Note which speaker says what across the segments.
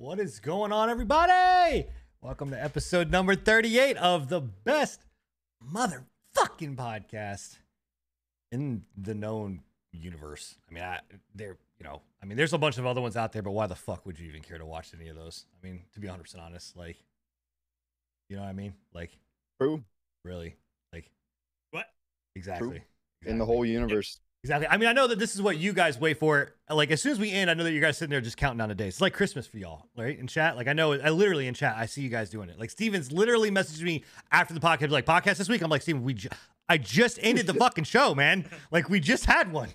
Speaker 1: What is going on, everybody? Welcome to episode number 38 of the best motherfucking podcast in the known universe. I mean, I, there, you know, I mean, there's a bunch of other ones out there, but why the fuck would you even care to watch any of those? I mean, to be 100% honest, like, you know what I mean? Like,
Speaker 2: True.
Speaker 1: really? Like,
Speaker 3: What?
Speaker 1: exactly.
Speaker 2: In the whole universe.
Speaker 1: Exactly. I mean, I know that this is what you guys wait for. Like, as soon as we end, I know that you guys sitting there just counting down the days. It's like Christmas for y'all, right? In chat, like I know, I literally in chat, I see you guys doing it. Like Steven's literally messaged me after the podcast, like podcast this week. I'm like, Steven, we, ju- I just ended the fucking show, man. Like we just had one.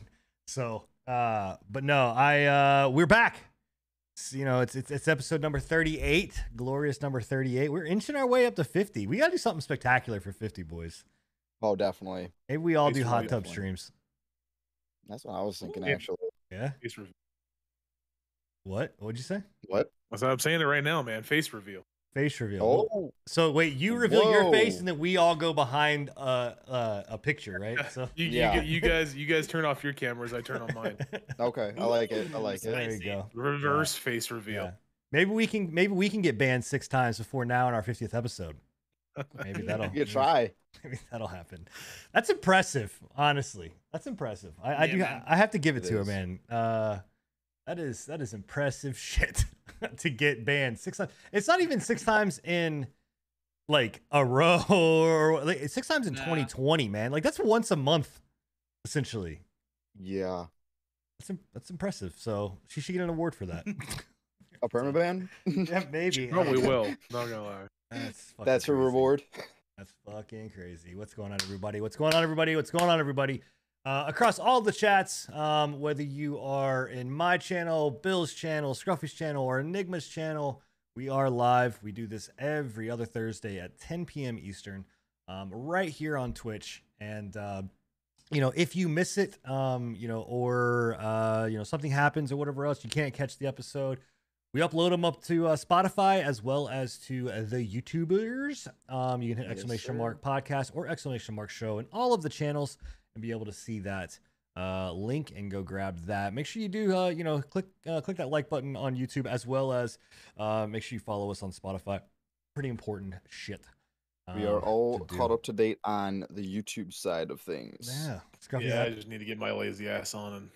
Speaker 1: So, uh, but no, I, uh, we're back. It's, you know, it's, it's it's episode number 38, glorious number 38. We're inching our way up to 50. We gotta do something spectacular for 50, boys.
Speaker 2: Oh, definitely.
Speaker 1: Maybe we all do
Speaker 3: It's
Speaker 1: hot tub
Speaker 3: fun.
Speaker 1: streams.
Speaker 2: That's what I was thinking,
Speaker 3: Yeah.
Speaker 2: actually.
Speaker 1: Yeah.
Speaker 3: Face reveal.
Speaker 1: What? What'd you say?
Speaker 2: What?
Speaker 3: That's what I'm saying it right now, man. Face reveal.
Speaker 1: Face reveal.
Speaker 2: Oh,
Speaker 1: So wait, you reveal your face, and then we all go behind uh, uh, a picture, right? So
Speaker 3: You,
Speaker 2: Yeah.
Speaker 3: you, you guys, you guys turn off your cameras. I turn on mine.
Speaker 2: okay. I like it. I like it.
Speaker 1: there
Speaker 2: it.
Speaker 1: you go.
Speaker 3: Reverse face reveal.
Speaker 1: Yeah. Maybe we can maybe we can get banned six times before now in our 50th episode. Maybe that'll
Speaker 2: You could try.
Speaker 1: maybe that'll happen. That's impressive, honestly. That's impressive. I, I do
Speaker 4: man.
Speaker 1: I have to give it,
Speaker 2: It
Speaker 1: to her, man. Uh that is that is impressive shit to get banned six times. It's not even six times in like a row or like, six times in
Speaker 4: Nah.
Speaker 1: 2020, man. Like that's once a month, essentially.
Speaker 2: Yeah.
Speaker 1: That's im- that's impressive. So she should get an award for that.
Speaker 2: A permaban?
Speaker 1: yeah, maybe.
Speaker 3: Probably will. Not gonna lie.
Speaker 1: That's
Speaker 2: That's her reward.
Speaker 1: That's fucking crazy. What's going on, everybody? What's going on, everybody? What's going on, everybody? Uh, across all the chats, um, whether you are in my channel, Bill's channel, Scruffy's channel, or Enigma's channel, we are live. We do this every other Thursday at 10 p.m. Eastern, um, right here on Twitch. And uh, you know, if you miss it, um, you know, or uh, you know, something happens or whatever else, you can't catch the episode. We upload them up to uh, Spotify as well as to uh, the YouTubers. Um, you can hit
Speaker 2: Yes,
Speaker 1: exclamation
Speaker 2: sir.
Speaker 1: mark podcast or exclamation mark show in all of the channels and be able to see that uh, link and go grab that. Make sure you do, uh, you know, click uh, click that like button on YouTube as well as uh, make sure you follow us on Spotify. Pretty important shit.
Speaker 2: We are
Speaker 1: um,
Speaker 2: all caught up to date on the YouTube side of things.
Speaker 1: Yeah, Scruffy,
Speaker 3: Yeah, I just need to get my lazy ass on and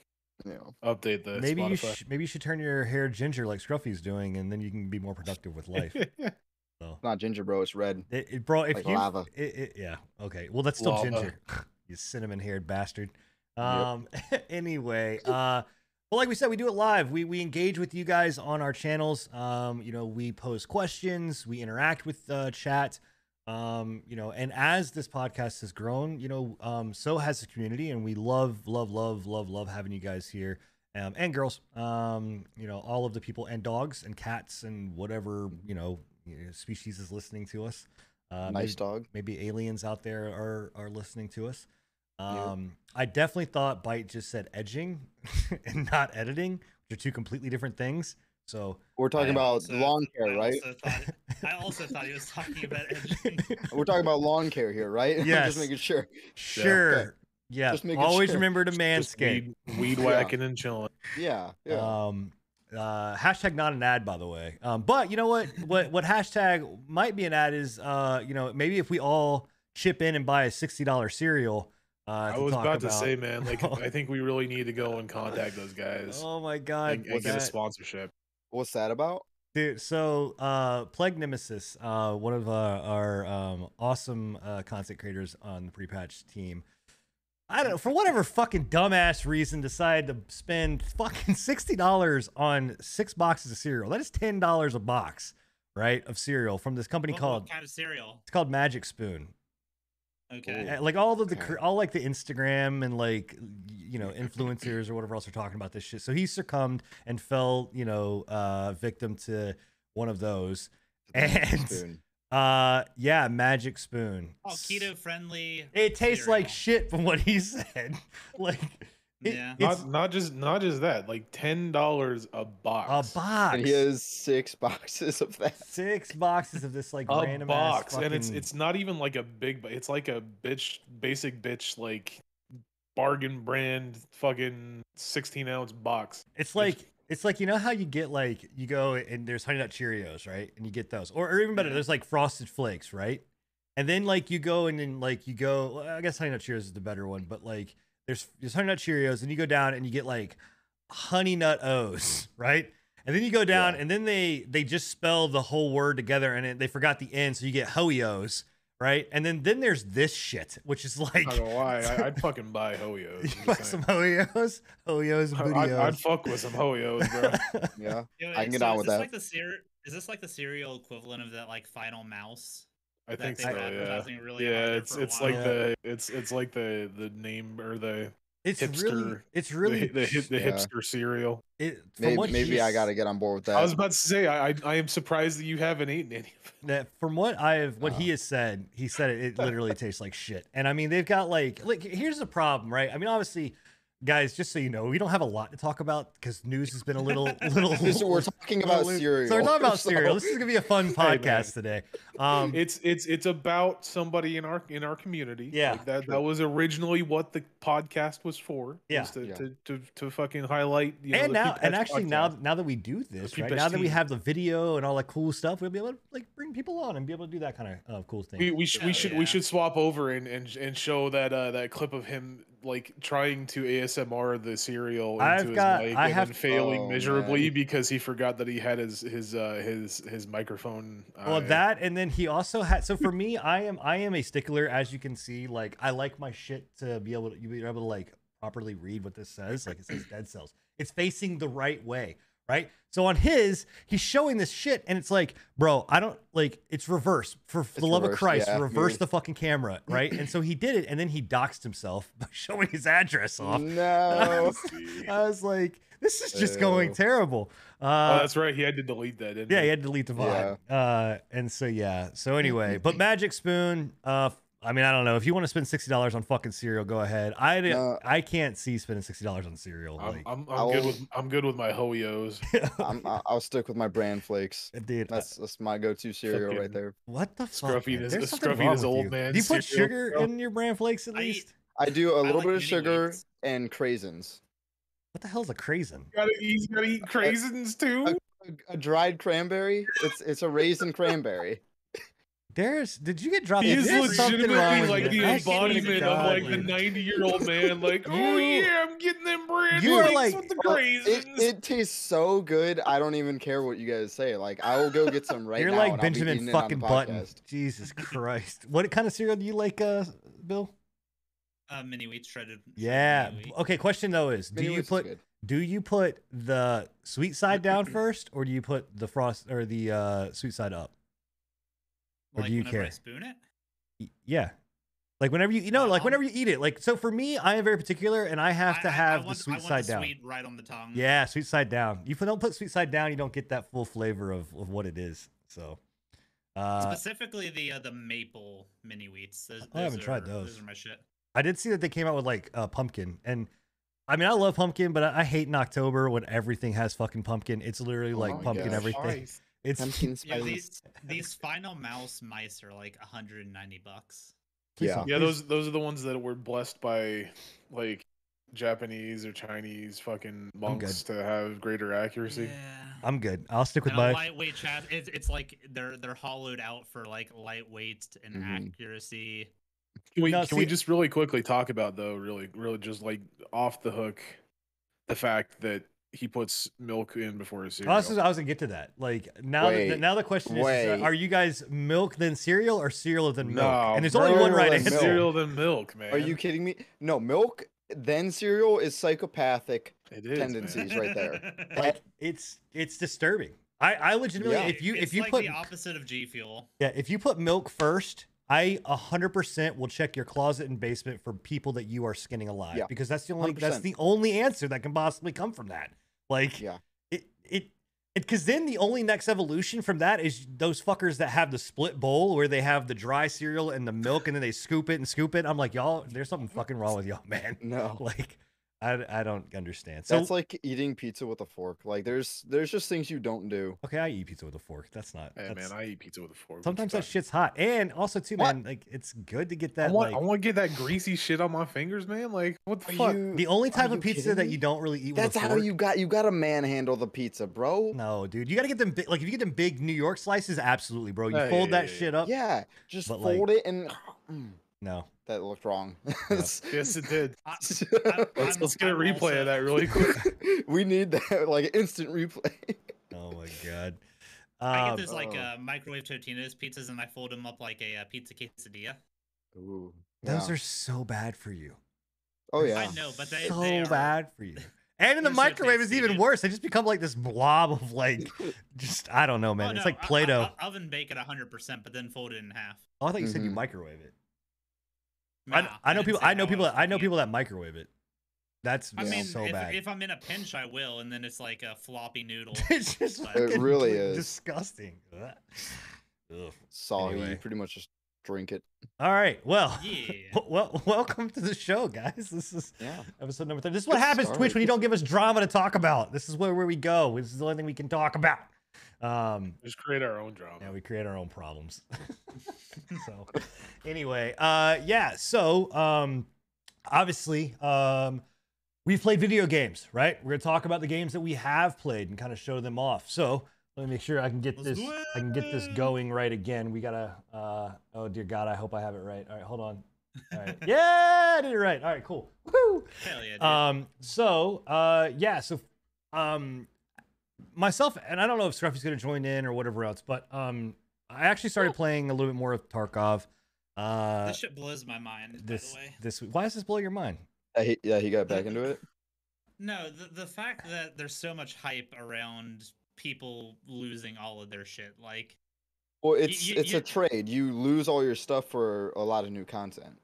Speaker 2: You know.
Speaker 3: update the
Speaker 1: maybe you sh- maybe you should turn your hair ginger like Scruffy's doing, and then you can be more productive with life. So.
Speaker 2: Not ginger, bro. It's red.
Speaker 1: It, it bro, if
Speaker 2: Like
Speaker 1: you,
Speaker 2: lava.
Speaker 1: It, it, yeah, okay. Well, that's still
Speaker 3: Lava.
Speaker 1: ginger. you cinnamon-haired bastard. Um. anyway, uh, well, like we said, we do it live. We we engage with you guys on our channels. Um, you know, we pose questions, we interact with uh, chat. Um, you know, and as this podcast has grown, you know, um, so has the community, and we love, love, love, love, love having you guys here. Um, and girls, um, you know, all of the people and dogs and cats and whatever you know, species is listening to us. Uh,
Speaker 2: nice
Speaker 1: maybe,
Speaker 2: dog.
Speaker 1: maybe aliens out there are are listening to us. Um, I definitely thought Bite just said edging and not editing, which are two completely different things. So
Speaker 2: We're talking
Speaker 4: I
Speaker 2: about
Speaker 4: also-
Speaker 2: lawn care, right?
Speaker 4: also thought- I also thought he was talking about edging.
Speaker 2: We're talking about lawn care here, right?
Speaker 1: Yes.
Speaker 2: Just making sure.
Speaker 1: sure, yeah.
Speaker 2: Just making
Speaker 1: Always
Speaker 2: sure.
Speaker 1: remember to
Speaker 3: Just
Speaker 1: manscape.
Speaker 3: weed, weed
Speaker 2: Yeah.
Speaker 3: whacking and chilling.
Speaker 2: Yeah. Yeah.
Speaker 1: Um, uh, hashtag not an ad, by the way. Um, but you know what? What what hashtag might be an ad is uh, you know, maybe if we all chip in and buy a sixty dollar cereal. Uh,
Speaker 3: I was
Speaker 1: talk
Speaker 3: about to say, man, like. I think we really need to go and contact those guys
Speaker 1: Oh my god,
Speaker 3: and, and get a sponsorship.
Speaker 2: What's that about?
Speaker 1: Dude, so uh, Plague Nemesis, uh, one of our, our um, awesome uh, content creators on the pre-patch team, I don't know for whatever fucking dumbass reason decided to spend fucking sixty dollars on six boxes of cereal. That is ten dollars a box, right, of cereal from this company
Speaker 4: What-
Speaker 1: called
Speaker 4: what kind of cereal?
Speaker 1: it's called Magic Spoon.
Speaker 4: Okay.
Speaker 1: Uh, Like all of the
Speaker 2: Okay.
Speaker 1: all like the Instagram and like you know influencers or whatever else are talking about this shit. So he succumbed and fell, you know, uh, victim to one of those. And
Speaker 2: Spoon.
Speaker 1: uh, yeah, Magic Spoon.
Speaker 4: Oh, keto friendly.
Speaker 1: It tastes like shit from what he said. like it-
Speaker 4: Yeah.
Speaker 3: Not not just not just that, like ten dollars a box.
Speaker 1: a
Speaker 3: box.
Speaker 1: box.
Speaker 2: And he has six boxes of that.
Speaker 1: six boxes of this like
Speaker 3: a
Speaker 1: random
Speaker 3: box,
Speaker 1: ass
Speaker 3: and it's it's not even like a big, bu- it's like a bitch, basic bitch, like bargain brand, fucking sixteen ounce box.
Speaker 1: it's like It's like you know how you get like you go and there's honey nut Cheerios, right? And you get those, or, or even better, there's like frosted flakes, right? And then like you go and then like you go, well, I guess honey nut Cheerios is the better one, but like there's there's honey nut Cheerios, and you go down and you get like honey nut O's, right? And then you go down,
Speaker 2: Yeah.
Speaker 1: and then they they just spell the whole word together, and it, they forgot the end, so you get Hoyos, right? And then then there's this shit, which is like
Speaker 3: I don't know why. I, I'd fucking buy Hoyos.
Speaker 1: you buy
Speaker 3: just
Speaker 1: some
Speaker 3: saying.
Speaker 1: Hoyos, Hoyos,
Speaker 3: I- I'd, I'd fuck with some Hoyos, bro.
Speaker 2: Yeah.
Speaker 4: Yo,
Speaker 2: I can get
Speaker 4: so
Speaker 2: on with
Speaker 4: this
Speaker 2: that.
Speaker 4: Like the cere- is this like the cereal equivalent of that like Finalmouse?
Speaker 3: I think so.
Speaker 4: were
Speaker 3: Yeah.
Speaker 4: advertising really
Speaker 3: Yeah, it's it's like the it's it's like the the name or the
Speaker 1: it's really, it's
Speaker 3: the,
Speaker 1: really
Speaker 3: the, hi- the
Speaker 2: Yeah.
Speaker 3: hipster cereal.
Speaker 1: It,
Speaker 2: Maybe, maybe I got to get on board with that.
Speaker 3: I was about to say I, I I am surprised that you haven't eaten any. of it.
Speaker 1: that from what I've what
Speaker 2: Uh.
Speaker 1: he has said, he said it, it literally tastes like shit. And I mean, they've got like like here's the problem, right? I mean, obviously, guys, just so you know, we don't have a lot to talk about because news has been a little little.
Speaker 2: This- we're talking about
Speaker 1: little-
Speaker 2: cereal.
Speaker 1: So we're talking about
Speaker 2: so-
Speaker 1: cereal. This is gonna be a fun
Speaker 3: man.
Speaker 1: podcast today. Um,
Speaker 3: It's it's it's about somebody in our in our community.
Speaker 1: Yeah,
Speaker 3: Like that
Speaker 2: true.
Speaker 3: that was originally what the podcast was for.
Speaker 1: Yeah.
Speaker 3: was to,
Speaker 2: Yeah.
Speaker 3: To, to to fucking highlight. You know,
Speaker 1: and
Speaker 3: the
Speaker 1: now and actually now
Speaker 3: podcast.
Speaker 1: now that we do this
Speaker 3: Peep
Speaker 1: right now that we have the video and all that cool stuff we'll be able to like bring people on and be able to do that kind of uh, cool thing
Speaker 3: we we, sh- we
Speaker 4: Hell
Speaker 3: should
Speaker 4: yeah.
Speaker 3: we should swap over and, and and show that uh that clip of him like trying to ASMR the cereal into
Speaker 1: I've
Speaker 3: his
Speaker 1: got-
Speaker 3: mic
Speaker 1: I
Speaker 3: and
Speaker 1: have-
Speaker 3: then failing
Speaker 2: Oh,
Speaker 3: miserably
Speaker 2: man.
Speaker 3: because he forgot that he had his his uh his his microphone.
Speaker 1: well
Speaker 3: uh,
Speaker 1: that and then he also had so for me i am i am a stickler as you can see like i like my shit to be able to you be able to like properly read what this says like it says dead cells it's facing the right way right so on his he's showing this shit and it's like bro i don't like it's reverse for the
Speaker 2: It's
Speaker 1: love of christ
Speaker 2: yeah,
Speaker 1: reverse
Speaker 2: weird.
Speaker 1: the fucking camera right and so he did it and then he doxed himself by showing his address off
Speaker 2: No.
Speaker 1: I was like, this is just going
Speaker 2: Ew.
Speaker 1: terrible.
Speaker 3: Oh,
Speaker 1: Uh,
Speaker 3: that's right. He had to delete that. Didn't
Speaker 1: yeah,
Speaker 3: he?
Speaker 1: he had to delete the VOD. Uh, and so yeah. So anyway, but Magic Spoon. Uh, I mean, I don't know if you want to spend sixty dollars on fucking cereal, go ahead. I didn't-
Speaker 2: No.
Speaker 1: I can't see spending sixty dollars on cereal.
Speaker 3: I'm,
Speaker 1: like,
Speaker 3: I'm, I'm
Speaker 2: I'll-
Speaker 3: good with I'm good with my Hoyos.
Speaker 2: I'm, I- I'll stick with my bran flakes.
Speaker 1: dude, uh,
Speaker 2: That's that's my go-to cereal right there.
Speaker 1: what the fuck?
Speaker 3: Scruffy
Speaker 1: man?
Speaker 3: is-
Speaker 1: There's
Speaker 3: uh,
Speaker 1: something
Speaker 3: Scruffy
Speaker 1: wrong
Speaker 3: is
Speaker 1: with
Speaker 3: old
Speaker 1: you.
Speaker 3: man
Speaker 1: Do you put
Speaker 3: cereal,
Speaker 1: sugar
Speaker 3: bro.
Speaker 1: in your bran flakes at
Speaker 4: I eat-
Speaker 1: least?
Speaker 2: I do a little
Speaker 4: like
Speaker 2: bit of sugar
Speaker 4: wheats.
Speaker 2: and craisins.
Speaker 1: What the hell's a craisin?
Speaker 3: gotta, he's gotta eat craisins too.
Speaker 2: A, a dried cranberry. It's it's a raisin cranberry.
Speaker 1: There's. Did you get dropped?
Speaker 3: He is
Speaker 1: There's something wrong
Speaker 3: legitimately
Speaker 1: with
Speaker 3: like the
Speaker 1: I
Speaker 3: embodiment of like the 90 year old man. Like, oh
Speaker 1: You-
Speaker 3: yeah, I'm getting them brand
Speaker 1: you are like-
Speaker 3: with the
Speaker 2: Oh, it, it tastes so good. I don't even care what you guys say. Like I will go get some right
Speaker 1: You're
Speaker 2: now.
Speaker 1: like
Speaker 2: and I'll be
Speaker 1: Benjamin
Speaker 2: eating it on the
Speaker 1: fucking Button. Jesus Christ. What kind of cereal do you like, uh, Bill?
Speaker 4: Uh, mini wheat shredded. shredded
Speaker 1: Yeah.
Speaker 4: mini wheat.
Speaker 1: Okay. Question though is, do you put do you put the sweet side down first, or do you put the frost or the uh, sweet side up? Or
Speaker 4: Like
Speaker 1: do you
Speaker 4: whenever I
Speaker 1: care?
Speaker 4: spoon it.
Speaker 1: Y- Yeah. Like whenever you you know, like
Speaker 4: Um,
Speaker 1: whenever you eat it. Like so for me, I am very particular, and I have
Speaker 4: I-
Speaker 1: to
Speaker 4: I- I
Speaker 1: have
Speaker 4: want-
Speaker 1: the
Speaker 4: I
Speaker 1: sweet
Speaker 4: want
Speaker 1: side
Speaker 4: the
Speaker 1: down.
Speaker 4: Sweet right on the tongue.
Speaker 1: Yeah, sweet side down. If you don't put sweet side down, you don't get that full flavor of, of what it is. So, uh,
Speaker 4: Specifically the uh, the maple mini wheats. Those,
Speaker 1: I haven't
Speaker 4: those
Speaker 1: tried those.
Speaker 4: Those are my shit.
Speaker 1: I did see that they came out with like uh, pumpkin, and I mean I love pumpkin, but I, I hate in October when everything has fucking pumpkin. It's literally
Speaker 2: Oh
Speaker 1: like
Speaker 2: my
Speaker 1: pumpkin
Speaker 2: gosh.
Speaker 1: everything. It's
Speaker 2: Pumpkin
Speaker 4: Yeah, these these Finalmouse mice are like 190 bucks.
Speaker 2: Yeah.
Speaker 3: yeah, those those are the ones that were blessed by like Japanese or Chinese fucking monks to have greater accuracy.
Speaker 4: Yeah.
Speaker 1: I'm good. I'll stick with
Speaker 4: And
Speaker 1: my.
Speaker 4: lightweight chat. It's, it's like they're they're hollowed out for like lightweight and
Speaker 2: Mhm.
Speaker 4: accuracy.
Speaker 3: Can we
Speaker 1: No,
Speaker 3: can we just really quickly talk about though, really, really just like off the hook, the fact that he puts milk in before his cereal.
Speaker 1: I was, I was gonna get to that. Like now, the, now the question is: is, uh. Are you guys milk then cereal or cereal then milk?
Speaker 3: No,
Speaker 1: and there's only one right answer.
Speaker 2: milk.
Speaker 3: cereal than milk, man.
Speaker 2: Are you kidding me? No, milk then cereal is psychopathic.
Speaker 3: It is
Speaker 2: tendencies right there.
Speaker 1: Like it's it's disturbing. I I legitimately
Speaker 2: Yeah.
Speaker 1: if you
Speaker 4: it's
Speaker 1: if you
Speaker 4: like
Speaker 1: put
Speaker 4: the opposite of G Fuel.
Speaker 1: yeah if you put milk first, I hundred percent will check your closet and basement for people that you are skinning alive
Speaker 2: Yeah,
Speaker 1: because that's the only that's
Speaker 2: 100%.
Speaker 1: the only answer that can possibly come from that. Like
Speaker 2: Yeah.
Speaker 1: it it because then the only next evolution from that is those fuckers that have the split bowl where they have the dry cereal and the milk and then they scoop it and scoop it. I'm like y'all, there's something fucking wrong with y'all, man.
Speaker 2: No.
Speaker 1: Like I, I don't understand. So
Speaker 2: That's like eating pizza with a fork. Like there's there's just things you don't do.
Speaker 1: okay, I eat pizza with a fork. That's not.
Speaker 3: Hey
Speaker 1: that's,
Speaker 3: man, I eat pizza with a fork.
Speaker 1: sometimes that shit's hot, and also too,
Speaker 2: What?
Speaker 1: man. Like it's good to get
Speaker 3: I
Speaker 1: that.
Speaker 3: want,
Speaker 1: like
Speaker 3: I want to get that greasy shit on my fingers, man. Like, what the fuck?
Speaker 2: you-
Speaker 1: the only type of pizza that you don't really eat.
Speaker 2: That's
Speaker 1: with a
Speaker 2: how you got you got to manhandle the pizza, bro.
Speaker 1: No, dude, you gotta get them big. Like if you get them big New York slices, absolutely, bro. You
Speaker 3: Yeah,
Speaker 1: fold
Speaker 3: yeah,
Speaker 1: that
Speaker 3: yeah,
Speaker 1: shit up.
Speaker 2: Yeah, just
Speaker 1: But, like-
Speaker 2: fold it and Mm,
Speaker 1: No,
Speaker 2: that looked wrong.
Speaker 3: yes, it did.
Speaker 4: I,
Speaker 3: Let's,
Speaker 4: I'm-
Speaker 3: let's get a
Speaker 4: I'm
Speaker 3: replay
Speaker 4: also-
Speaker 3: of that really quick.
Speaker 2: we need that like instant replay.
Speaker 1: oh my god.
Speaker 4: I
Speaker 1: Um,
Speaker 4: get those like
Speaker 2: Oh.
Speaker 4: uh, microwave Totino's pizzas and I fold them up like a uh, pizza quesadilla.
Speaker 2: Ooh,
Speaker 1: those
Speaker 2: yeah.
Speaker 1: are so bad for you.
Speaker 2: Oh yeah.
Speaker 4: I know, but they,
Speaker 1: so
Speaker 4: they are,
Speaker 1: bad for you. And in the
Speaker 4: They're so
Speaker 1: microwave is even worse. They just become like this blob of like, just I don't know, man.
Speaker 4: Oh,
Speaker 1: it's like
Speaker 4: I- I-
Speaker 1: Play-Doh.
Speaker 4: I- oven bake at 100%, but then fold it in half.
Speaker 1: oh, I thought you said you
Speaker 2: Mhm.
Speaker 1: microwave it. I,
Speaker 4: Nah,
Speaker 1: I know people. I know people. I know people that microwave it. That's
Speaker 4: I
Speaker 2: Yeah.
Speaker 4: mean,
Speaker 1: so
Speaker 4: if,
Speaker 1: bad.
Speaker 4: if I'm in a pinch, I will, and then it's like a floppy noodle.
Speaker 1: it's just
Speaker 4: It
Speaker 2: really is.
Speaker 1: disgusting. Ugh. Ugh.
Speaker 2: Soggy.
Speaker 1: Anyway.
Speaker 2: You pretty much just drink it.
Speaker 1: All right. Well,
Speaker 4: Yeah.
Speaker 1: well, welcome to the show, guys. This is
Speaker 2: Yeah.
Speaker 1: episode number three. This is what
Speaker 2: Good
Speaker 1: happens, Twitch, when you don't give us drama to talk about. This is where, where we go. This is the only thing we can talk about. Um,
Speaker 3: Just create our own drama.
Speaker 1: yeah, we create our own problems. so, anyway, uh, yeah. So, um, obviously, um, we've played video games, right? We're gonna talk about the games that we have played and kind of show them off. So, let me make sure I can get
Speaker 4: Let's
Speaker 1: this. I can get this going right again. We gotta. Uh, oh dear God, I hope I have it right. All right, hold on. All right. Yeah, I did it right. All right, cool. Woo!
Speaker 4: Hell yeah, dude.
Speaker 1: Um, so uh yeah, so um myself and I don't know if Scruffy's gonna join in or whatever else, but um I actually started playing a little bit more of Tarkov. Uh
Speaker 4: this shit blows my mind,
Speaker 1: this
Speaker 4: by the way.
Speaker 1: this why does this blow your mind?
Speaker 2: Yeah, he, yeah, he got back into it.
Speaker 4: No, the, the fact that there's so much hype around people losing all of their shit. Like,
Speaker 2: Well, it's
Speaker 4: you-
Speaker 2: it's
Speaker 4: you-
Speaker 2: a trade. You lose all your stuff for a lot of new content.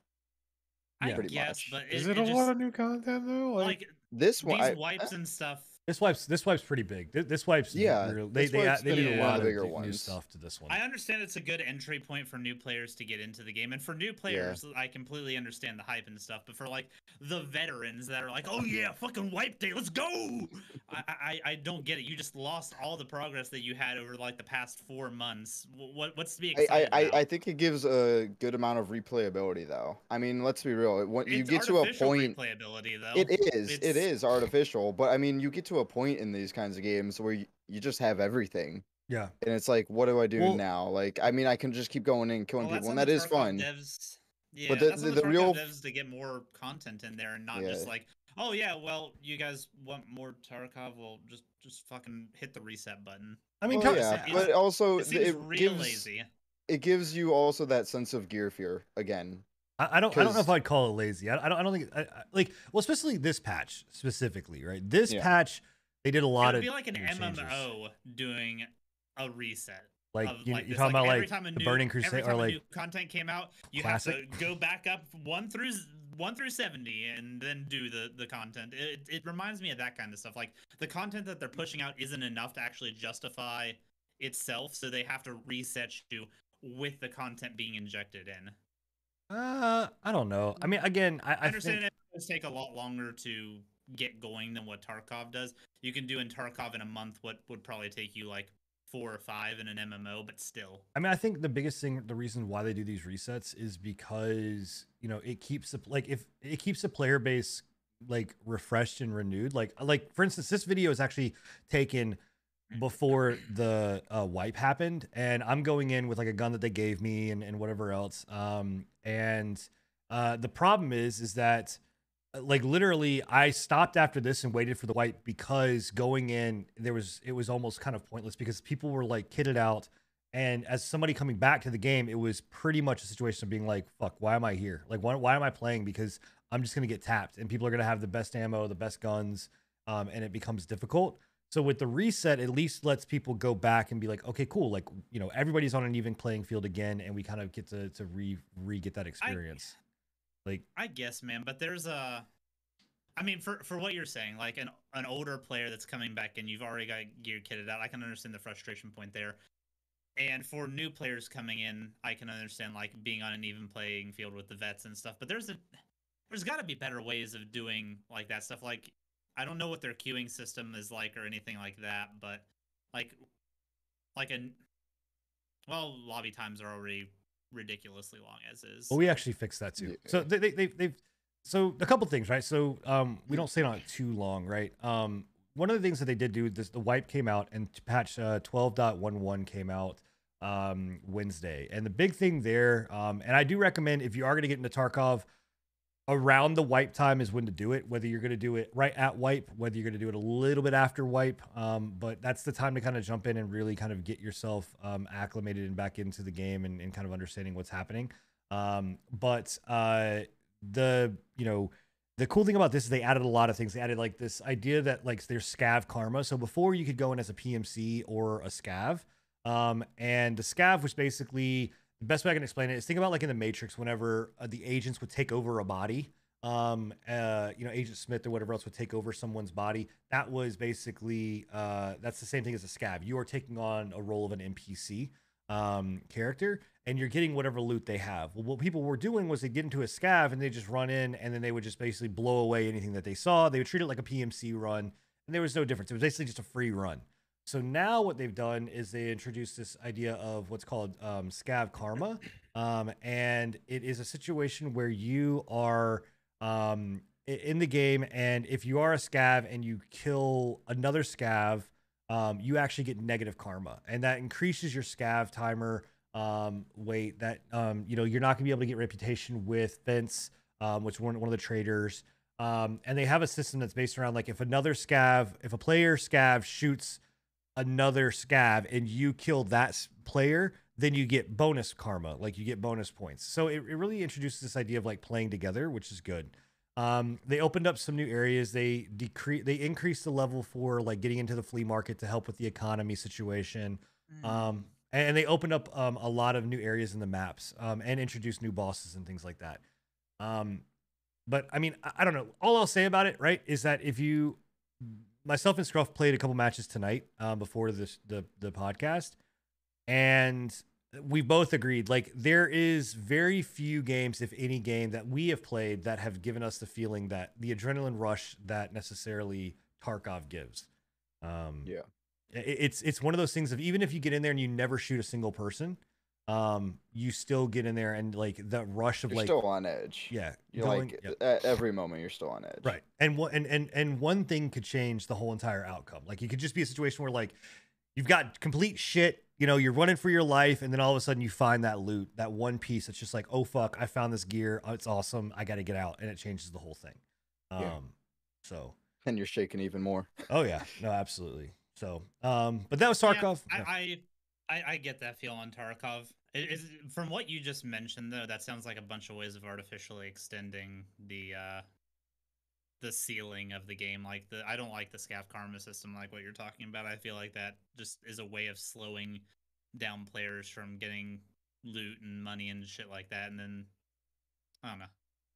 Speaker 4: I
Speaker 1: Yeah.
Speaker 2: Pretty
Speaker 4: guess,
Speaker 2: much.
Speaker 4: but
Speaker 3: Is
Speaker 4: it,
Speaker 3: it,
Speaker 4: it
Speaker 3: a
Speaker 4: just,
Speaker 3: lot of new content though? Like,
Speaker 4: like
Speaker 2: This one,
Speaker 4: these
Speaker 2: I,
Speaker 4: wipes
Speaker 2: I-
Speaker 4: and stuff.
Speaker 1: This wipe's this wipe's pretty big. This, this wipe's
Speaker 2: Yeah,
Speaker 1: real- they
Speaker 2: this
Speaker 1: they,
Speaker 2: wipe's
Speaker 1: they
Speaker 4: been
Speaker 1: did a lot of
Speaker 2: bigger
Speaker 1: new
Speaker 2: ones.
Speaker 1: stuff to this one.
Speaker 4: I understand it's a good entry point for new players to get into the game, and for new players, I completely understand the hype and stuff. But for like the veterans that are like, "Oh yeah, fucking wipe day, let's go!" I, I I don't get it. You just lost all the progress that you had over like the past four months. What what's to be
Speaker 2: I,
Speaker 4: excited
Speaker 2: I, I,
Speaker 4: about?
Speaker 2: I think it gives a good amount of replayability, though. I mean, let's be real. it- When you
Speaker 4: It's
Speaker 2: get to a point,
Speaker 4: replayability though.
Speaker 2: it is, it
Speaker 4: It's-
Speaker 2: artificial. But I mean, you get to a point in these kinds of games where you, you just have everything,
Speaker 1: yeah.
Speaker 2: and it's like, what do I do
Speaker 1: Well-
Speaker 2: now? Like, I mean, I can just keep going in and killing
Speaker 4: Well,
Speaker 2: people, and that is fun.
Speaker 4: Devs. Yeah,
Speaker 2: But the-
Speaker 4: that's on
Speaker 2: the-
Speaker 4: the,
Speaker 2: the real-
Speaker 4: devs to get more content in there and not
Speaker 2: Yeah.
Speaker 4: just like, oh yeah, well, you guys want more Tarkov? Well, just just fucking hit the reset button.
Speaker 1: I mean,
Speaker 2: Well, yeah,
Speaker 4: it's-
Speaker 2: but also
Speaker 4: It
Speaker 2: th-
Speaker 4: seems
Speaker 2: it
Speaker 4: real
Speaker 2: gives
Speaker 4: lazy.
Speaker 2: it gives you also that sense of gear fear again.
Speaker 1: I, I don't. I don't know if I'd call it lazy. I, I don't. I don't think. I, I, like, well, especially this patch specifically, right? This
Speaker 2: Yeah.
Speaker 1: patch, they did a lot
Speaker 4: It
Speaker 1: lot
Speaker 4: would
Speaker 1: of
Speaker 4: be like an
Speaker 1: new changes.
Speaker 4: MMO doing a reset.
Speaker 1: Like
Speaker 4: of,
Speaker 1: you,
Speaker 4: like
Speaker 1: you're
Speaker 4: this.
Speaker 1: talking about
Speaker 4: every
Speaker 1: like
Speaker 4: time a
Speaker 1: the
Speaker 4: new,
Speaker 1: Burning
Speaker 4: every
Speaker 1: Crusade
Speaker 4: time
Speaker 1: or
Speaker 4: a
Speaker 1: like
Speaker 4: new content came out, you
Speaker 1: Classic?
Speaker 4: have to go back up one through one through seventy and then do the the content. It it reminds me of that kind of stuff. Like the content that they're pushing out isn't enough to actually justify itself, so they have to reset you with the content being injected in.
Speaker 1: Uh, I don't know. I mean, again, I,
Speaker 4: I
Speaker 1: I
Speaker 4: understand
Speaker 1: think
Speaker 4: it does take a lot longer to get going than what Tarkov does. You can do in Tarkov in a month what would probably take you like four or five in an MMO, but still.
Speaker 1: I mean, I think the biggest thing, the reason why they do these resets is because you know it keeps the like if it keeps the player base like refreshed and renewed. Like like for instance, this video is actually taken before the uh, wipe happened, and I'm going in with like a gun that they gave me and and whatever else. Um, and uh, the problem is is that uh, like literally I stopped after this and waited for the white because going in there was it was almost kind of pointless because people were like kitted out. And as somebody coming back to the game it was pretty much a situation of being like fuck why am I here? Like why, why am I playing? Because I'm just gonna get tapped. And people are gonna have the best ammo the best guns um, and it becomes difficult so with the reset at least lets people go back and be like okay cool like you know everybody's on an even playing field again and we kind of get to to re re get that experience like
Speaker 4: I guess, man, but there's a. I mean, for for what you're saying, like an an older player that's coming back and you've already got gear kitted out, I can understand the frustration point there. And for new players coming in, I can understand like being on an even playing field with the vets and stuff. But there's a there's got to be better ways of doing like that stuff. Like I don't know what their queuing system is like or anything like that, but like like a well, lobby times are already ridiculously long as is.
Speaker 1: Well, we actually fixed that too. So they, they, they, they've, so a couple things, right? So um, we don't stay on it too long, right? Um, one of the things that they did do, this the wipe came out and patch uh, 12.11 came out um, Wednesday. And the big thing there, um, and I do recommend if you are going to get into Tarkov, around the wipe time is when to do it. Whether you're going to do it right at wipe, whether you're going to do it a little bit after wipe, um, but that's the time to kind of jump in and really kind of get yourself um, acclimated and back into the game and, and kind of understanding what's happening. Um, but uh, the you know the cool thing about this is they added a lot of things. They added like this idea that like there's scav karma. So before you could go in as a PMC or a scav, um, and the scav was basically the best way I can explain it is think about like in the Matrix, whenever uh, the agents would take over a body, um, uh, you know, Agent Smith or whatever else would take over someone's body. That was basically uh, that's the same thing as a scav. You are taking on a role of an NPC um, character, and you're getting whatever loot they have. Well, what people were doing was they get into a scav and they just run in, and then they would just basically blow away anything that they saw. They would treat it like a PMC run, and there was no difference. It was basically just a free run. So now what they've done is they introduced this idea of what's called um, scav karma, um, and it is a situation where you are um, in the game, and if you are a scav and you kill another scav, um, you actually get negative karma, and that increases your scav timer um, weight. That um, you know you're not gonna be able to get reputation with Fence, which one one of the traders. and they have a system that's based around like if another scav, if a player scav shoots another scav and you kill that player, then you get bonus karma, like you get bonus points. So it, it really introduces this idea of like playing together, which is good. Um, they opened up some new areas. They decrease, they increased the level for like getting into the flea market to help with the economy situation. Mm. Um, and, and, they opened up um, a lot of new areas in the maps um, and introduced new bosses and things like that. Um, but I mean, I, I don't know. All I'll say about it, right, is that if you myself and Scruff played a couple matches tonight um, before this the the podcast, and we both agreed like there is very few games, if any game, that we have played that have given us the feeling that the adrenaline rush that necessarily Tarkov gives. Um,
Speaker 2: yeah,
Speaker 1: it, it's it's one of those things of even if you get in there and you never shoot a single person, um, you still get in there and like the rush of
Speaker 2: you're
Speaker 1: like
Speaker 2: still on edge.
Speaker 1: Yeah,
Speaker 2: you're going, like yep. at every moment you're still on edge.
Speaker 1: Right, and what and and and one thing could change the whole entire outcome. Like it could just be a situation where like you've got complete shit. You know, you're running for your life, and then all of a sudden you find that loot, that one piece. It's just like, oh fuck, I found this gear. Oh, it's awesome. I got to get out, and it changes the whole thing. Um, yeah. so
Speaker 2: and you're shaking even more.
Speaker 1: oh yeah, no, absolutely. So, um, but that was Tarkov.
Speaker 4: Yeah, I, I I I get that feel on Tarkov. Is, from what you just mentioned, though, that sounds like a bunch of ways of artificially extending the uh, the ceiling of the game. Like the, I don't like the scav karma system, like what you're talking about. I feel like that just is a way of slowing down players from getting loot and money and shit like that. And then I don't know.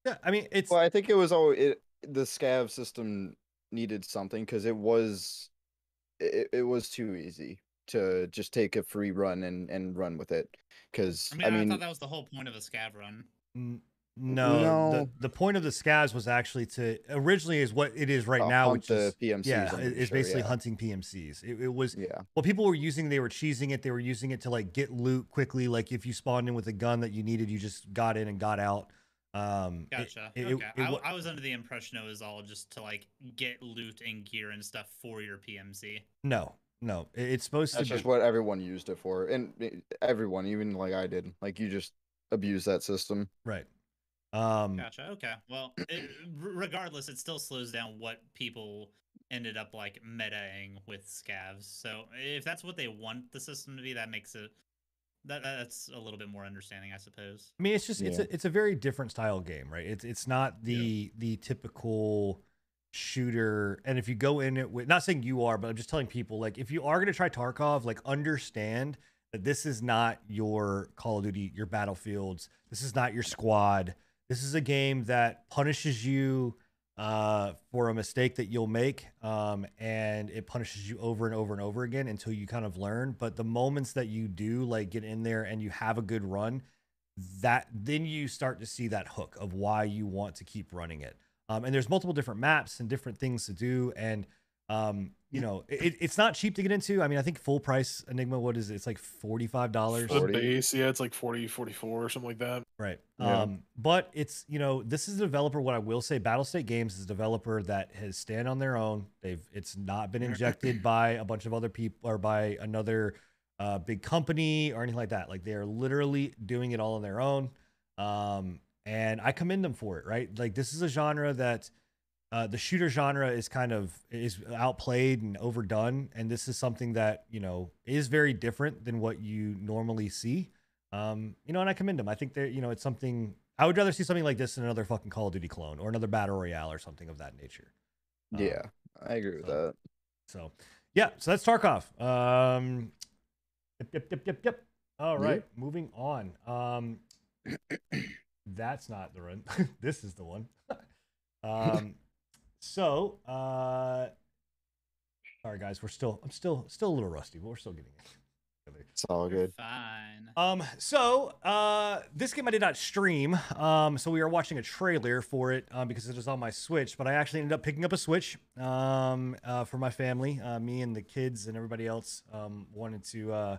Speaker 1: Yeah, I mean, it's.
Speaker 2: Well, I think it was all it. The scav system needed something because it was, it, it was too easy to just take a free run and and run with it. Because
Speaker 4: I mean, I, mean, I thought that was the whole point of a scav run.
Speaker 1: N- no, no. The, the point of the scavs was actually to originally is what it is right uh, now, which is
Speaker 2: PMCs.
Speaker 1: Yeah, it's sure, basically yeah. hunting PMCs. It, it, was yeah. What people were using, they were cheesing it. They were using it to like get loot quickly. Like if you spawned in with a gun that you needed, you just got in and got out. Um,
Speaker 4: gotcha. It, okay. I, I was under the impression it was all just to like get loot and gear and stuff for your PMC.
Speaker 1: No, no, it's supposed
Speaker 2: That's
Speaker 1: to.
Speaker 2: That's just what everyone used it for, and everyone, even like I did, like you just abuse that system.
Speaker 1: Right. Um,
Speaker 4: gotcha. Okay. Well, it, regardless, it still slows down what people ended up like metaing with scavs. So if that's what they want the system to be, that makes it that that's a little bit more understanding, I suppose.
Speaker 1: I mean, it's just yeah. it's a it's a very different style game, right? It's it's not the yeah. the typical shooter and if you go in it with not saying you are but i'm just telling people like if you are going to try tarkov like understand that this is not your call of duty your battlefields. This is not your squad. This is a game that punishes you uh, for a mistake that you'll make um, and it punishes you over and over and over again until you kind of learn. But the moments that you do like get in there and you have a good run that then you start to see that hook of why you want to keep running it. Um, and there's multiple different maps and different things to do. And um, you know, it, it's not cheap to get into. I mean, I think full price Enigma, what is it? It's like $45.
Speaker 3: For the base, yeah, it's like 40, 44 or something like that.
Speaker 1: Right.
Speaker 2: Yeah.
Speaker 1: Um, but it's you know this is a developer. What I will say, Battlestate Games is a developer that has stand on their own. They've it's not been injected by a bunch of other people or by another uh, big company or anything like that. Like they are literally doing it all on their own. Um, and I commend them for it. Right. Like this is a genre that. Uh, the shooter genre is kind of is outplayed and overdone, and this is something that you know is very different than what you normally see. Um, you know, and I commend them. I think they're, you know, it's something I would rather see something like this than another fucking Call of Duty clone or another battle royale or something of that nature. Um,
Speaker 2: Yeah, I agree with
Speaker 1: so-
Speaker 2: that.
Speaker 1: So, yeah, so that's Tarkov. Um, yep, yep, yep, yep, yep. All
Speaker 2: Yep.
Speaker 1: moving on. Um, that's not the one. this is the one. um, so, uh, sorry guys, we're still, I'm still, still a little rusty, but we're still getting it.
Speaker 2: It's all good.
Speaker 4: Fine.
Speaker 1: Um, so uh, this game I did not stream. Um, so we are watching a trailer for it um, because it was on my Switch. But I actually ended up picking up a Switch um, uh, for my family. Uh, me and the kids and everybody else um, wanted to. Uh,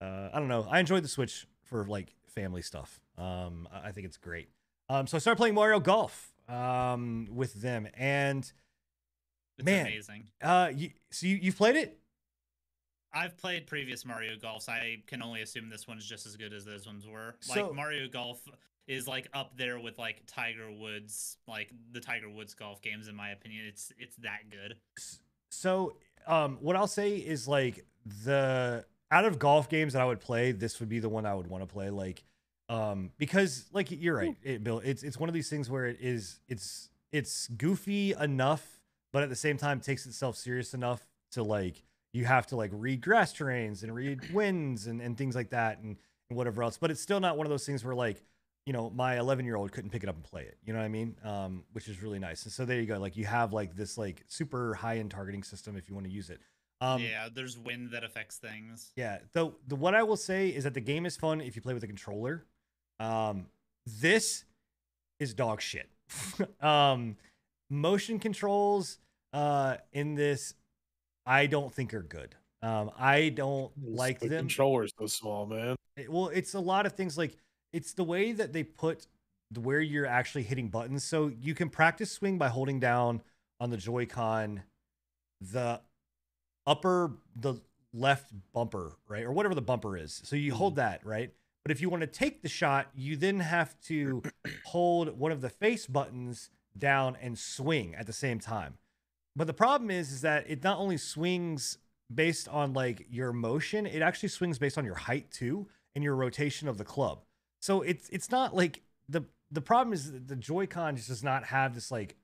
Speaker 1: uh, I don't know. I enjoyed the Switch for like family stuff. Um, I think it's great. Um, so I started playing Mario Golf um, with them, and
Speaker 4: It's
Speaker 1: man.
Speaker 4: amazing.
Speaker 1: uh, you, so you you've played it?
Speaker 4: I've played previous Mario Golfs. I can only assume this one's just as good as those ones were.
Speaker 1: So-
Speaker 4: like Mario Golf is like up there with like Tiger Woods, like the Tiger Woods golf games in my opinion. It's it's that good.
Speaker 1: So, um, what I'll say is like the out of golf games that I would play, this would be the one I would want to play. Like, um, because like you're right, it, Bill. It's it's one of these things where it is it's it's goofy enough, but at the same time takes itself serious enough to like you have to like read grass terrains and read winds and, and things like that and, and whatever else. But it's still not one of those things where like you know my 11 year old couldn't pick it up and play it you know what i mean um which is really nice and so there you go like you have like this like super high end targeting system if you want to use it um
Speaker 4: yeah, there's wind that affects things.
Speaker 1: yeah though the what i will say is that the game is fun if you play with a controller. Um this is dog shit. Um motion controls uh in this i don't think are good. Um i don't like
Speaker 3: the
Speaker 1: them.
Speaker 3: controller's so small, man.
Speaker 1: it- well it's a lot of things like it's the way that they put where you're actually hitting buttons. So you can practice swing by holding down on the joy-con the upper the left bumper right or whatever the bumper is. So you hold mm-hmm. that right? But if you want to take the shot you then have to hold one of the face buttons down and swing at the same time. But the problem is is that it not only swings based on like your motion it actually swings based on your height too and your rotation of the club. So it's it's not like the the problem is that the joy-con just does not have this like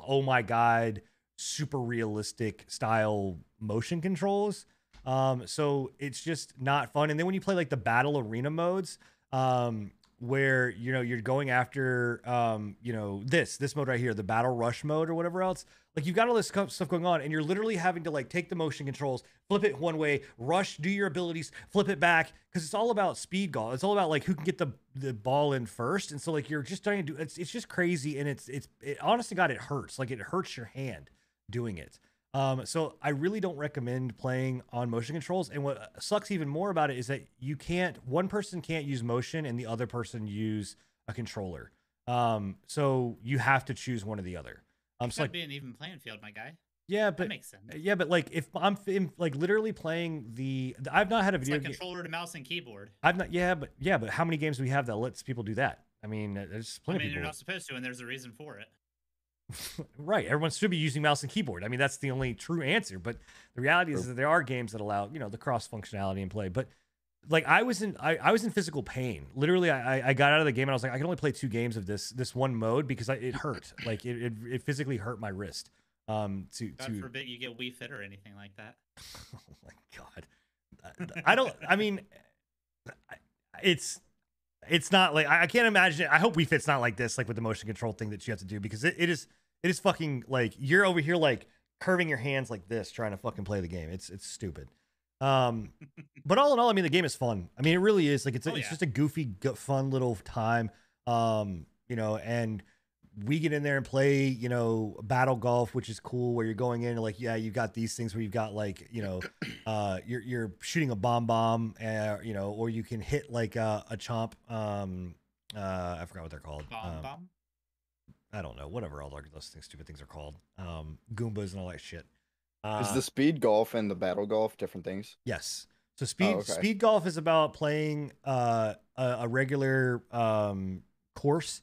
Speaker 1: oh my god super realistic style motion controls. Um so it's just not fun. And then when you play like the battle arena modes um where you know you're going after um you know this this mode right here the battle rush mode or whatever else like you've got all this stuff going on and you're literally having to like take the motion controls flip it one way rush do your abilities flip it back because it's all about speed golf it's all about like who can get the the ball in first. And so like you're just trying to do it's, it's just crazy and it's it's it, honest to god it hurts. Like it hurts your hand doing it um so i really don't recommend playing on motion controls and what sucks even more about it is that you can't one person can't use motion and the other person use a controller um so you have to choose one or the other um so
Speaker 4: Should
Speaker 1: like
Speaker 4: be an even playing field, my guy.
Speaker 1: yeah but That
Speaker 4: makes sense.
Speaker 1: yeah but like if i'm f- like literally playing the i've not had a
Speaker 4: It's
Speaker 1: video
Speaker 4: like
Speaker 1: game
Speaker 4: controller to mouse and keyboard.
Speaker 1: I've not, yeah, but yeah, but how many games do we have that lets people do that? I mean, there's
Speaker 4: I
Speaker 1: plenty
Speaker 4: mean,
Speaker 1: of
Speaker 4: you're not supposed to, and there's a reason for it.
Speaker 1: Right. Everyone should be using mouse and keyboard. I mean, that's the only true answer. But the reality is that there are games that allow, you know, the cross functionality in play. But like I was in, I, I was in physical pain. Literally, I, I- I got out of the game and I was like, I can only play two games of this, this one mode because I, it hurt. like it, it, it physically hurt my wrist. Um, to
Speaker 4: God
Speaker 1: to
Speaker 4: forbid you get Wii Fit or anything like that.
Speaker 1: oh my god I- i don't i mean it's it's not like i I can't imagine It. i hope Wii Fit's not like this like with the motion control thing that you have to do because it, it is it is fucking like you're over here like curving your hands like this trying to fucking play the game it's it's stupid Um, but all in all, I mean, the game is fun. I mean, it really is. Like, it's a,
Speaker 4: Oh,
Speaker 1: it's just a goofy, fun little time. Um, you know, and we get in there and play, you know, battle golf, which is cool. Where you're going in, and like, yeah, you've got these things where you've got like, you know, uh, you're you're shooting a bomb bomb, uh, you know, or you can hit like a, a chomp. Um, uh, I forgot what they're called.
Speaker 4: Bomb
Speaker 1: Um,
Speaker 4: bomb.
Speaker 1: I don't know, whatever all those things, stupid things are called. Um, Goombas and all that shit.
Speaker 2: Is
Speaker 1: Uh,
Speaker 2: the speed golf and the battle golf different things?
Speaker 1: Yes. So speed
Speaker 2: okay.
Speaker 1: speed golf is about playing uh, a, a regular um, course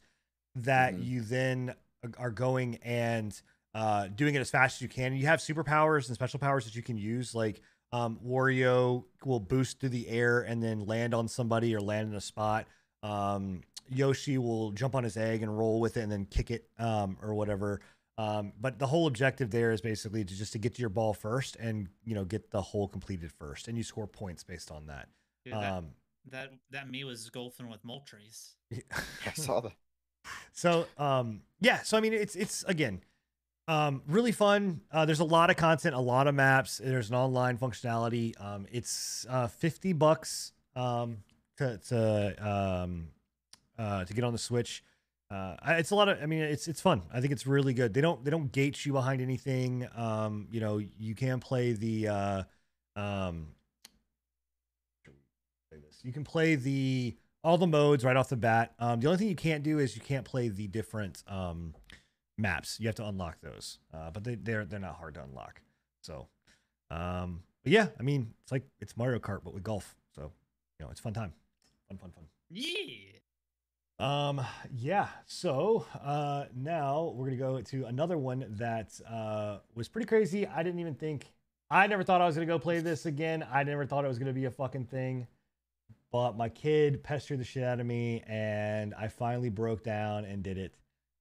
Speaker 1: that
Speaker 2: Mhm.
Speaker 1: you then are going and uh, doing it as fast as you can. You have superpowers and special powers that you can use. Like um, Wario will boost through the air and then land on somebody or land in a spot. Um, Yoshi will jump on his egg and roll with it and then kick it um, or whatever. Um, but the whole objective there is basically to just to get to your ball first and you know get the hole completed first, and you score points based on that.
Speaker 4: Dude, that,
Speaker 1: Um,
Speaker 4: that that me was golfing with Moltres.
Speaker 2: I saw that.
Speaker 1: so um, yeah, so I mean it's it's again um, really fun. Uh, there's a lot of content, a lot of maps. There's an online functionality. Um, it's uh, fifty bucks um, to to um, uh, to get on the Switch. Uh, it's a lot of. I mean, it's it's fun. I think it's really good. They don't they don't gate you behind anything. Um, you know, you can play the. Uh, um. You can play the all the modes right off the bat. Um, the only thing you can't do is you can't play the different um, maps. You have to unlock those, uh, but they, they're they're not hard to unlock. So, um, but yeah, I mean, it's like it's Mario Kart but with golf. So, you know, it's fun time, fun, fun, fun.
Speaker 4: Yeah.
Speaker 1: Um, yeah. So uh, now we're gonna go to another one that uh, was pretty crazy. I didn't even think. I never thought I was gonna go play this again. I never thought it was gonna be a fucking thing. But my kid pestered the shit out of me, and I finally broke down and did it.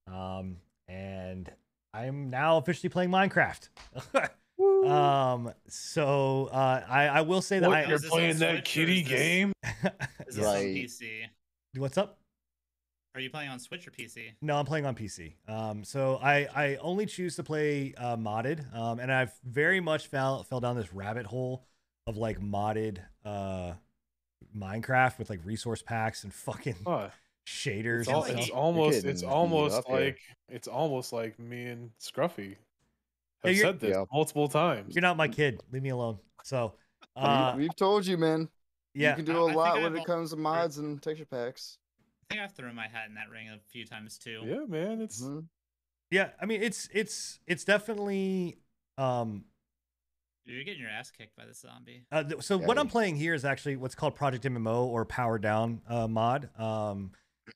Speaker 1: Um, and I'm now officially playing Minecraft. um, so uh, I I will say that
Speaker 3: What,
Speaker 1: I
Speaker 3: you're
Speaker 4: Is this on
Speaker 3: playing that
Speaker 4: Switch
Speaker 3: kitty game?
Speaker 4: Is this on
Speaker 2: Right.
Speaker 4: PC?
Speaker 1: what's up.
Speaker 4: Are you playing on Switch or PC?
Speaker 1: No, I'm playing on PC. Um, so I I only choose to play uh, modded. Um, and I've very much fell fell down this rabbit hole of like modded uh Minecraft with like resource packs and fucking
Speaker 3: Huh.
Speaker 1: shaders.
Speaker 3: It's,
Speaker 1: and
Speaker 3: al-
Speaker 1: stuff.
Speaker 3: it's almost it's almost
Speaker 2: up here.
Speaker 3: like it's almost like me and Scruffy have
Speaker 1: you're-
Speaker 3: said this
Speaker 2: Yeah.
Speaker 3: multiple times.
Speaker 1: You're not my kid. Leave me alone. So
Speaker 2: We-
Speaker 1: uh,
Speaker 2: We've told you, man.
Speaker 1: yeah,
Speaker 2: You can do
Speaker 4: I-
Speaker 2: a
Speaker 4: I think
Speaker 2: lot
Speaker 4: I've
Speaker 2: when it
Speaker 4: al-
Speaker 2: comes to mods and texture packs.
Speaker 4: I think I've thrown my hat in that ring a few times too.
Speaker 3: Yeah, man, it's
Speaker 2: Mhm.
Speaker 1: yeah. I mean, it's it's it's definitely um
Speaker 4: You're getting your ass kicked by the zombie.
Speaker 1: Uh, th- so
Speaker 2: Yeah,
Speaker 1: what I'm playing here is actually what's called Project MMO or Power Down uh, mod. Um,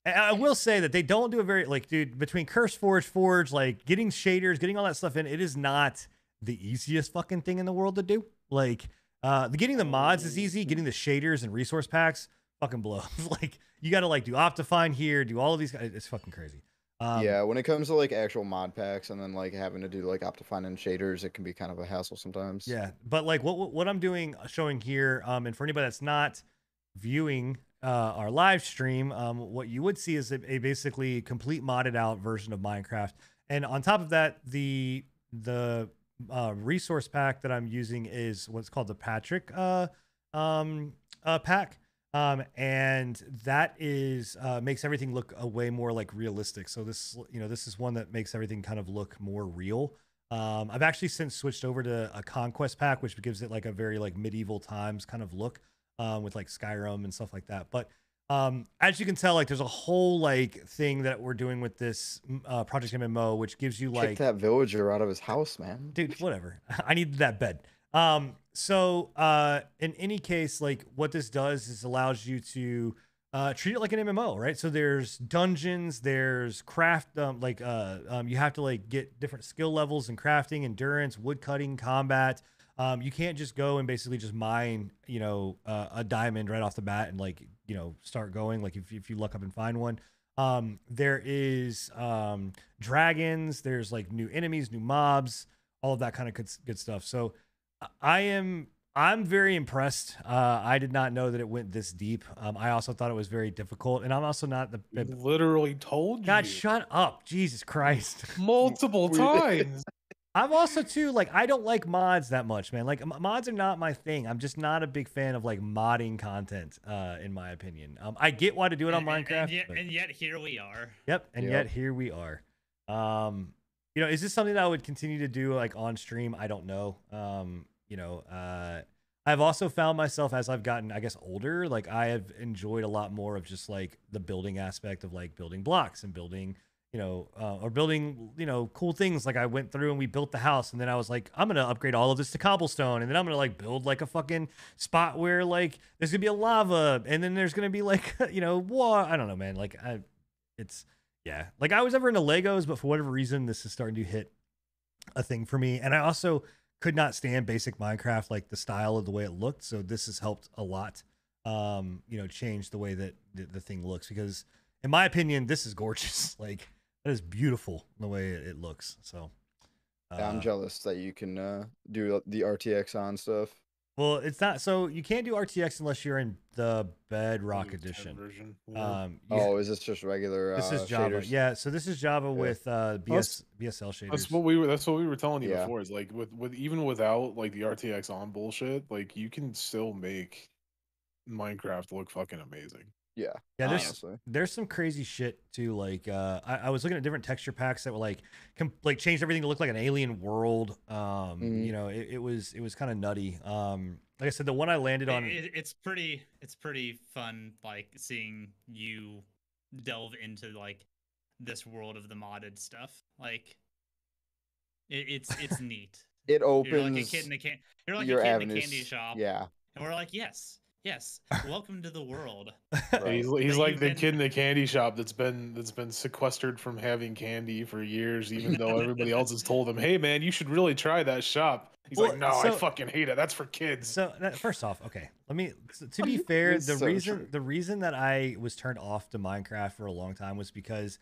Speaker 1: I will say that they don't do a very like, dude, between CurseForge, Forge, like getting shaders, getting all that stuff in, it is not the easiest fucking thing in the world to do. Like, uh, the getting the mods is easy. Getting the shaders and resource packs fucking blows. like, you got to like do Optifine here, do all of these. guys. It's fucking crazy. Um,
Speaker 2: yeah, when it comes to like actual mod packs and then like having to do like Optifine and shaders, it can be kind of a hassle sometimes.
Speaker 1: Yeah, but like what what what I'm doing, uh, showing here, um, and for anybody that's not viewing uh, our live stream, um, what you would see is a, a basically complete modded out version of Minecraft, and on top of that, the the uh, resource pack that I'm using is what's called the Patrix uh, um, uh, pack. Um, and that is uh, makes everything look a way more like realistic. So this, you know, this is one that makes everything kind of look more real. Um, I've actually since switched over to a conquest pack, which gives it like a very like medieval times kind of look, um, with like Skyrim and stuff like that. But um, as you can tell, like there's a whole like thing that we're doing with this uh, Project MMO, which gives you
Speaker 2: Kick
Speaker 1: like
Speaker 2: that villager out of his house, man.
Speaker 1: dude whatever i need that bed um so uh in any case like what this does is allows you to uh treat it like an mmo right? So there's dungeons there's craft um, like uh um, you have to like get different skill levels in crafting endurance wood cutting combat. Um you can't just go and basically just mine you know uh, a diamond right off the bat and like you know start going like if, if you luck up and find one. Um there is um dragons there's like new enemies new mobs all of that kind of good, good stuff. So I- i am i'm very impressed uh i did not know that it went this deep um i also thought it was very difficult and i'm also not the
Speaker 3: We literally told
Speaker 1: god
Speaker 3: you
Speaker 1: shut up jesus christ
Speaker 3: multiple times.
Speaker 1: I'm also too like I don't like mods that much, man. Like mods are not my thing. I'm just not a big fan of like modding content, uh, in my opinion. Um, I get why to do it on
Speaker 4: And- and-
Speaker 1: Minecraft.
Speaker 4: And yet,
Speaker 1: but-
Speaker 4: and yet here we are.
Speaker 1: Yep, and
Speaker 2: Yep.
Speaker 1: yet here we are. Um, you know, is this something that I would continue to do like on stream? I don't know. Um, you know, uh, I've also found myself as I've gotten, I guess, older, like I have enjoyed a lot more of just like the building aspect of like building blocks and building, you know, uh, or building, you know, cool things. Like I went through and we built the house, and then I was like, I'm gonna upgrade all of this to cobblestone, and then I'm gonna like build like a fucking spot where like there's gonna be a lava, and then there's gonna be like, you know, water. I don't know, man. Like I, it's yeah. Like I was ever into Legos, but for whatever reason, this is starting to hit a thing for me. And I also could not stand basic Minecraft, like the style of the way it looked. So this has helped a lot. Um, you know, change the way that the, the thing looks because, in my opinion, this is gorgeous. like that is beautiful the way it, it looks. So.
Speaker 2: Yeah, I'm
Speaker 1: uh,
Speaker 2: jealous that you can uh, do the RTX on stuff.
Speaker 1: Well, it's not so you can't do RTX unless you're in the Bedrock
Speaker 3: Maybe 10
Speaker 1: edition.
Speaker 3: version. yeah.
Speaker 1: Um, you-
Speaker 2: Oh, is this just regular?
Speaker 1: this
Speaker 2: uh,
Speaker 1: is Java.
Speaker 2: shaders?
Speaker 1: Yeah, so this is Java with uh, BS, BSL shaders.
Speaker 3: That's what we were. That's what we were telling you
Speaker 2: Yeah.
Speaker 3: before. Is like with with even without like the RTX on bullshit, like you can still make Minecraft look fucking amazing.
Speaker 2: Yeah.
Speaker 1: yeah, there's
Speaker 2: honestly.
Speaker 1: there's some crazy shit too. Like uh, I, I was looking at different texture packs that were like com- like changed everything to look like an alien world. Um,
Speaker 2: Mhm.
Speaker 1: you know, it, it was it was kind of nutty. Um, like I said, the one I landed on.
Speaker 4: It, it's pretty. It's pretty fun, like seeing you delve into like this world of the modded stuff. Like, it, it's it's neat.
Speaker 2: It opens
Speaker 4: You're
Speaker 2: opens
Speaker 4: like a kid in a can. You're like
Speaker 2: your
Speaker 4: a kid in a candy shop.
Speaker 2: Yeah.
Speaker 4: And we're like, yes, yes, welcome to the world.
Speaker 2: Right.
Speaker 3: He's, he's like the
Speaker 4: been-
Speaker 3: kid in the candy shop that's been that's been sequestered from having candy for years, even though everybody else has told him, "Hey, man, you should really try that shop." He's
Speaker 1: Well,
Speaker 3: like, "No, I fucking hate it. That's for kids."
Speaker 1: So first off, okay, let me. so to be fair, the
Speaker 2: so
Speaker 1: reason
Speaker 2: true.
Speaker 1: the reason that I was turned off to Minecraft for a long time was because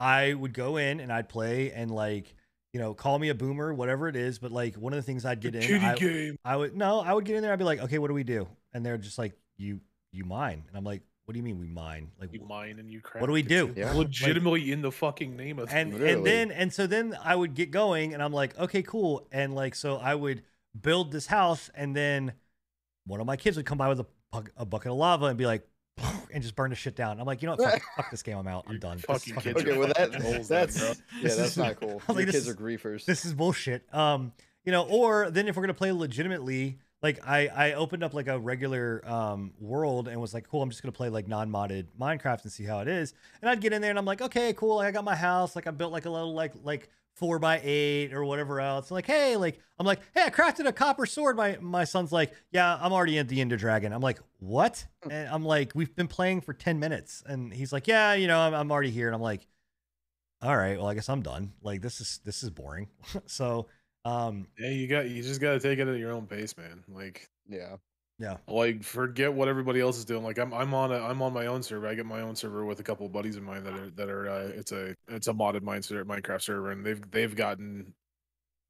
Speaker 1: I would go in and I'd play and like you know call me a boomer, whatever it is, but like one of the things I'd
Speaker 3: The
Speaker 1: get in, I,
Speaker 3: game.
Speaker 1: I would no, I would get in there. I'd be like, okay, what do we do? And they're just like, you you mine, and I'm like, what do you mean we mine? Like
Speaker 3: You mine and you craft.
Speaker 1: What do we do?
Speaker 2: Yeah.
Speaker 3: Legitimately in the fucking name of
Speaker 1: and
Speaker 3: things.
Speaker 1: and then and so then I would get going and I'm like, okay, cool. And like so I would build this house and then one of my kids would come by with a, a bucket of lava and be like and just burn the shit down. I'm like, you know what? Fuck, fuck this game. I'm out. I'm done. This
Speaker 3: fucking
Speaker 1: fucking
Speaker 3: kids
Speaker 2: Okay, well that
Speaker 3: fucking holes then,
Speaker 2: that's yeah, that's not cool.
Speaker 1: I
Speaker 2: Your
Speaker 1: like,
Speaker 2: kids
Speaker 1: is-
Speaker 2: are griefers.
Speaker 1: this is bullshit. Um, you know, or then if we're gonna play legitimately, like I I opened up like a regular um world and was like, cool, I'm just gonna play like non-modded Minecraft and see how it is. And I'd get in there and I'm like, okay, cool. Like I got my house, like I built like a little like like four by eight or whatever else. like, hey, like I'm like, hey, I crafted a copper sword. My my son's like, yeah, I'm already at the Ender Dragon. I'm like, what? And I'm like, we've been playing for 10 minutes. And he's like, yeah, you know, I'm, I'm already here. And I'm like, all right, well, I guess I'm done. Like this is this is boring. so um
Speaker 3: Yeah, you got you just got to take it at your own pace, man. Like
Speaker 2: yeah.
Speaker 1: yeah.
Speaker 3: like forget what everybody else is doing. Like I'm I'm on a I'm on my own server. I get my own server with a couple of buddies of mine that are that are uh, it's a it's a modded mine ser- Minecraft server, and they've they've gotten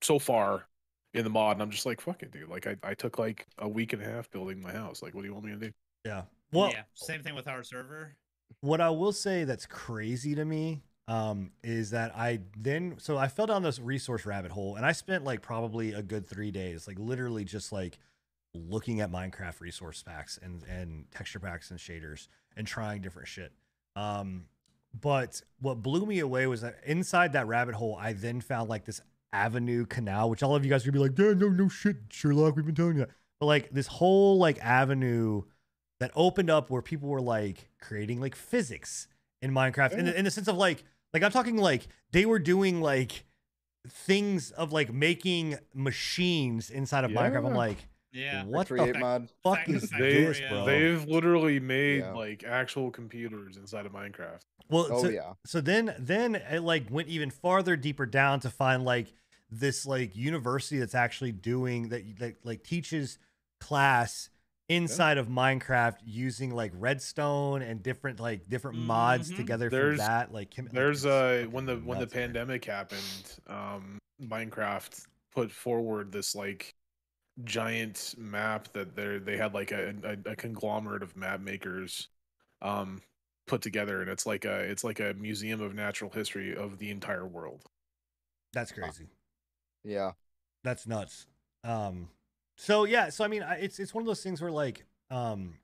Speaker 3: so far in the mod, and I'm just like fuck it, dude. Like I I took like a week and a half building my house. Like what do you want me to do?
Speaker 1: Yeah. Well,
Speaker 4: yeah, same thing with our server.
Speaker 1: what I will say that's crazy to me um, is that I then so I fell down this resource rabbit hole and I spent like probably a good three days, like literally just like looking at Minecraft resource packs and and texture packs and shaders and trying different shit. Um, but what blew me away was that inside that rabbit hole, I then found like this avenue canal, which all of you guys are gonna be like, yeah, no, no shit, Sherlock, we've been telling you that. But like this whole like avenue that opened up where people were like creating like physics in Minecraft in, the, in the sense of like like I'm talking like they were doing like things of like making machines inside of Minecraft. I'm like,
Speaker 4: Yeah.
Speaker 1: what the
Speaker 2: mod.
Speaker 1: fuck
Speaker 4: Fact-
Speaker 1: is
Speaker 3: they,
Speaker 1: this, bro?
Speaker 3: They've literally made
Speaker 2: Yeah.
Speaker 3: like actual computers inside of Minecraft.
Speaker 1: well,
Speaker 2: Oh
Speaker 1: so,
Speaker 2: yeah.
Speaker 1: so then then it like went even farther deeper down to find like this like university that's actually doing that that like teaches class inside of Minecraft using like redstone and different like different mods
Speaker 4: Mhm.
Speaker 1: together for
Speaker 3: There's-
Speaker 1: that like chem- like,
Speaker 3: There's
Speaker 1: it's
Speaker 3: uh when the when the
Speaker 1: nuts, man.
Speaker 3: pandemic happened, um Minecraft put forward this like giant map that they they had like a, a, a conglomerate of map makers um put together and it's like a it's like a museum of natural history of the entire world.
Speaker 1: that's crazy
Speaker 2: Yeah.
Speaker 1: That's nuts. Um, so yeah, so I mean, it's it's one of those things where like, um,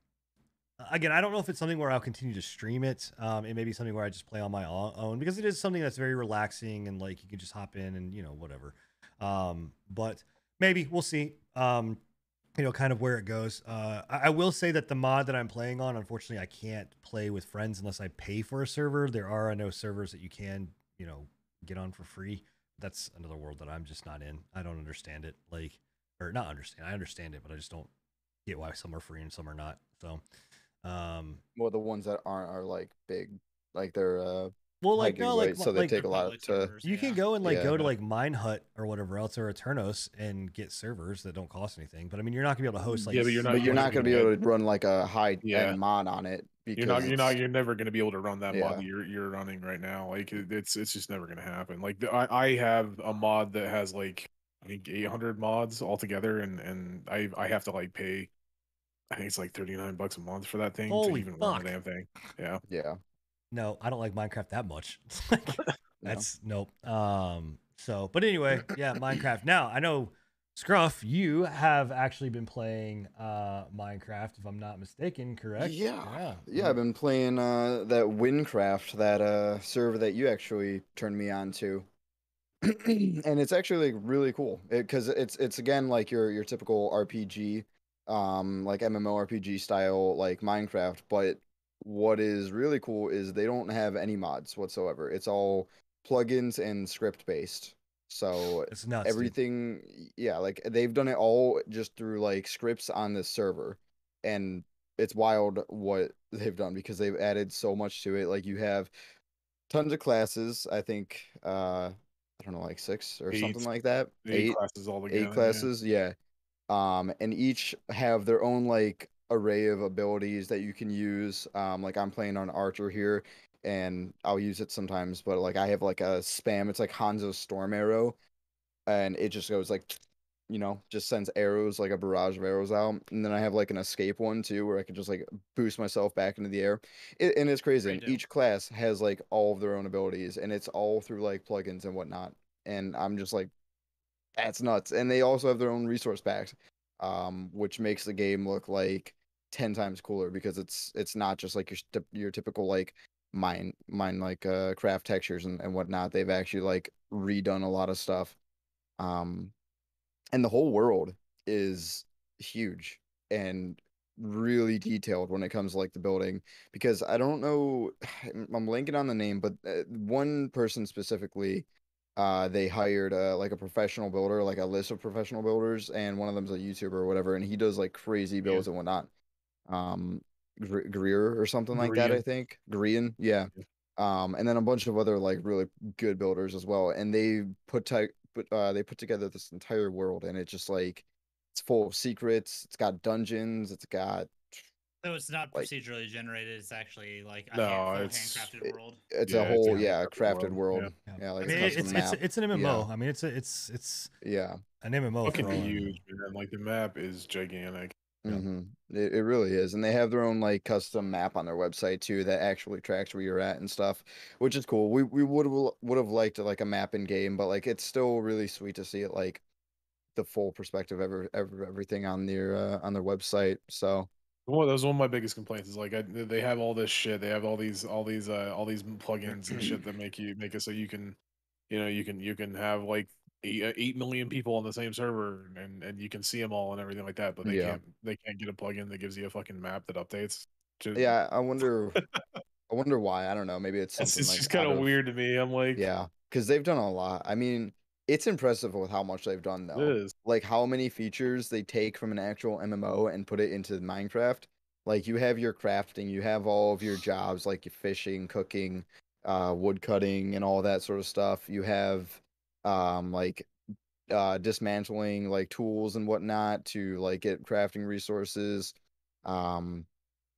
Speaker 1: again, I don't know if it's something where I'll continue to stream it. Um, it may be something where I just play on my own because it is something that's very relaxing and like you can just hop in and you know whatever. Um, but maybe we'll see. Um, you know, kind of where it goes. Uh, I, I will say that the mod that I'm playing on, unfortunately, I can't play with friends unless I pay for a server. There are I know servers that you can, you know, get on for free. That's another world that I'm just not in. I don't understand it. Like, or not understand. I understand it, but I just don't get why some are free and some are not. So, um,
Speaker 2: Well, the ones that aren't are like big, like they're uh
Speaker 1: well, like
Speaker 2: high
Speaker 1: no, like
Speaker 2: gigabytes, so they
Speaker 1: like
Speaker 2: take a lot
Speaker 4: Public
Speaker 2: to.
Speaker 4: servers,
Speaker 1: you can go and like
Speaker 2: Yeah.
Speaker 1: go to like Minehut or whatever else or Aternos and get servers that don't cost anything. But I mean, you're not gonna be able to host like
Speaker 3: Yeah, but you're not-
Speaker 2: you're
Speaker 3: not
Speaker 2: not going to be able to run like a high
Speaker 3: Yeah.
Speaker 2: end mod on it because
Speaker 3: You're not. You're not. You're never going to be able to run that
Speaker 2: Yeah.
Speaker 3: mod that you're you're running right now. Like it, it's it's just never going to happen. Like the, I I have a mod that has like I think 800 mods altogether, and and I I have to like pay. I think it's like 39 bucks a month for that thing
Speaker 1: Holy
Speaker 3: to even run
Speaker 1: fuck.
Speaker 3: the damn thing. Yeah.
Speaker 2: Yeah.
Speaker 1: no, I don't like Minecraft that much. Like, That's nope. Um. So, but anyway, yeah, Minecraft. Now I know, Scruff, you have actually been playing uh Minecraft, if I'm not mistaken, correct?
Speaker 2: Yeah.
Speaker 1: Yeah.
Speaker 2: Yeah, I've been playing uh, that Wynncraft, that uh, server that you actually turned me on to, and it's actually like really cool because it's it's again like your your typical RPG, um, like MMORPG style like Minecraft. But what is really cool is they don't have any mods whatsoever. It's all plugins and script based. So
Speaker 1: It's nuts. dude.
Speaker 2: everything yeah like they've done it all just through like scripts on this server and it's wild what they've done because they've added so much to it like you have tons of classes i think uh i don't know like six or something like that
Speaker 3: Eight, classes all together.
Speaker 2: eight classes yeah. um and each have their own like array of abilities that you can use um like i'm playing on archer here and i'll use it sometimes but like i have like a spam it's like hanzo's storm arrow and it just goes like you know just sends arrows like a barrage of arrows out and then i have like an escape one too where i can just like boost myself back into the air it, and it's crazy and each class has like all of their own abilities and it's all through like plugins and whatnot and i'm just like that's nuts. And they also have their own resource packs, um, which makes the game look like ten times cooler because it's it's not just like your your typical like mine mine like uh craft textures and, and whatnot. They've actually like redone a lot of stuff. Um and the whole world is huge and really detailed when it comes to like the building because I don't know I'm blanking on the name but uh, one person specifically uh they hired uh like a professional builder like a list of professional builders and one of them's a youtuber or whatever and he does like crazy builds and whatnot um Gre- greer or something like that i think Grian, yeah. um and then a bunch of other like really good builders as well and they put ti- put uh they put together this entire world and it's just like it's full of secrets it's got dungeons it's got
Speaker 4: So it's not
Speaker 2: Like-
Speaker 4: procedurally generated. It's actually like a
Speaker 3: No,
Speaker 4: hand,
Speaker 3: it's-
Speaker 4: handcrafted
Speaker 2: it-
Speaker 4: world.
Speaker 2: it's
Speaker 3: Yeah,
Speaker 2: a
Speaker 3: it's a
Speaker 2: whole yeah
Speaker 3: crafted
Speaker 2: crafted
Speaker 3: world,
Speaker 2: world
Speaker 1: yeah.
Speaker 2: yeah,
Speaker 1: I
Speaker 2: like
Speaker 1: mean,
Speaker 2: a
Speaker 1: it's
Speaker 2: custom
Speaker 1: it's
Speaker 2: map
Speaker 1: it's an MMO. I mean, it's a, it's it's
Speaker 2: yeah
Speaker 1: an MMO.
Speaker 3: Fucking
Speaker 1: for all
Speaker 3: huge, man. Like the map is gigantic.
Speaker 1: Yeah.
Speaker 2: hmm It, it really is, and they have their own like custom map on their website too that actually tracks where you're at and stuff, which is cool. We we would would have liked like a map in game, but like it's still really sweet to see it like the full perspective of every, every, everything on their uh, on their website. So
Speaker 3: Well, that was one of my biggest complaints. Is like I, they have all this shit. They have all these, all these, uh, all these plugins and shit that make you make it so you can, you know, you can you can have like eight, uh, eight million people on the same server and and you can see them all and everything like that. But they
Speaker 2: Yeah.
Speaker 3: can't they can't get a plugin that gives you a fucking map that updates. Just,
Speaker 2: yeah, I wonder, I wonder why. I don't know. Maybe it's something
Speaker 3: it's
Speaker 2: like
Speaker 3: just kind of weird to me. I'm like,
Speaker 2: Yeah, because they've done a lot. I mean, it's impressive with how much they've done though.
Speaker 3: is.
Speaker 2: like how many features they take from an actual MMO and put it into Minecraft. Like you have your crafting, you have all of your jobs like your fishing, cooking, uh, wood cutting, and all that sort of stuff. You have um like uh dismantling like tools and whatnot to like get crafting resources, um,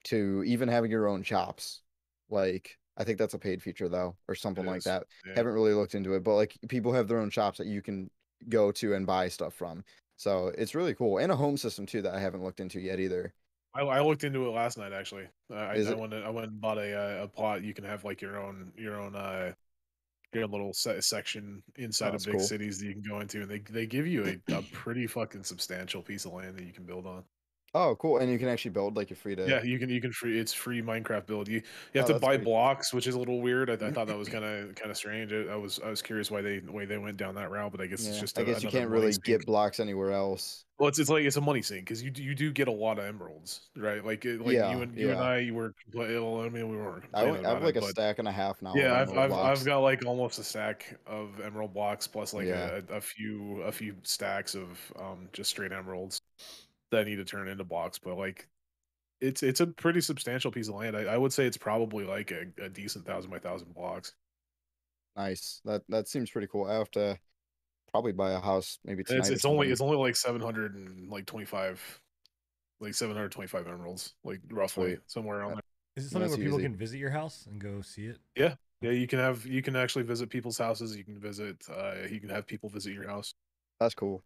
Speaker 2: to even having your own shops. Like I think that's a paid feature though, or something
Speaker 3: It
Speaker 2: like
Speaker 3: is.
Speaker 2: that
Speaker 3: Yeah.
Speaker 2: haven't really looked into it, but like people have their own shops that you can go to and buy stuff from. So it's really cool, and a home system too that I haven't looked into yet either.
Speaker 3: I, I looked into it last night actually. Uh, I, I went and- I went and bought a uh, a plot. You can have like your own your own uh own little se- section inside
Speaker 2: That's
Speaker 3: of big
Speaker 2: cool.
Speaker 3: cities that you can go into, and they they give you a, a pretty fucking substantial piece of land that you can build on.
Speaker 2: Oh, cool. And you can actually build like you're free to.
Speaker 3: Yeah, you can you can free it's free Minecraft build. You you have
Speaker 2: Oh,
Speaker 3: to buy
Speaker 2: pretty-
Speaker 3: blocks, which is a little weird. I, I thought that was kind of kind of strange. I, I was I was curious why they why they went down that route, but I guess it's just
Speaker 2: I
Speaker 3: a-
Speaker 2: guess you can't really
Speaker 3: sink.
Speaker 2: get blocks anywhere else.
Speaker 3: Well, it's, it's like it's a money sink because you do- you do get a lot of emeralds, right? Like it- like
Speaker 2: Yeah,
Speaker 3: you and you and. I you were well, I mean we weren't.
Speaker 2: I, I have like
Speaker 3: it,
Speaker 2: a stack and a half now.
Speaker 3: Yeah, I've I've. I've got like almost a stack of emerald blocks plus like
Speaker 2: Yeah.
Speaker 3: a, a few a few stacks of um just straight emeralds that I need to turn into blocks. But like it's it's a pretty substantial piece of land. I, I would say it's probably like a, a decent thousand by thousand blocks.
Speaker 2: Nice. That that seems pretty cool. I have to probably buy a house maybe tonight.
Speaker 3: It's it's only it's only like seven hundred and like twenty five like seven hundred twenty five emeralds, like roughly
Speaker 2: Sweet.
Speaker 3: somewhere around
Speaker 2: Yeah.
Speaker 3: there.
Speaker 1: Is it something
Speaker 2: That's
Speaker 1: where people
Speaker 2: easy.
Speaker 1: can visit your house and go see it?
Speaker 3: Yeah, yeah, you can have you can actually visit people's houses. You can visit. Uh, you can have people visit your house.
Speaker 2: That's cool.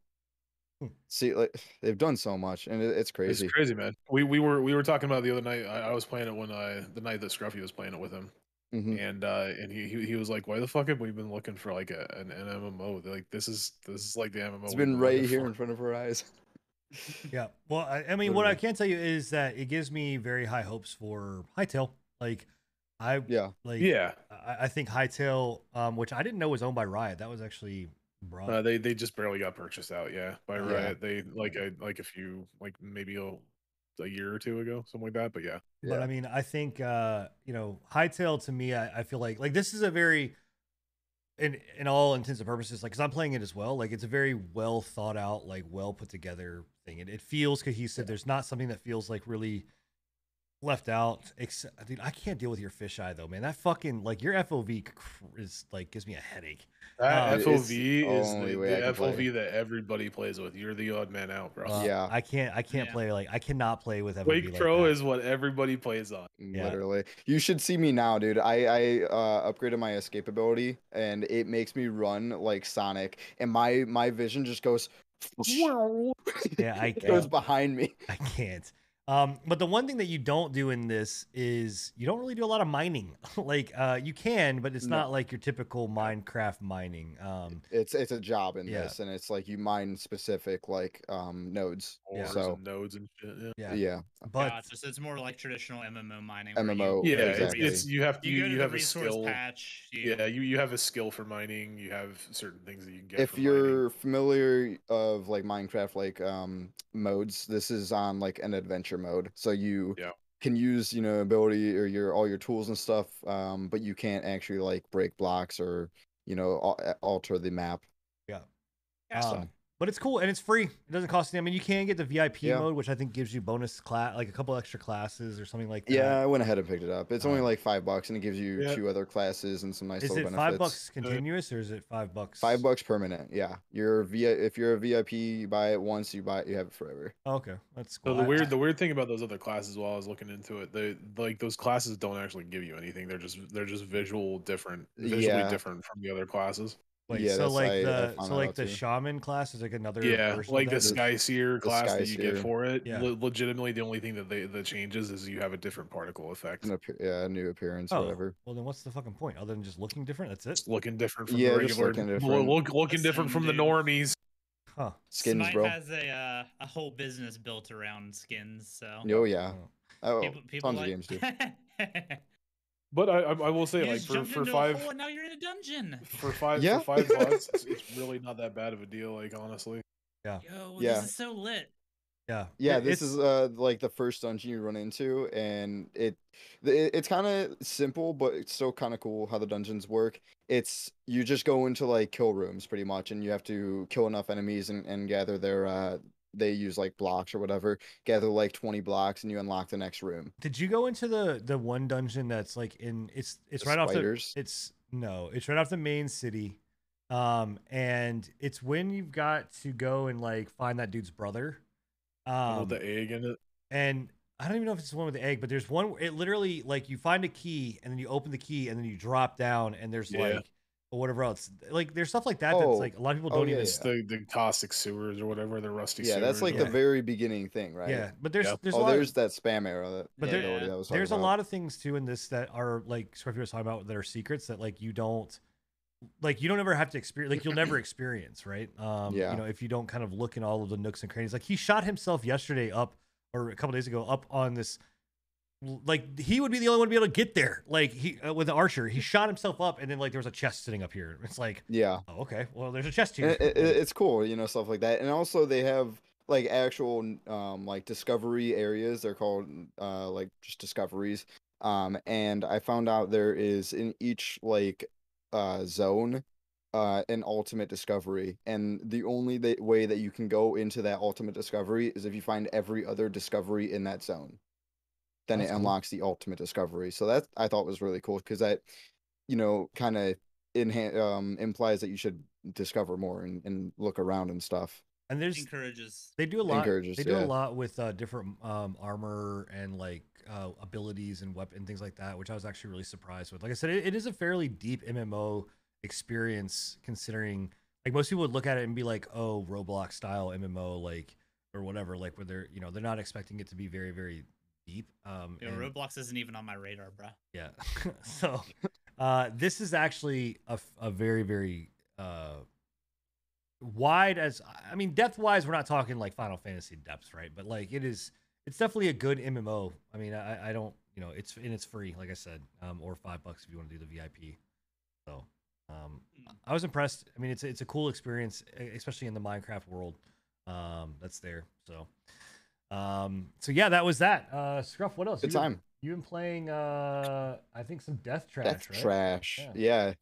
Speaker 2: See, like they've done so much, and it, it's crazy.
Speaker 3: It's crazy, man. We we were we were talking about it the other night. I, I was playing it when I the night that Scruffy was playing it with him,
Speaker 2: Mhm.
Speaker 3: and uh and he, he he was like, "Why the fuck have we been looking for like a an, an MMO? They're like this is this is like the MMO.
Speaker 2: It's
Speaker 3: we've
Speaker 2: been right here
Speaker 3: for."
Speaker 2: in front of our eyes.
Speaker 1: Yeah. Well, I, I mean, what I can tell you is that it gives me very high hopes for Hytale. Like, I
Speaker 2: Yeah.
Speaker 1: like.
Speaker 3: Yeah,
Speaker 1: I, I think Hytale, um, which I didn't know was owned by Riot. That was actually brought.
Speaker 3: Uh, they they just barely got purchased out. Yeah, by
Speaker 2: Yeah.
Speaker 3: Riot. They like a like a few like maybe a, a year or two ago, something like that. But yeah,
Speaker 1: But I mean, I think uh, you know, Hytale to me, I, I feel like like this is a very in in all intents and purposes, like because I'm playing it as well, like it's a very well thought out, like well put together thing. It, it feels cohesive. There's not something that feels like really left out. Except, dude, I can't deal with your fisheye though, man. That fucking like your FOV is like gives me a headache.
Speaker 3: that
Speaker 1: Uh,
Speaker 2: it's
Speaker 3: FOV is the,
Speaker 2: way
Speaker 3: the
Speaker 2: can play.
Speaker 3: FOV that everybody plays with. You're the odd man out, bro.
Speaker 1: Uh,
Speaker 2: Yeah.
Speaker 1: I can't. I can't
Speaker 4: Yeah.
Speaker 1: play like I cannot play with FOV
Speaker 3: Quake
Speaker 1: like
Speaker 3: Pro
Speaker 1: that.
Speaker 3: is what everybody plays on.
Speaker 1: Yeah.
Speaker 2: Literally. You should see me now, dude. I I uh, upgraded my escape ability, and it makes me run like Sonic, and my my vision just goes.
Speaker 1: Yeah, I
Speaker 2: it goes
Speaker 1: can't.
Speaker 2: behind me.
Speaker 1: I can't. Um, but the one thing that you don't do in this is you don't really do a lot of mining. like uh, you can, but it's
Speaker 2: No.
Speaker 1: not like your typical Minecraft mining. Um,
Speaker 2: It's it's a job in
Speaker 1: Yeah.
Speaker 2: this, and it's like you mine specific like um nodes.
Speaker 1: Yeah.
Speaker 2: So
Speaker 3: and nodes and shit. Yeah.
Speaker 1: yeah,
Speaker 2: yeah,
Speaker 1: but
Speaker 4: Gotcha. So it's more like traditional MMO mining. where you-
Speaker 2: MMO,
Speaker 3: Yeah,
Speaker 2: exactly.
Speaker 3: it's, it's you have
Speaker 4: You,
Speaker 3: you, you have a
Speaker 4: resource
Speaker 3: skill.
Speaker 4: patch. You,
Speaker 3: Yeah, you, you have a skill for mining. You have certain things that you can get.
Speaker 2: if you're familiar of like Minecraft like um modes, this is on like an adventure mode. So you
Speaker 3: Yeah.
Speaker 2: can use, you know, ability or your all your tools and stuff, um, but you can't actually like break blocks or, you know, alter the map.
Speaker 1: yeah.
Speaker 4: Yeah,
Speaker 1: Um, but it's cool and it's free. It doesn't cost any. I mean, you can get the VIP
Speaker 2: Yeah.
Speaker 1: mode, which I think gives you bonus class, like a couple extra classes or something like that.
Speaker 2: Yeah, I went ahead and picked it up. It's only
Speaker 1: Uh,
Speaker 2: like five bucks and it gives you
Speaker 3: Yeah.
Speaker 2: two other classes and some nice
Speaker 1: Is
Speaker 2: little
Speaker 1: it
Speaker 2: benefits.
Speaker 1: five bucks continuous or is it five bucks?
Speaker 2: Five bucks permanent. Yeah. You're via if you're a VIP, you buy it once, you buy it, you have it forever.
Speaker 1: Oh, okay, that's
Speaker 3: So
Speaker 1: cool.
Speaker 3: the weird the weird thing about those other classes while I was looking into it, they like those classes don't actually give you anything. They're just they're just visual different visually
Speaker 2: Yeah.
Speaker 3: different from the other classes.
Speaker 1: Wait,
Speaker 2: yeah,
Speaker 1: so
Speaker 2: that's-
Speaker 1: like
Speaker 2: I- I
Speaker 1: the
Speaker 2: found
Speaker 1: so like the
Speaker 2: too.
Speaker 1: shaman class is like another
Speaker 3: Yeah,
Speaker 1: version
Speaker 3: like
Speaker 1: of
Speaker 3: the
Speaker 1: that?
Speaker 3: Skyseer
Speaker 2: the
Speaker 3: class
Speaker 2: Sky
Speaker 3: that you get for it.
Speaker 1: Yeah.
Speaker 3: le- legitimately, the only thing that they that changes is you have a different particle effect.
Speaker 2: An appe- yeah, a new appearance,
Speaker 1: Oh,
Speaker 2: whatever.
Speaker 1: well then what's the fucking point other than just looking different? That's it.
Speaker 3: It's looking different from
Speaker 2: Yeah,
Speaker 3: the regular.
Speaker 2: looking different.
Speaker 3: Look, looking different
Speaker 4: Listen,
Speaker 3: from the normies.
Speaker 1: Huh.
Speaker 2: Skins,
Speaker 4: Smite
Speaker 2: bro.
Speaker 4: has a uh, a whole business built around skins. So
Speaker 2: Oh yeah.
Speaker 1: Oh.
Speaker 2: Oh,
Speaker 4: people, people
Speaker 2: tons
Speaker 4: like...
Speaker 2: of games do.
Speaker 3: But I I, I will say
Speaker 4: you
Speaker 3: like for for five
Speaker 4: hole and now you're in a dungeon.
Speaker 3: for five
Speaker 2: Yeah.
Speaker 3: for five bucks, it's, it's really not that bad of a deal. Like honestly.
Speaker 4: Yo,
Speaker 2: Yeah.
Speaker 4: this is so lit.
Speaker 1: Yeah.
Speaker 2: Yeah,
Speaker 1: It-
Speaker 2: this is uh like the first dungeon you run into, and it, it it's kind of simple, but it's still kind of cool how the dungeons work. It's you just go into like kill rooms pretty much, and you have to kill enough enemies and, and gather their uh they use like blocks or whatever, gather like twenty blocks, and you unlock the next room.
Speaker 1: Did you go into the the one dungeon that's like in it's it's
Speaker 2: The
Speaker 1: right off
Speaker 2: spiders?
Speaker 1: the it's no it's right off the main city, um and it's when you've got to go and like find that dude's brother, um
Speaker 3: with the egg in it.
Speaker 1: and I don't even know if it's the one with the egg, but there's one. It literally like you find a key and then you open the key and then you drop down and there's
Speaker 3: Yeah.
Speaker 1: like or whatever else. Like there's stuff like that
Speaker 2: Oh.
Speaker 1: that's like a lot of people
Speaker 2: Oh,
Speaker 1: don't oh,
Speaker 2: yeah,
Speaker 1: even.
Speaker 3: It's the, the caustic sewers or whatever, the rusty
Speaker 2: Yeah, that's like
Speaker 3: or
Speaker 2: the very beginning thing, right?
Speaker 1: Yeah, but there's
Speaker 3: Yeah.
Speaker 1: there's a
Speaker 2: oh,
Speaker 1: lot.
Speaker 2: there's
Speaker 1: Of,
Speaker 2: that spam arrow that
Speaker 1: But there-
Speaker 2: ability that I was talking
Speaker 1: there's a lot of things too in this that are like Scruffy was talking about that are secrets that like you don't like you don't ever have to experience like you'll never experience right um
Speaker 2: Yeah.
Speaker 1: you know if you don't kind of look in all of the nooks and crannies like he shot himself yesterday up or a couple days ago up on this like he would be the only one to be able to get there. Like he uh, with the archer he shot himself up and then like there was a chest sitting up here. It's like
Speaker 2: Yeah.
Speaker 1: oh, okay. Well there's a chest here.
Speaker 2: It, it, it's cool you know stuff like that. And also they have like actual um like discovery areas. They're called uh like just discoveries. Um and i found out there is in each like uh zone uh an ultimate discovery. And the only th- way that you can go into that ultimate discovery is if you find every other discovery in that zone then
Speaker 1: That's
Speaker 2: it
Speaker 1: cool.
Speaker 2: unlocks the ultimate discovery so that i thought was really cool because that you know kind of inha- um implies that you should discover more and, and look around and stuff
Speaker 1: and there's
Speaker 4: encourages.
Speaker 1: They do a lot.
Speaker 2: Encourages,
Speaker 1: they do a lot with uh, different um, armor and like uh, abilities and weapon things like that, which I was actually really surprised with. Like I said, it, it is a fairly deep MMO experience, considering like most people would look at it and be like, "Oh, Roblox style MMO," like or whatever, like where they're you know they're not expecting it to be very very deep. Um,
Speaker 4: Yo,
Speaker 1: and-
Speaker 4: Roblox isn't even on my radar, bro.
Speaker 1: yeah. so uh this is actually a, a very very uh wide as I mean depth wise we're not talking like Final Fantasy depths, right? But like it is it's definitely a good MMO. I mean, I I don't, you know, it's and it's free like I said, um or 5 bucks if you want to do the VIP. So, um I was impressed. I mean, it's it's a cool experience especially in the Minecraft world. Um that's there. So, um so yeah, that was that. Uh Scruff, what else?
Speaker 2: good
Speaker 1: You been-
Speaker 2: time
Speaker 1: You've been playing, uh, I think some Death Trash,
Speaker 2: death
Speaker 1: right?
Speaker 2: trash
Speaker 1: Yeah.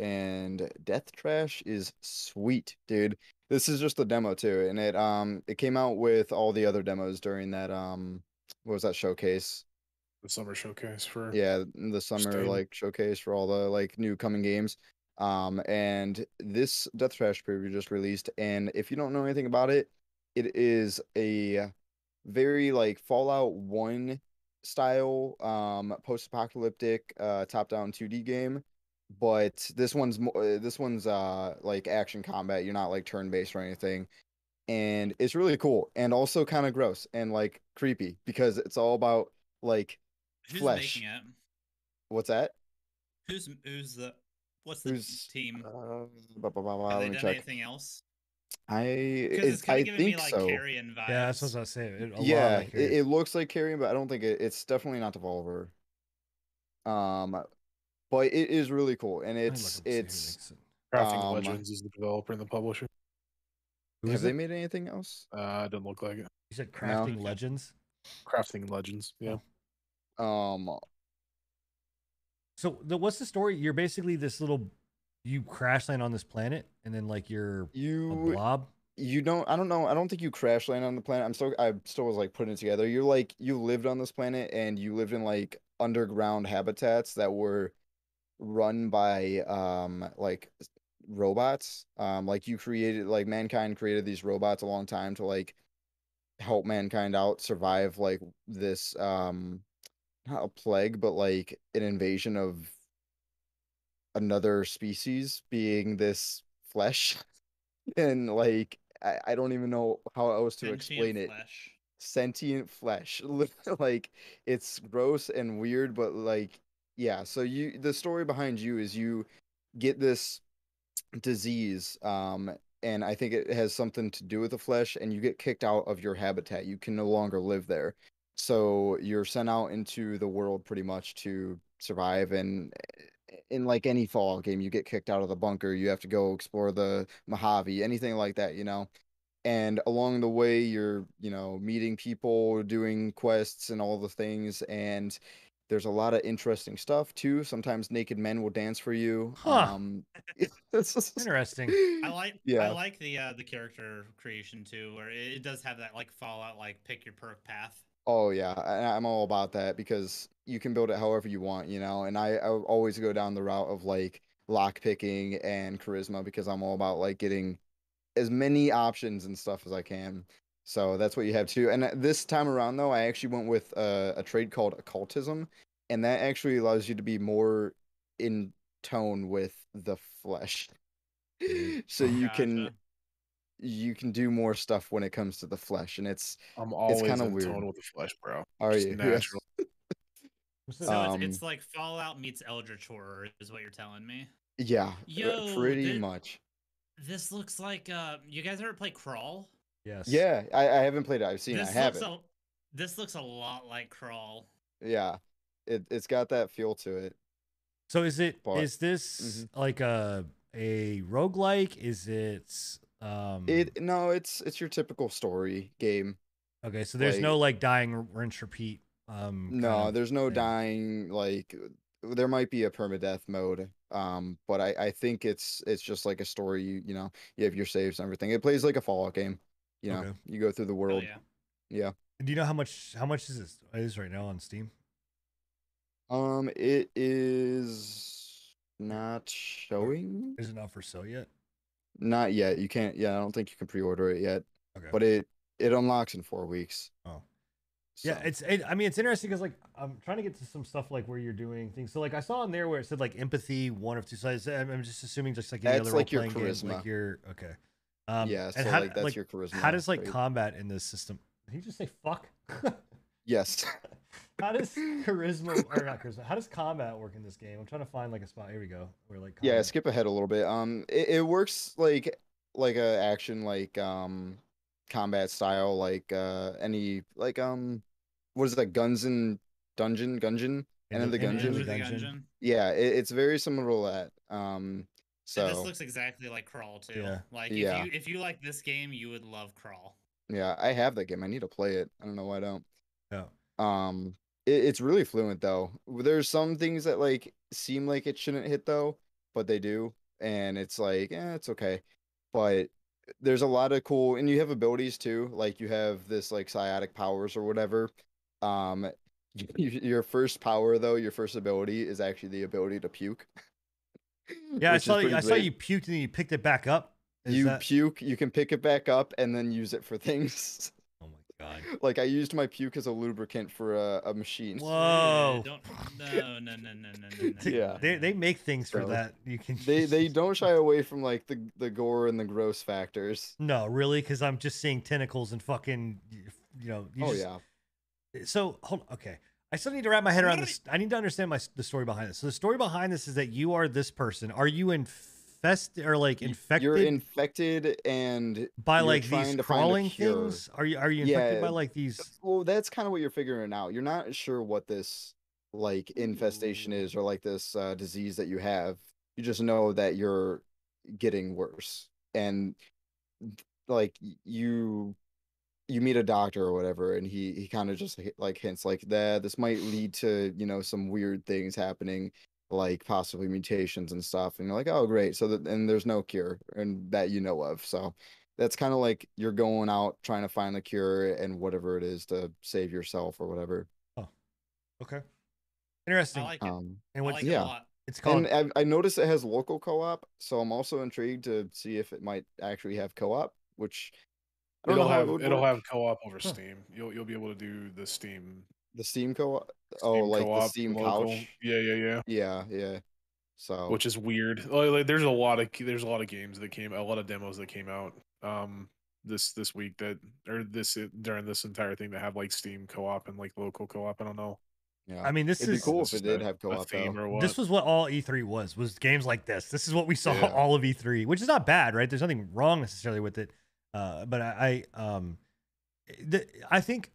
Speaker 2: yeah. and death trash is sweet dude this is just the demo too and it um it came out with all the other demos during that um what was that showcase
Speaker 3: The summer showcase for
Speaker 2: yeah the summer
Speaker 3: Steam.
Speaker 2: like showcase for all the like new coming games um and this death trash preview just released and if you don't know anything about it it is a very like fallout 1 style um post-apocalyptic uh top-down 2d game but this one's more this one's uh like action combat you're not like turn-based or anything and it's really cool and also kind of gross and like creepy because it's all about like
Speaker 4: Who's
Speaker 2: Flesh.
Speaker 4: making it?
Speaker 2: what's that
Speaker 4: Who's who's the what's the
Speaker 2: Who's-
Speaker 4: team?
Speaker 2: Uh, blah, blah, blah,
Speaker 4: Have they done
Speaker 2: check.
Speaker 4: anything else?
Speaker 2: I it,
Speaker 4: it's kind
Speaker 2: I
Speaker 4: of giving me
Speaker 2: think
Speaker 4: like
Speaker 2: so.
Speaker 4: Carrion vibes.
Speaker 1: Yeah, that's what I was saying. It, a lot
Speaker 2: yeah,
Speaker 1: like
Speaker 2: it, it looks like Carrion, but I don't think it, it's definitely not Devolver. Um, but it is really cool, and
Speaker 1: Let me look
Speaker 2: it's
Speaker 1: up and see who
Speaker 2: it's.
Speaker 3: Crafting
Speaker 2: um,
Speaker 3: Legends is the developer and the publisher.
Speaker 1: Who
Speaker 2: Have
Speaker 1: is
Speaker 2: they made anything else?
Speaker 3: Uh, doesn't look like it.
Speaker 1: You said Crafting
Speaker 4: Okay.
Speaker 1: Legends.
Speaker 3: Crafting Legends. Yeah.
Speaker 2: Um,
Speaker 1: So the, what's the story? You're basically this little, you crash land on this planet, and then like you're a
Speaker 2: you
Speaker 1: blob.
Speaker 2: you don't I don't know I don't think you crash land on the planet. I'm still I still was like putting it together. You're like you lived on this planet and you lived in like underground habitats that were run by um like robots. Um like you created like mankind created these robots a long time to like help mankind out survive like this um not a plague but like an invasion of another species being this flesh and like I, I don't even know how else to
Speaker 4: Sentient
Speaker 2: explain it.
Speaker 4: flesh.
Speaker 2: sentient flesh. Like it's gross and weird but like yeah so you the story behind you is you get this disease um and i think it has something to do with the flesh and you get kicked out of your habitat. You can no longer live there. So you're sent out into the world pretty much to survive and eh, in like any fallout game you get kicked out of the bunker you have to go explore the mojave anything like that you know and along the way you're you know meeting people doing quests and all the things and there's a lot of interesting stuff too sometimes naked men will dance for you
Speaker 1: Huh.
Speaker 2: um it's
Speaker 1: Interesting.
Speaker 4: I like
Speaker 2: yeah
Speaker 4: I like the uh the character creation too, where it, it does have that like Fallout like pick your perk path.
Speaker 2: Oh yeah, I, I'm all about that because you can build it however you want, you know. And I, I always go down the route of like lock picking and charisma because I'm all about like getting as many options and stuff as I can. So that's what you have too. And uh, this time around though, I actually went with uh, a trade called occultism, and that actually allows you to be more in tone with the flesh. so you can you can do more stuff when it comes to the flesh, and it's
Speaker 3: I'm always
Speaker 2: kinda
Speaker 3: in
Speaker 2: weird.
Speaker 3: tone with the flesh, bro.
Speaker 2: are
Speaker 3: Just
Speaker 2: you?
Speaker 3: natural.
Speaker 1: What's this?
Speaker 4: So
Speaker 2: Um,
Speaker 4: it's, it's like Fallout meets Eldritch Horror, is what you're telling me.
Speaker 2: Yeah, uh,
Speaker 4: Yo,
Speaker 2: pretty
Speaker 4: thi-
Speaker 2: much.
Speaker 4: This looks like uh you guys ever play Crawl?
Speaker 1: Yes.
Speaker 2: Yeah, I, I haven't played it. I've seen. it. I have
Speaker 4: looks
Speaker 2: it.
Speaker 4: a this looks a lot like Crawl.
Speaker 2: Yeah, it it's got that feel to it.
Speaker 1: So is it is
Speaker 2: But-
Speaker 1: this
Speaker 2: Mhm.
Speaker 1: like a a roguelike? Is it um
Speaker 2: It no, it's it's your typical story game.
Speaker 1: okay, so there's no like dying rinse repeat. Um kind
Speaker 2: No,
Speaker 1: of
Speaker 2: there's no
Speaker 1: thing.
Speaker 2: dying. Like there might be a permadeath mode, um, but I I think it's it's just like a story. You you know you have your saves and everything. It plays like a Fallout game. You know,
Speaker 1: Okay.
Speaker 2: you go through the
Speaker 4: Oh
Speaker 2: world.
Speaker 4: yeah.
Speaker 2: yeah.
Speaker 1: Do you know how much how much is this is right now on Steam?
Speaker 2: Um, it is not showing.
Speaker 1: Is it not for sale yet?
Speaker 2: Not yet. You can't. Yeah, I don't think you can pre-order it yet.
Speaker 1: Okay.
Speaker 2: But it it unlocks in four weeks.
Speaker 1: Oh. Yeah, it's. It, I mean, it's interesting because like I'm trying to get to some stuff like where you're doing things. So like I saw in there where it said like empathy one of two sides. I'm, just assuming just like any
Speaker 2: That's
Speaker 1: other
Speaker 2: like your
Speaker 1: role-playing game, like
Speaker 2: charisma.
Speaker 1: your okay. Um,
Speaker 2: yeah. So
Speaker 1: and how,
Speaker 2: like that's
Speaker 1: like,
Speaker 2: your charisma.
Speaker 1: how does like
Speaker 2: trait.
Speaker 1: combat in this system? Did he just say fuck?
Speaker 2: Yes.
Speaker 1: how does charisma or not charisma? How does combat work in this game? I'm trying to find like a spot. Here we go. Where like
Speaker 2: yeah. Skip ahead a little bit. Um, it, it works like like a action like um combat style like uh any like um what is that guns and dungeon gungeon and the
Speaker 1: Enter
Speaker 2: Gungeon?
Speaker 1: the
Speaker 4: Enter the
Speaker 1: Gungeon.
Speaker 4: Gungeon.
Speaker 2: yeah it, it's very similar to that um
Speaker 4: And
Speaker 2: so
Speaker 4: this looks exactly like Crawl too.
Speaker 1: Yeah.
Speaker 4: Like
Speaker 2: Yeah.
Speaker 4: if you if you like this game, you would love Crawl.
Speaker 2: yeah i have that game i need to play it i don't know why i don't
Speaker 1: Yeah.
Speaker 2: um it, it's really fluent though there's some things that like seem like it shouldn't hit though but they do and it's like eh, it's okay but there's a lot of cool and you have abilities too like you have this like psionic powers or whatever um your first power though your first ability is actually the ability to puke
Speaker 1: Yeah, I saw you. I saw you puked and then you picked it back up. Is
Speaker 2: you
Speaker 1: that-
Speaker 2: puke you can pick it back up and then use it for things
Speaker 1: god.
Speaker 2: like i used my puke as a lubricant for a, a machine
Speaker 1: Whoa.
Speaker 4: Don't no no no no no no. no,
Speaker 2: Yeah.
Speaker 1: They they make things for
Speaker 2: So,
Speaker 1: that. You can.
Speaker 2: they they don't shy away from like the the gore and the gross factors
Speaker 1: No, really, because I'm just seeing tentacles and fucking, you know. You
Speaker 2: oh
Speaker 1: just-
Speaker 2: yeah
Speaker 1: So hold. Okay, I still need to wrap my head around this. I need to understand my the story behind this. So the story behind this is that you are this person. Are you infested or like infected
Speaker 2: you're infected and
Speaker 1: by like these crawling things? Are you are you infected by like these?
Speaker 2: well that's kind of what you're figuring out. You're not sure what this like infestation is or like this uh, disease that you have. You just know that you're getting worse. And like you you meet a doctor or whatever and he he kind of just like hints like that this might lead to you know some weird things happening like possibly mutations and stuff and you're like oh great so that and there's no cure and that you know of so that's kind of like you're going out trying to find the cure and whatever it is to save yourself or whatever oh
Speaker 1: Okay, interesting
Speaker 4: I
Speaker 1: interesting.
Speaker 4: like it.
Speaker 2: um
Speaker 1: and
Speaker 4: I
Speaker 1: what's
Speaker 4: like it
Speaker 2: yeah.
Speaker 4: a lot.
Speaker 1: it's called?
Speaker 2: and I, I noticed it has local co-op so i'm also intrigued to see if it might actually have co-op which I don't
Speaker 3: It'll
Speaker 2: know
Speaker 3: have
Speaker 2: it
Speaker 3: it'll
Speaker 2: work.
Speaker 3: have co-op over
Speaker 1: Huh.
Speaker 3: Steam. You'll you'll be able to do the Steam.
Speaker 2: The steam co-op oh
Speaker 3: Steam
Speaker 2: like the
Speaker 3: co-op
Speaker 2: steam
Speaker 3: local.
Speaker 2: couch
Speaker 3: Yeah, yeah, yeah.
Speaker 2: yeah yeah so
Speaker 3: Which is weird. Like, like, there's a lot of there's a lot of games that came, a lot of demos that came out um this this week that or this during this entire thing that have like Steam co-op and like local co-op. I don't know.
Speaker 2: yeah
Speaker 1: I mean, this
Speaker 2: it'd be
Speaker 1: is
Speaker 2: cool
Speaker 3: This
Speaker 2: if it did
Speaker 3: a-
Speaker 2: have co-op
Speaker 3: theme or what.
Speaker 1: this was what all E3 was was games like this. This is what we saw
Speaker 3: Yeah.
Speaker 1: all of E3, which is not bad, right? There's nothing wrong necessarily with it, uh, but I, I um, the, I think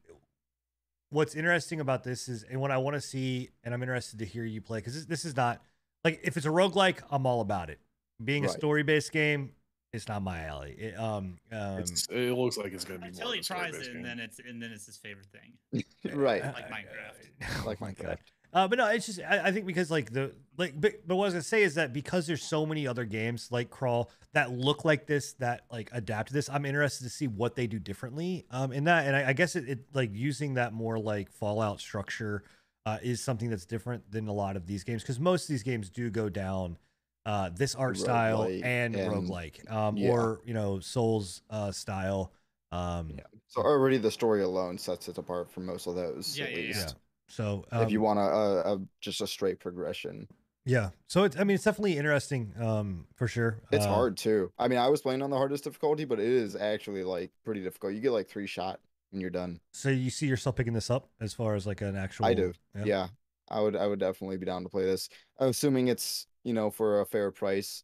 Speaker 1: what's interesting about this is, and what I want to see, and I'm interested to hear you play because this, this is not like if it's a roguelike, I'm all about it. Being a story based game, it's not my alley. It, um, um,
Speaker 3: It's, it looks like it's gonna be
Speaker 4: Until
Speaker 3: more
Speaker 4: he tries
Speaker 3: story-based
Speaker 4: it, and then it's and then it's his favorite thing.
Speaker 2: right
Speaker 4: Like Minecraft.
Speaker 2: like minecraft
Speaker 1: God. Uh, but no, it's just I, I think because like the like, but, but what I was gonna say is that because there's so many other games like Crawl that look like this that like adapt to this, I'm interested to see what they do differently. Um, in that, and I, I guess it, it like using that more like Fallout structure uh, is something that's different than a lot of these games because most of these games do go down uh, this art style and,
Speaker 2: and-
Speaker 1: roguelike, um,
Speaker 2: yeah.
Speaker 1: or you know Souls uh, style. Um,
Speaker 2: Yeah. so already the story alone sets it apart from most of those
Speaker 4: Yeah,
Speaker 2: at
Speaker 4: yeah, yeah.
Speaker 2: least
Speaker 1: yeah. So
Speaker 2: if you
Speaker 1: um,
Speaker 2: want a, a, a just a straight progression
Speaker 1: Yeah. So it's I mean it's definitely interesting um for sure.
Speaker 2: It's
Speaker 1: Uh,
Speaker 2: hard too. I mean, I was playing on the hardest difficulty, but it is actually like pretty difficult. You get like three shot and you're done.
Speaker 1: So you see yourself picking this up as far as like an actual
Speaker 2: I do. Yeah. I would I would definitely be down to play this. Assuming it's, you know, for a fair price.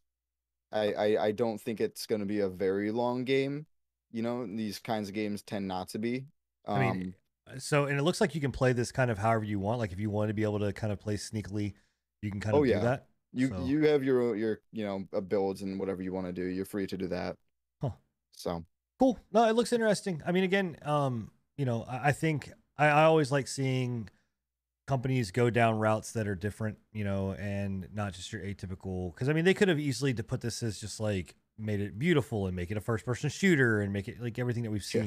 Speaker 2: I I, I don't think it's going to be a very long game. You know, these kinds of games tend not to be. Um,
Speaker 1: I mean, uh, so and it looks like you can play this kind of however you want. Like if you want to be able to kind of play sneakily, you can kind of
Speaker 2: Oh,
Speaker 1: do
Speaker 2: yeah.
Speaker 1: that.
Speaker 2: you
Speaker 1: so-
Speaker 2: you have your your you know uh, builds and whatever you want to do. You're free to do that.
Speaker 1: Huh.
Speaker 2: So
Speaker 1: Cool. No, it looks interesting. I mean, again, um, you know, I, I think I, I always like seeing companies go down routes that are different, you know, and not just your atypical. Because I mean, they could have easily to put this as just like made it beautiful and make it a first-person shooter and make it like everything that we've
Speaker 2: Yeah.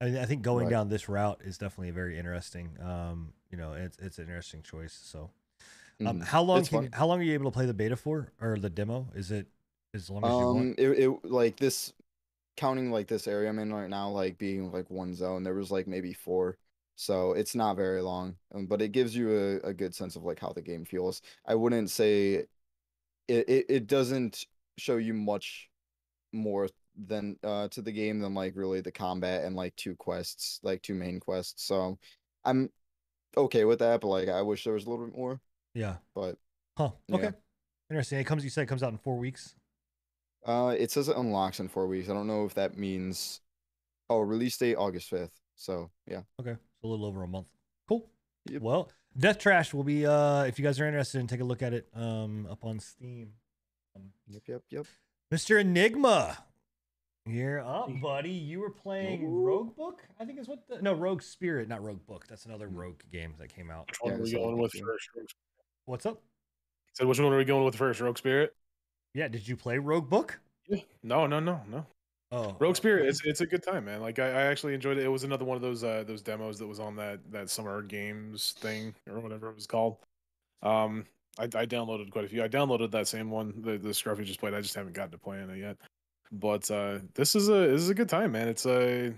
Speaker 1: I mean, I think going
Speaker 2: Right.
Speaker 1: down this route is definitely a very interesting. Um, you know, it's it's an interesting choice. So, um,
Speaker 2: mhm.
Speaker 1: how long can how long are you able to play the beta for or the demo? Is it as long as you want?
Speaker 2: Um, it, it like this, counting like this area I'm in right now, like being like one zone, there was like maybe four, so it's not very long, um, but it gives you a, a good sense of like how the game feels. I wouldn't say it, it it doesn't show you much more than uh to the game than like really the combat and like two quests, like two main quests. So I'm okay with that, but like I wish there was a little bit more.
Speaker 1: Yeah.
Speaker 2: But
Speaker 1: Huh.
Speaker 2: Yeah.
Speaker 1: Okay. Interesting. It comes. You said it comes out in four weeks.
Speaker 2: Uh, it says it unlocks in four weeks. I don't know if that means. Oh, release date August fifth. So yeah.
Speaker 1: Okay, so a little over a month. Cool.
Speaker 2: Yep.
Speaker 1: Well, Death Trash will be uh if you guys are interested in take a look at it um up on Steam. Um,
Speaker 2: Yep. Yep. Yep.
Speaker 1: Mr. Enigma. You're up, buddy. You were playing
Speaker 2: Ooh.
Speaker 1: Roguebook, I think is what the no Rogue Spirit, not Roguebook. That's another
Speaker 2: Mm.
Speaker 1: Rogue game that came out.
Speaker 3: Which one
Speaker 2: Yeah,
Speaker 3: are we going with first?
Speaker 1: What's up?
Speaker 3: So which one are we going with first? Rogue Spirit?
Speaker 1: Yeah, did you play Roguebook?
Speaker 3: Yeah. No, no, no, no.
Speaker 1: Oh,
Speaker 3: Rogue Spirit, it's it's a good time, man. Like I, I actually enjoyed it. It was another one of those uh those demos that was on that that summer games thing or whatever it was called. Um, I, I downloaded quite a few. I downloaded that same one, the the Scruffy just played. I just haven't gotten to playing it yet. But uh, this is a this is a good time, man. It's a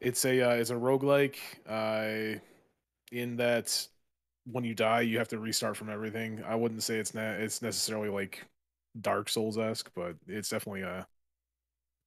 Speaker 3: it's a uh, it's a roguelike. Uh, in that when you die, you have to restart from everything. I wouldn't say it's not it's necessarily like Dark Souls esque, but it's definitely a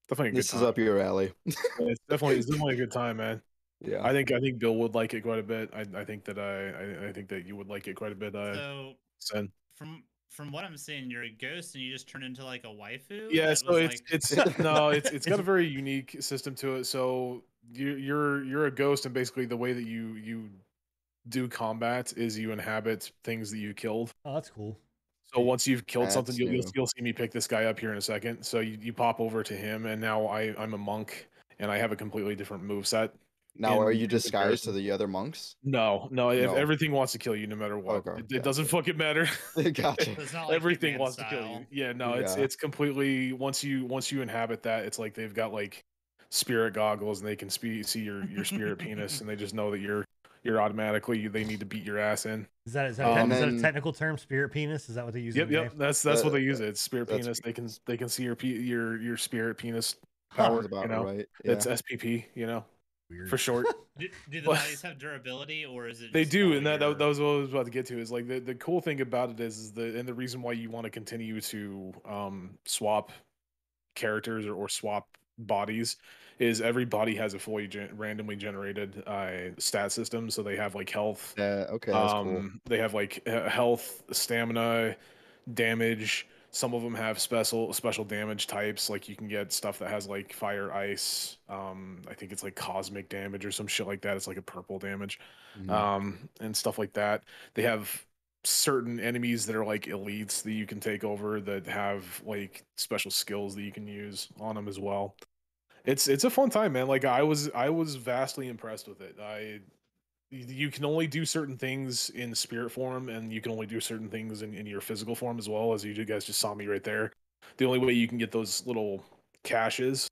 Speaker 3: definitely a good
Speaker 2: This is up your alley.
Speaker 3: It's definitely it's definitely a good time, man.
Speaker 2: yeah.
Speaker 3: I think I think Bill would like it quite a bit. I, I think that I, I I think that you would like it quite a bit. Uh,
Speaker 4: So
Speaker 3: Sen.
Speaker 4: from from what I'm seeing, you're a ghost and you just turn into like a waifu.
Speaker 3: Yeah, so it's
Speaker 4: like-
Speaker 3: it's no, it's it's got a very unique system to it. So you you're you're a ghost, and basically the way that you you do combat is you inhabit things that you killed.
Speaker 1: oh, that's cool.
Speaker 3: So once you've killed something, you'll, you'll you'll see me pick this guy up here in a second. So you, you pop over to him, and now I I'm a monk, and I have a completely different move set.
Speaker 2: Now, are you disguised to the other monks?
Speaker 3: No, no, if
Speaker 2: No.
Speaker 3: everything wants to kill you, no matter what,
Speaker 2: Okay,
Speaker 3: it, it doesn't fucking matter.
Speaker 2: gotcha.
Speaker 4: It's not like
Speaker 3: everything
Speaker 4: Hitman
Speaker 3: wants to kill you. Yeah, no, it's
Speaker 2: Yeah.
Speaker 3: it's completely once you once you inhabit that, it's like they've got like spirit goggles and they can spe- see your your spirit penis and they just know that you're you're automatically they need to beat your ass in.
Speaker 1: Is that is that,
Speaker 3: Um,
Speaker 1: is that a technical term? Spirit penis? Is that what they use?
Speaker 3: Yep,
Speaker 1: in the
Speaker 3: yep.
Speaker 1: game?
Speaker 3: That's that's what they use it. It's spirit
Speaker 2: that's-
Speaker 3: penis. They can they can see your pe- your your spirit penis
Speaker 1: Huh.
Speaker 3: power.
Speaker 2: Sounds about
Speaker 3: you know,
Speaker 2: right. Yeah.
Speaker 3: it's SPP. You know,
Speaker 1: Weird.
Speaker 3: for short.
Speaker 4: Do, do the bodies have durability, or is it?
Speaker 3: They do,
Speaker 4: all
Speaker 3: and that, that, that was what I was about to get to. Is like the, the cool thing about it is, is the and the reason why you want to continue to um swap characters or, or swap bodies is every body has a fully gen- randomly generated uh stat system. So they have like health,
Speaker 2: Yeah. Okay. That's
Speaker 3: um
Speaker 2: cool.
Speaker 3: they have like health, stamina, damage. Some of them have special special damage types. Like you can get stuff that has like fire, ice. Um, I think it's like cosmic damage or some shit like that. It's like a purple damage
Speaker 2: Mhm.
Speaker 3: um, and stuff like that. They have certain enemies that are like elites that you can take over that have like special skills that you can use on them as well. It's it's a fun time, man. Like I was I was vastly impressed with it. I you can only do certain things in spirit form and you can only do certain things in, in your physical form as well as you guys just saw me right there the only way you can get those little caches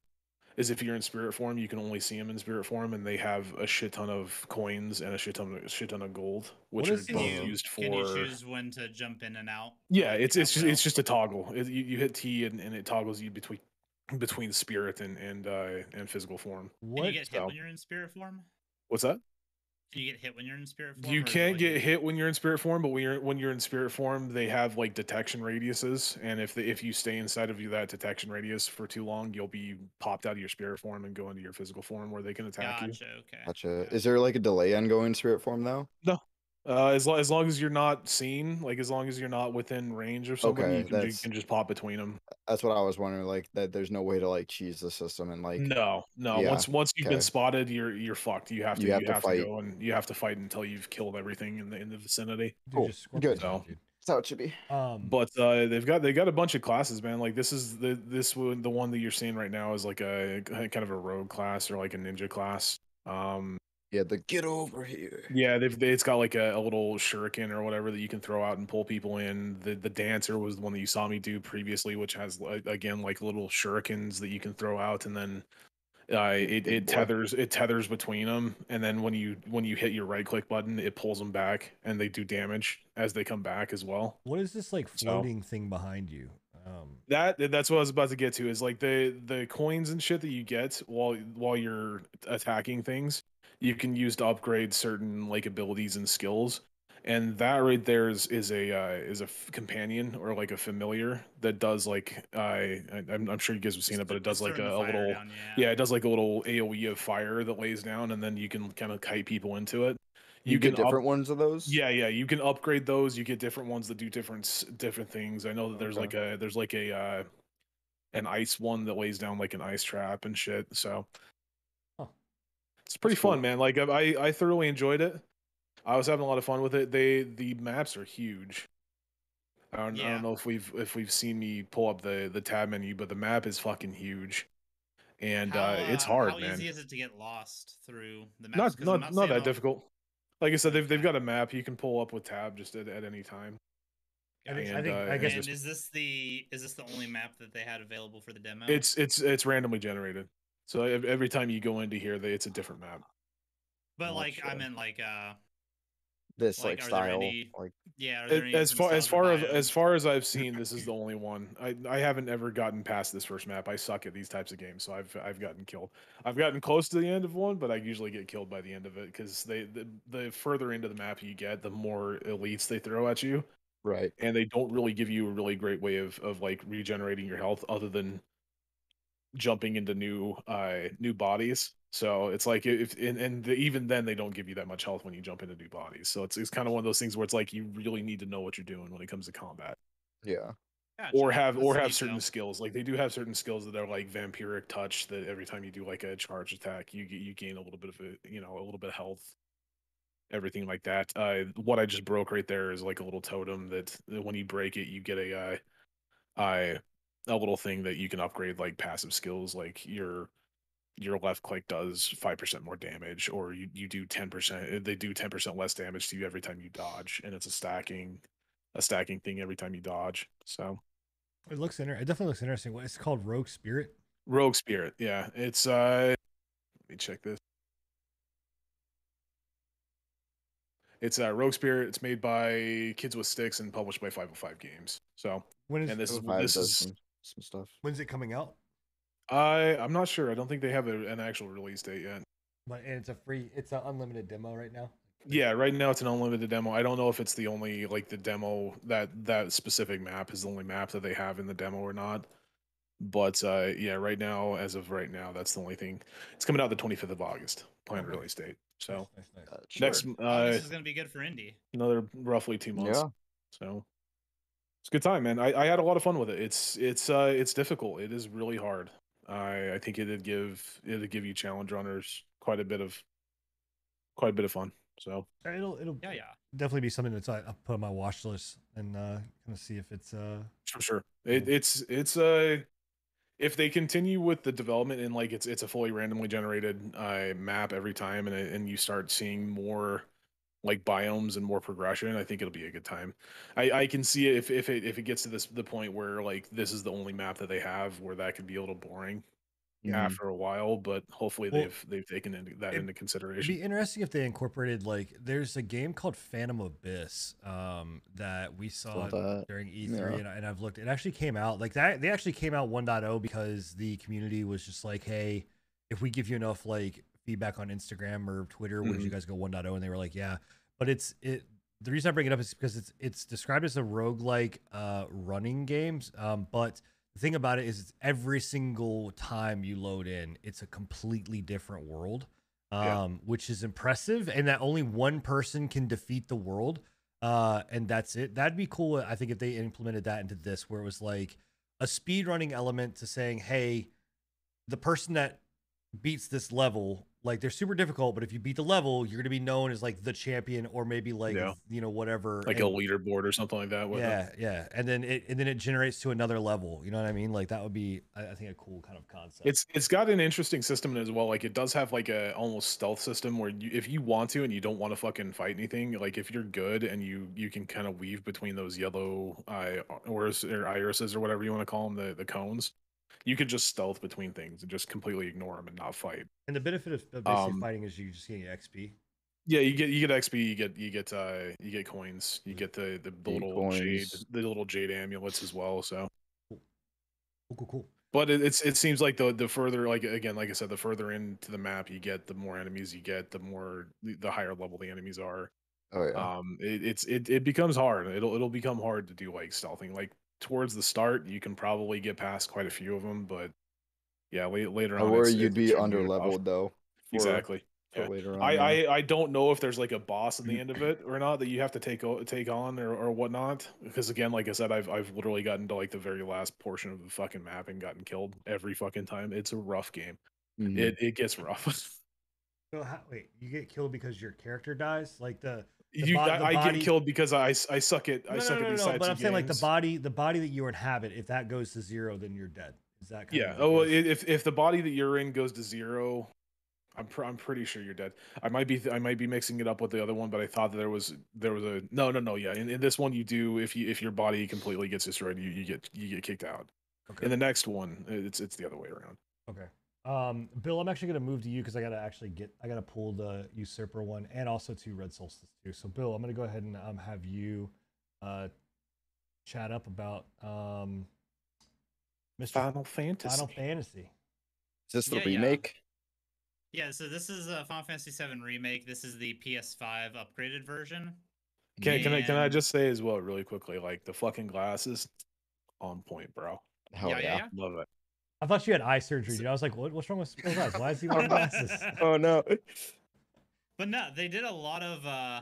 Speaker 3: is if you're in spirit form you can only see them in spirit form and they have a shit ton of coins and a shit ton of, a shit ton of gold which
Speaker 1: What
Speaker 3: are
Speaker 1: is
Speaker 3: both
Speaker 4: you,
Speaker 3: used for
Speaker 4: can you choose when to jump in and out?
Speaker 3: yeah it's it's just, it's just a toggle it, you, you hit t and, and it toggles you between between spirit and and uh and physical form
Speaker 4: Can
Speaker 1: What?
Speaker 4: you get hit
Speaker 3: so-
Speaker 4: when you're in spirit form?
Speaker 3: what's that
Speaker 4: Can you get hit when you're in spirit form?
Speaker 3: You
Speaker 4: or is
Speaker 3: can
Speaker 4: like
Speaker 3: get hit when you're in spirit form, but when you're when you're in spirit form, they have like detection radiuses, and if they, if you stay inside of you that detection radius for too long, you'll be popped out of your spirit form and go into your physical form where they can attack you.
Speaker 4: Gotcha. Okay.
Speaker 2: Gotcha.
Speaker 4: okay.
Speaker 2: Is there like a delay on going spirit form though?
Speaker 3: Uh, as, lo- as long as you're not seen, like as long as you're not within range of somebody,
Speaker 2: Okay,
Speaker 3: you, can, you can just pop between them.
Speaker 2: That's what I was wondering. Like that, there's no way to like cheese the system and like.
Speaker 3: no, no.
Speaker 2: yeah,
Speaker 3: once once you've
Speaker 2: okay.
Speaker 3: been spotted, you're you're fucked. You have to
Speaker 2: You
Speaker 3: you
Speaker 2: have
Speaker 3: have,
Speaker 2: to
Speaker 3: to,
Speaker 2: fight.
Speaker 3: go and you have to fight until you've killed everything in the in the vicinity.
Speaker 2: Cool,
Speaker 1: just
Speaker 2: good.
Speaker 3: So-
Speaker 1: dude.
Speaker 2: That's how it should be.
Speaker 1: Um,
Speaker 3: But uh, they've got they got a bunch of classes, man. Like this is the this one the one that you're seeing right now is like a kind of a rogue class or like a ninja class. Um,
Speaker 2: Yeah, the get over here.
Speaker 3: Yeah, they've they, it's got like a, a little shuriken or whatever that you can throw out and pull people in. The the dancer was the one that you saw me do previously, which has again like little shurikens that you can throw out, and then uh, it it tethers it tethers between them, and then when you when you hit your right click button, it pulls them back, and they do damage as they come back as well.
Speaker 1: what is this like
Speaker 3: So-
Speaker 1: floating thing behind you? Um,
Speaker 3: That that's what I was about to get to is like the the coins and shit that you get while while you're attacking things, you can use to upgrade certain like abilities and skills. And that right there is is a uh, is a f- companion or like a familiar that does like I I I'm, I'm sure you guys have seen it, but it does like a, a little yeah it does like a little AOE of fire that lays down, and then you can kind of kite people into it.
Speaker 2: You, get
Speaker 3: can up-
Speaker 2: different ones of those.
Speaker 3: yeah, yeah, you can upgrade those. You get different ones that do different different things. I know that there's
Speaker 2: Okay.
Speaker 3: like a there's like a uh an ice one that lays down like an ice trap and shit. So
Speaker 1: Huh.
Speaker 3: It's pretty
Speaker 2: That's cool.
Speaker 3: fun, man. Like I I thoroughly enjoyed it. I was having a lot of fun with it. They the maps are huge. I don't, I don't know if we've if we've seen me pull up the the tab menu, but the map is fucking huge, and
Speaker 4: How,
Speaker 3: uh, it's
Speaker 4: uh,
Speaker 3: hard,
Speaker 4: How
Speaker 3: man
Speaker 4: easy is it to get lost through the map?
Speaker 3: not
Speaker 4: I'm
Speaker 3: not not that difficult. Like I said, they've they've got a map you can pull up with tab just at, at any time.
Speaker 1: I think, I,
Speaker 3: And,
Speaker 1: think
Speaker 3: uh,
Speaker 1: I guess
Speaker 4: And is this the is this the only map that they had available for the demo?
Speaker 3: It's it's it's randomly generated. So every time you go into here, they, it's a different map.
Speaker 4: but
Speaker 2: not
Speaker 4: like I
Speaker 2: sure.
Speaker 4: meant like uh
Speaker 2: This
Speaker 4: like,
Speaker 2: like, style.
Speaker 4: any-
Speaker 2: Like
Speaker 4: yeah. Are there
Speaker 3: As far as far as as far as I've seen, this is the only one. I I haven't ever gotten past this first map. I suck at these types of games, so I've I've gotten killed. I've gotten close to the end of one, but I usually get killed by the end of it because they the, the further into the map you get, the more elites they throw at you.
Speaker 2: right.
Speaker 3: and they don't really give you a really great way of of like regenerating your health other than jumping into new uh new bodies. So it's like if and, and the, even then they don't give you that much health when you jump into new bodies. So it's, it's kind of one of those things where it's like you really need to know what you're doing when it comes to combat.
Speaker 2: Yeah.
Speaker 4: Gotcha,
Speaker 3: or have
Speaker 4: that's
Speaker 3: or have
Speaker 4: detail.
Speaker 3: certain skills. Like they do have certain skills that are like vampiric touch that every time you do like a charge attack you get you gain a little bit of a you know a little bit of health. Everything like that. Uh what i just broke right there is like a little totem that, that when you break it you get a uh I a little thing that you can upgrade like passive skills like your your left click does 5% more damage or you, you do 10% they do 10% less damage to you every time you dodge and it's a stacking a stacking thing every time you dodge so
Speaker 1: it looks inter- it definitely looks interesting. What it's called Rogue Spirit.
Speaker 3: rogue spirit yeah it's uh let me check this it's uh rogue spirit it's made by kids with sticks and published by 505 games so
Speaker 1: When is
Speaker 3: and this is this is
Speaker 2: some, some stuff.
Speaker 1: when's it coming out?
Speaker 3: i i'm not sure i don't think they have a, an actual release date yet
Speaker 1: But and it's a free, it's an unlimited demo right now.
Speaker 3: Yeah, right now it's an unlimited demo. I don't know if it's the only like the demo that that specific map is the only map that they have in the demo or not. But uh yeah, right now, as of right now, that's the only thing. It's coming out the 25th of August, planned
Speaker 1: Okay.
Speaker 3: release date. So
Speaker 1: nice, nice, nice.
Speaker 2: Uh, sure.
Speaker 3: next
Speaker 4: Oh,
Speaker 3: uh
Speaker 4: this is gonna be good for indie.
Speaker 3: another roughly two months.
Speaker 2: Yeah.
Speaker 3: So it's a good time, man. I, I had a lot of fun with it. It's it's uh it's difficult. It is really hard. I I think it'd give it'd give you challenge runners quite a bit of quite a bit of fun. So
Speaker 1: It'll it'll
Speaker 4: Yeah, yeah.
Speaker 1: definitely be something that's I, I'll put on my watch list and uh kind of see if it's uh
Speaker 3: for sure. It, it's it's uh if they continue with the development and like it's it's a fully randomly generated uh, map every time and and you start seeing more like biomes and more progression, I think it'll be a good time. I I can see if if it if it gets to this the point where like this is the only map that they have where that could be a little boring
Speaker 2: Mhm.
Speaker 3: after a while, but hopefully
Speaker 1: Well,
Speaker 3: they've they've taken into, that
Speaker 1: it-
Speaker 3: into consideration.
Speaker 1: It'd be interesting if they incorporated like there's a game called Phantom Abyss um that we saw
Speaker 2: Saw that.
Speaker 1: during E3
Speaker 2: Yeah.
Speaker 1: and, I, and I've looked it actually came out like that they actually came out 1.0 because the community was just like hey if we give you enough like feedback on Instagram or Twitter where you
Speaker 3: Mhm.
Speaker 1: guys go 1.0 and they were like yeah but it's it the reason I bring it up is because it's it's described as a roguelike uh running games um but the thing about it is it's every single time you load in it's a completely different world
Speaker 3: Yeah.
Speaker 1: um, which is impressive, and that only one person can defeat the world, uh, and that's it. That'd be cool. I think if they implemented that into this, where it was like a speed running element to saying, "Hey, the person that beats this level." Like they're super difficult, but if you beat the level, you're gonna be known as like the champion, or maybe like
Speaker 3: Yeah.
Speaker 1: you know whatever.
Speaker 3: like
Speaker 1: and-
Speaker 3: a leaderboard or something like that. it.
Speaker 1: yeah, yeah, and then it and then it generates to another level. You know what I mean? Like that would be, I, I think, a cool kind of concept.
Speaker 3: It's it's got an interesting system as well. Like it does have like a almost stealth system where you, if you want to and you don't want to fucking fight anything, like if you're good and you you can kind of weave between those yellow eye or, or irises or whatever you want to call them, the the cones, you could just stealth between things and just completely ignore them and not fight.
Speaker 1: and the benefit of, of basically
Speaker 3: Um,
Speaker 1: fighting is you just getting XP.
Speaker 3: Yeah, you get you get XP, you get you get uh you get coins, you
Speaker 1: Mhm.
Speaker 3: get the the, the
Speaker 2: The
Speaker 3: little jade the little jade amulets as well. So
Speaker 1: Cool, cool, cool.
Speaker 3: But it, it's it seems like the the further like again like I said the further into the map you get the more enemies you get the more the, the higher level the enemies are
Speaker 2: Oh yeah.
Speaker 3: um it, it's it, it becomes hard it'll it'll become hard to do like stealthing like towards the start you can probably get past quite a few of them but yeah la- later
Speaker 2: I
Speaker 3: on
Speaker 2: worry
Speaker 3: it's-
Speaker 2: you'd
Speaker 3: it's
Speaker 2: be under leveled though. for-
Speaker 3: exactly
Speaker 2: for
Speaker 3: yeah.
Speaker 2: later on.
Speaker 3: I,
Speaker 2: yeah.
Speaker 3: I I don't know if there's like a boss at the end of it or not that you have to take take on or, or whatnot because again like I said I've I've literally gotten to like the very last portion of the fucking map and gotten killed every fucking time it's a rough game
Speaker 2: Mhm.
Speaker 3: it it gets rough.
Speaker 1: So how, wait, you get killed because your character dies? Like the The
Speaker 3: you,
Speaker 1: bo-
Speaker 3: I, I get killed because I, I suck at I
Speaker 1: no,
Speaker 3: suck
Speaker 1: no,
Speaker 3: at
Speaker 1: no,
Speaker 3: these
Speaker 1: no,
Speaker 3: types
Speaker 1: but I'm saying like the body, the body that you inhabit. If that goes to zero, then you're dead. Is that kind
Speaker 3: Yeah. Oh, well, if if the body that you're in goes to zero, I'm pr- I'm pretty sure you're dead. I might be I might be mixing it up with the other one, but I thought that there was there was a no no no yeah. In, in this one you do if you if your body completely gets destroyed, you, you get you get kicked out.
Speaker 1: okay.
Speaker 3: In the next one, it's it's the other way around.
Speaker 1: Okay. Um, Bill, I'm actually gonna move to you because I gotta actually get I gotta pull the usurper one and also two red solstice too. So Bill, I'm gonna go ahead and um have you uh chat up about um Mr.
Speaker 3: Final Fantasy.
Speaker 1: Final Fantasy.
Speaker 2: Is this the
Speaker 4: Yeah, yeah.
Speaker 2: remake?
Speaker 4: Yeah, so this is a Final Fantasy VII remake. This is the PS5 upgraded version.
Speaker 3: Can, can I can I just say as well really quickly like the fucking glasses on point, bro.
Speaker 2: Hell
Speaker 4: yeah,
Speaker 2: yeah.
Speaker 4: yeah, yeah.
Speaker 3: Love it.
Speaker 1: I thought you had eye surgery, dude. I was like, what, what's wrong with Bill's eyes? Why is he wearing glasses?
Speaker 2: Oh no.
Speaker 4: But no, they did a lot of uh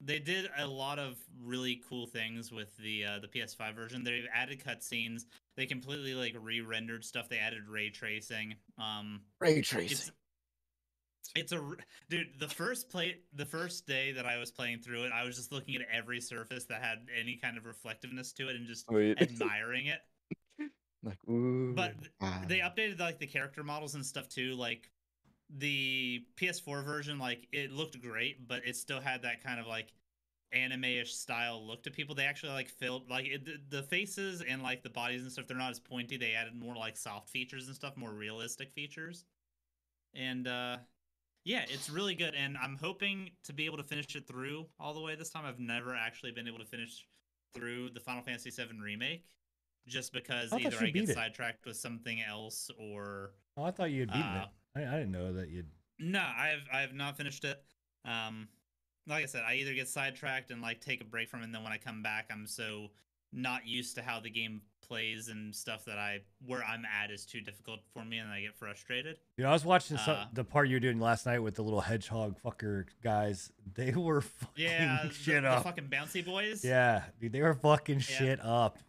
Speaker 4: they did a lot of really cool things with the uh, the PS5 version. They've added cutscenes. They completely like re-rendered stuff. They added ray tracing. Um
Speaker 2: Ray tracing.
Speaker 4: it's a dude. The first play, the first day that I was playing through it, I was just looking at every surface that had any kind of reflectiveness to it and just
Speaker 2: Wait.
Speaker 4: admiring it.
Speaker 2: Like ooh.
Speaker 4: But
Speaker 2: ah.
Speaker 4: they updated like the character models and stuff too like the ps4 version like it looked great but it still had that kind of like anime-ish style look to people. They actually like filled like it, the, the faces and like the bodies and stuff they're not as pointy. They added more like soft features and stuff more realistic features. And uh yeah it's really good and i'm hoping to be able to finish it through all the way this time. I've never actually been able to finish through the final fantasy 7 remake just because
Speaker 1: I
Speaker 4: either I get
Speaker 1: beat it.
Speaker 4: sidetracked with something else or
Speaker 1: Oh, I thought you had beaten
Speaker 4: uh,
Speaker 1: it. I, I didn't know that you'd.
Speaker 4: no, I've I have not finished it. Um, like I said, I either get sidetracked and like take a break from it, and then when I come back, I'm so not used to how the game plays and stuff that I where I'm at is too difficult for me, and I get frustrated.
Speaker 1: You know, I was watching some,
Speaker 4: Uh,
Speaker 1: the part you were doing last night with the little hedgehog fucker guys. They were fucking
Speaker 4: Yeah, the,
Speaker 1: shit
Speaker 4: the
Speaker 1: up.
Speaker 4: fucking bouncy boys.
Speaker 1: Yeah, dude, they were fucking shit up.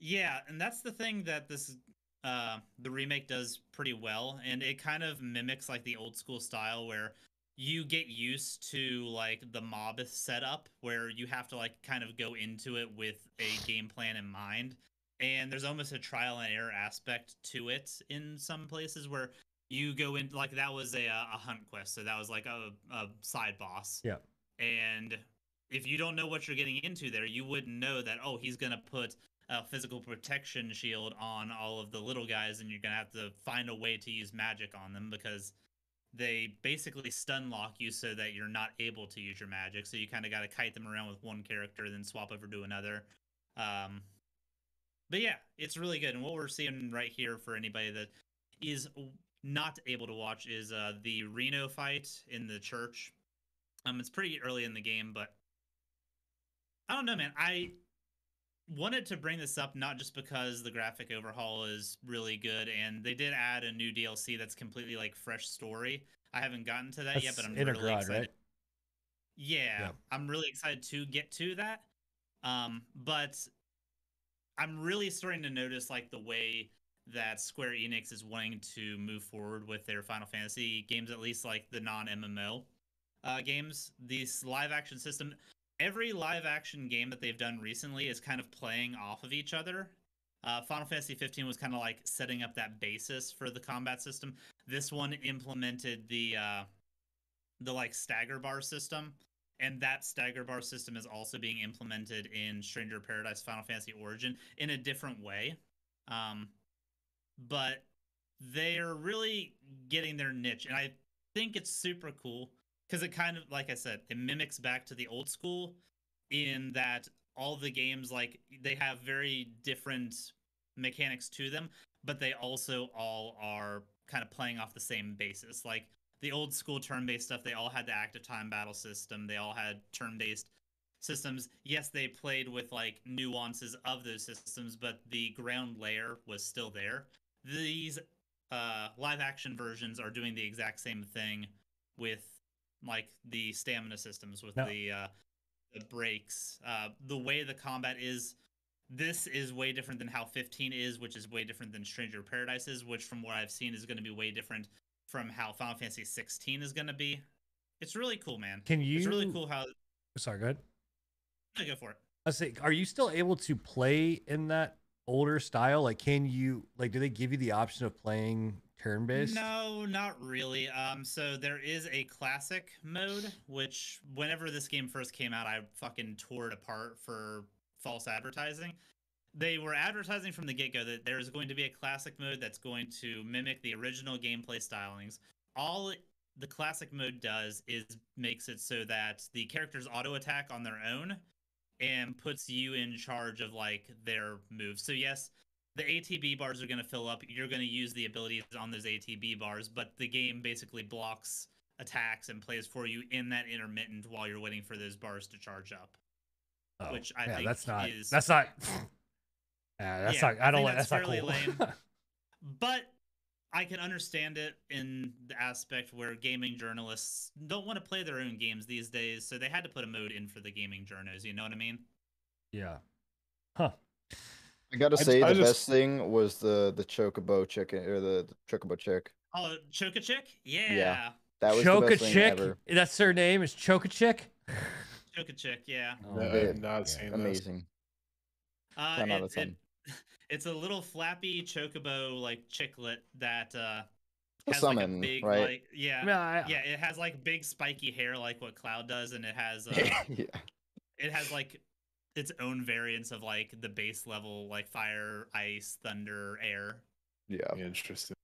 Speaker 4: Yeah, and that's the thing that this uh the remake does pretty well and it kind of mimics like the old school style where you get used to like the mob setup where you have to like kind of go into it with a game plan in mind and there's almost a trial and error aspect to it in some places where you go in like that was a a hunt quest so that was like a, a side boss
Speaker 1: Yeah.
Speaker 4: and if you don't know what you're getting into there you wouldn't know that oh he's gonna put a physical protection shield on all of the little guys and you're gonna have to find a way to use magic on them because they basically stun lock you so that you're not able to use your magic. So you kind of got to kite them around with one character then swap over to another. Um but yeah it's really good. And what we're seeing right here for anybody that is not able to watch is uh the reno fight in the church. Um it's pretty early in the game but i don't know man. I wanted to bring this up not just because the graphic overhaul is really good and they did add a new DLC that's completely like fresh story. I haven't gotten to that yet, but I'm really excited.
Speaker 1: right?
Speaker 4: Yeah,
Speaker 1: Yeah.
Speaker 4: I'm really excited to get to that. Um, but I'm really starting to notice like the way that Square Enix is wanting to move forward with their Final Fantasy games, at least like the non MMO uh, games. These live action system, every live action game that they've done recently is kind of playing off of each other. Uh, Final Fantasy 15 was kind of like setting up that basis for the combat system. This one implemented the uh, the like stagger bar system, and that stagger bar system is also being implemented in Stranger Paradise Final Fantasy Origin in a different way. Um, but they're really getting their niche, and I think it's super cool because it kind of, like I said, it mimics back to the old school in that all the games like they have very different mechanics to them, but they also all are kind of playing off the same basis. Like the old school turn-based stuff, they all had the active time battle system. They all had turn-based systems. Yes, they played with like nuances of those systems, but the ground layer was still there. These uh, live action versions are doing the exact same thing with like the stamina systems, with
Speaker 1: Now-
Speaker 4: the uh, the breaks, uh, the way the combat is. This is way different than how 15 is, which is way different than Stranger Paradise is, which from what I've seen is going to be way different from how Final Fantasy 16 is going to be. It's really cool, man.
Speaker 1: Can you?
Speaker 4: It's really cool how.
Speaker 1: Sorry, go ahead.
Speaker 4: No, go for it.
Speaker 1: I say, are you still able to play in that older style? Like, can you like? Do they give you the option of playing turn based?
Speaker 4: No, not really. Um, so there is a classic mode, which whenever this game first came out, I fucking tore it apart for false advertising. They were advertising from the get go that there is going to be a classic mode that's going to mimic the original gameplay stylings. All the classic mode does is makes it so that the characters auto attack on their own and puts you in charge of like their moves. So yes, the ATB bars are going to fill up. You're going to use the abilities on those ATB bars, but the game basically blocks attacks and plays for you in that intermittent while you're waiting for those bars to charge up.
Speaker 1: Oh,
Speaker 4: which I
Speaker 1: yeah,
Speaker 4: think
Speaker 1: that's not.
Speaker 4: is-
Speaker 1: That's not. Yeah, that's
Speaker 4: Yeah,
Speaker 1: not.
Speaker 4: I
Speaker 1: I don't like.
Speaker 4: that's
Speaker 1: That's, not cool.
Speaker 4: lame. But I can understand it in the aspect where gaming journalists don't want to play their own games these days, so they had to put a mode in for the gaming journos. You know what I mean?
Speaker 1: yeah. Huh.
Speaker 2: I gotta say,
Speaker 3: just- I
Speaker 2: the
Speaker 3: just-
Speaker 2: best thing was the the chocobo chicken or the, the chocobo chick.
Speaker 4: Oh, Choka Chick? Yeah.
Speaker 2: That was
Speaker 1: Choka
Speaker 2: best thing
Speaker 1: Chick.
Speaker 2: ever.
Speaker 1: That's her name. Is Choka Chick.
Speaker 4: Choka Chick, yeah.
Speaker 3: I
Speaker 2: yeah.
Speaker 3: have not seen this.
Speaker 2: Amazing.
Speaker 4: Uh,
Speaker 2: 10 out
Speaker 4: it-
Speaker 2: of 10.
Speaker 4: it- it's a little flappy chocobo like chicklet that uh
Speaker 2: A
Speaker 4: has like a big
Speaker 2: right?
Speaker 4: like yeah.
Speaker 1: Yeah. I,
Speaker 4: Yeah, it has like big spiky hair like what Cloud does, and it has uh,
Speaker 2: yeah.
Speaker 4: it has like its own variants of like the base level like fire, ice, thunder, air.
Speaker 2: Yeah.
Speaker 3: Interesting.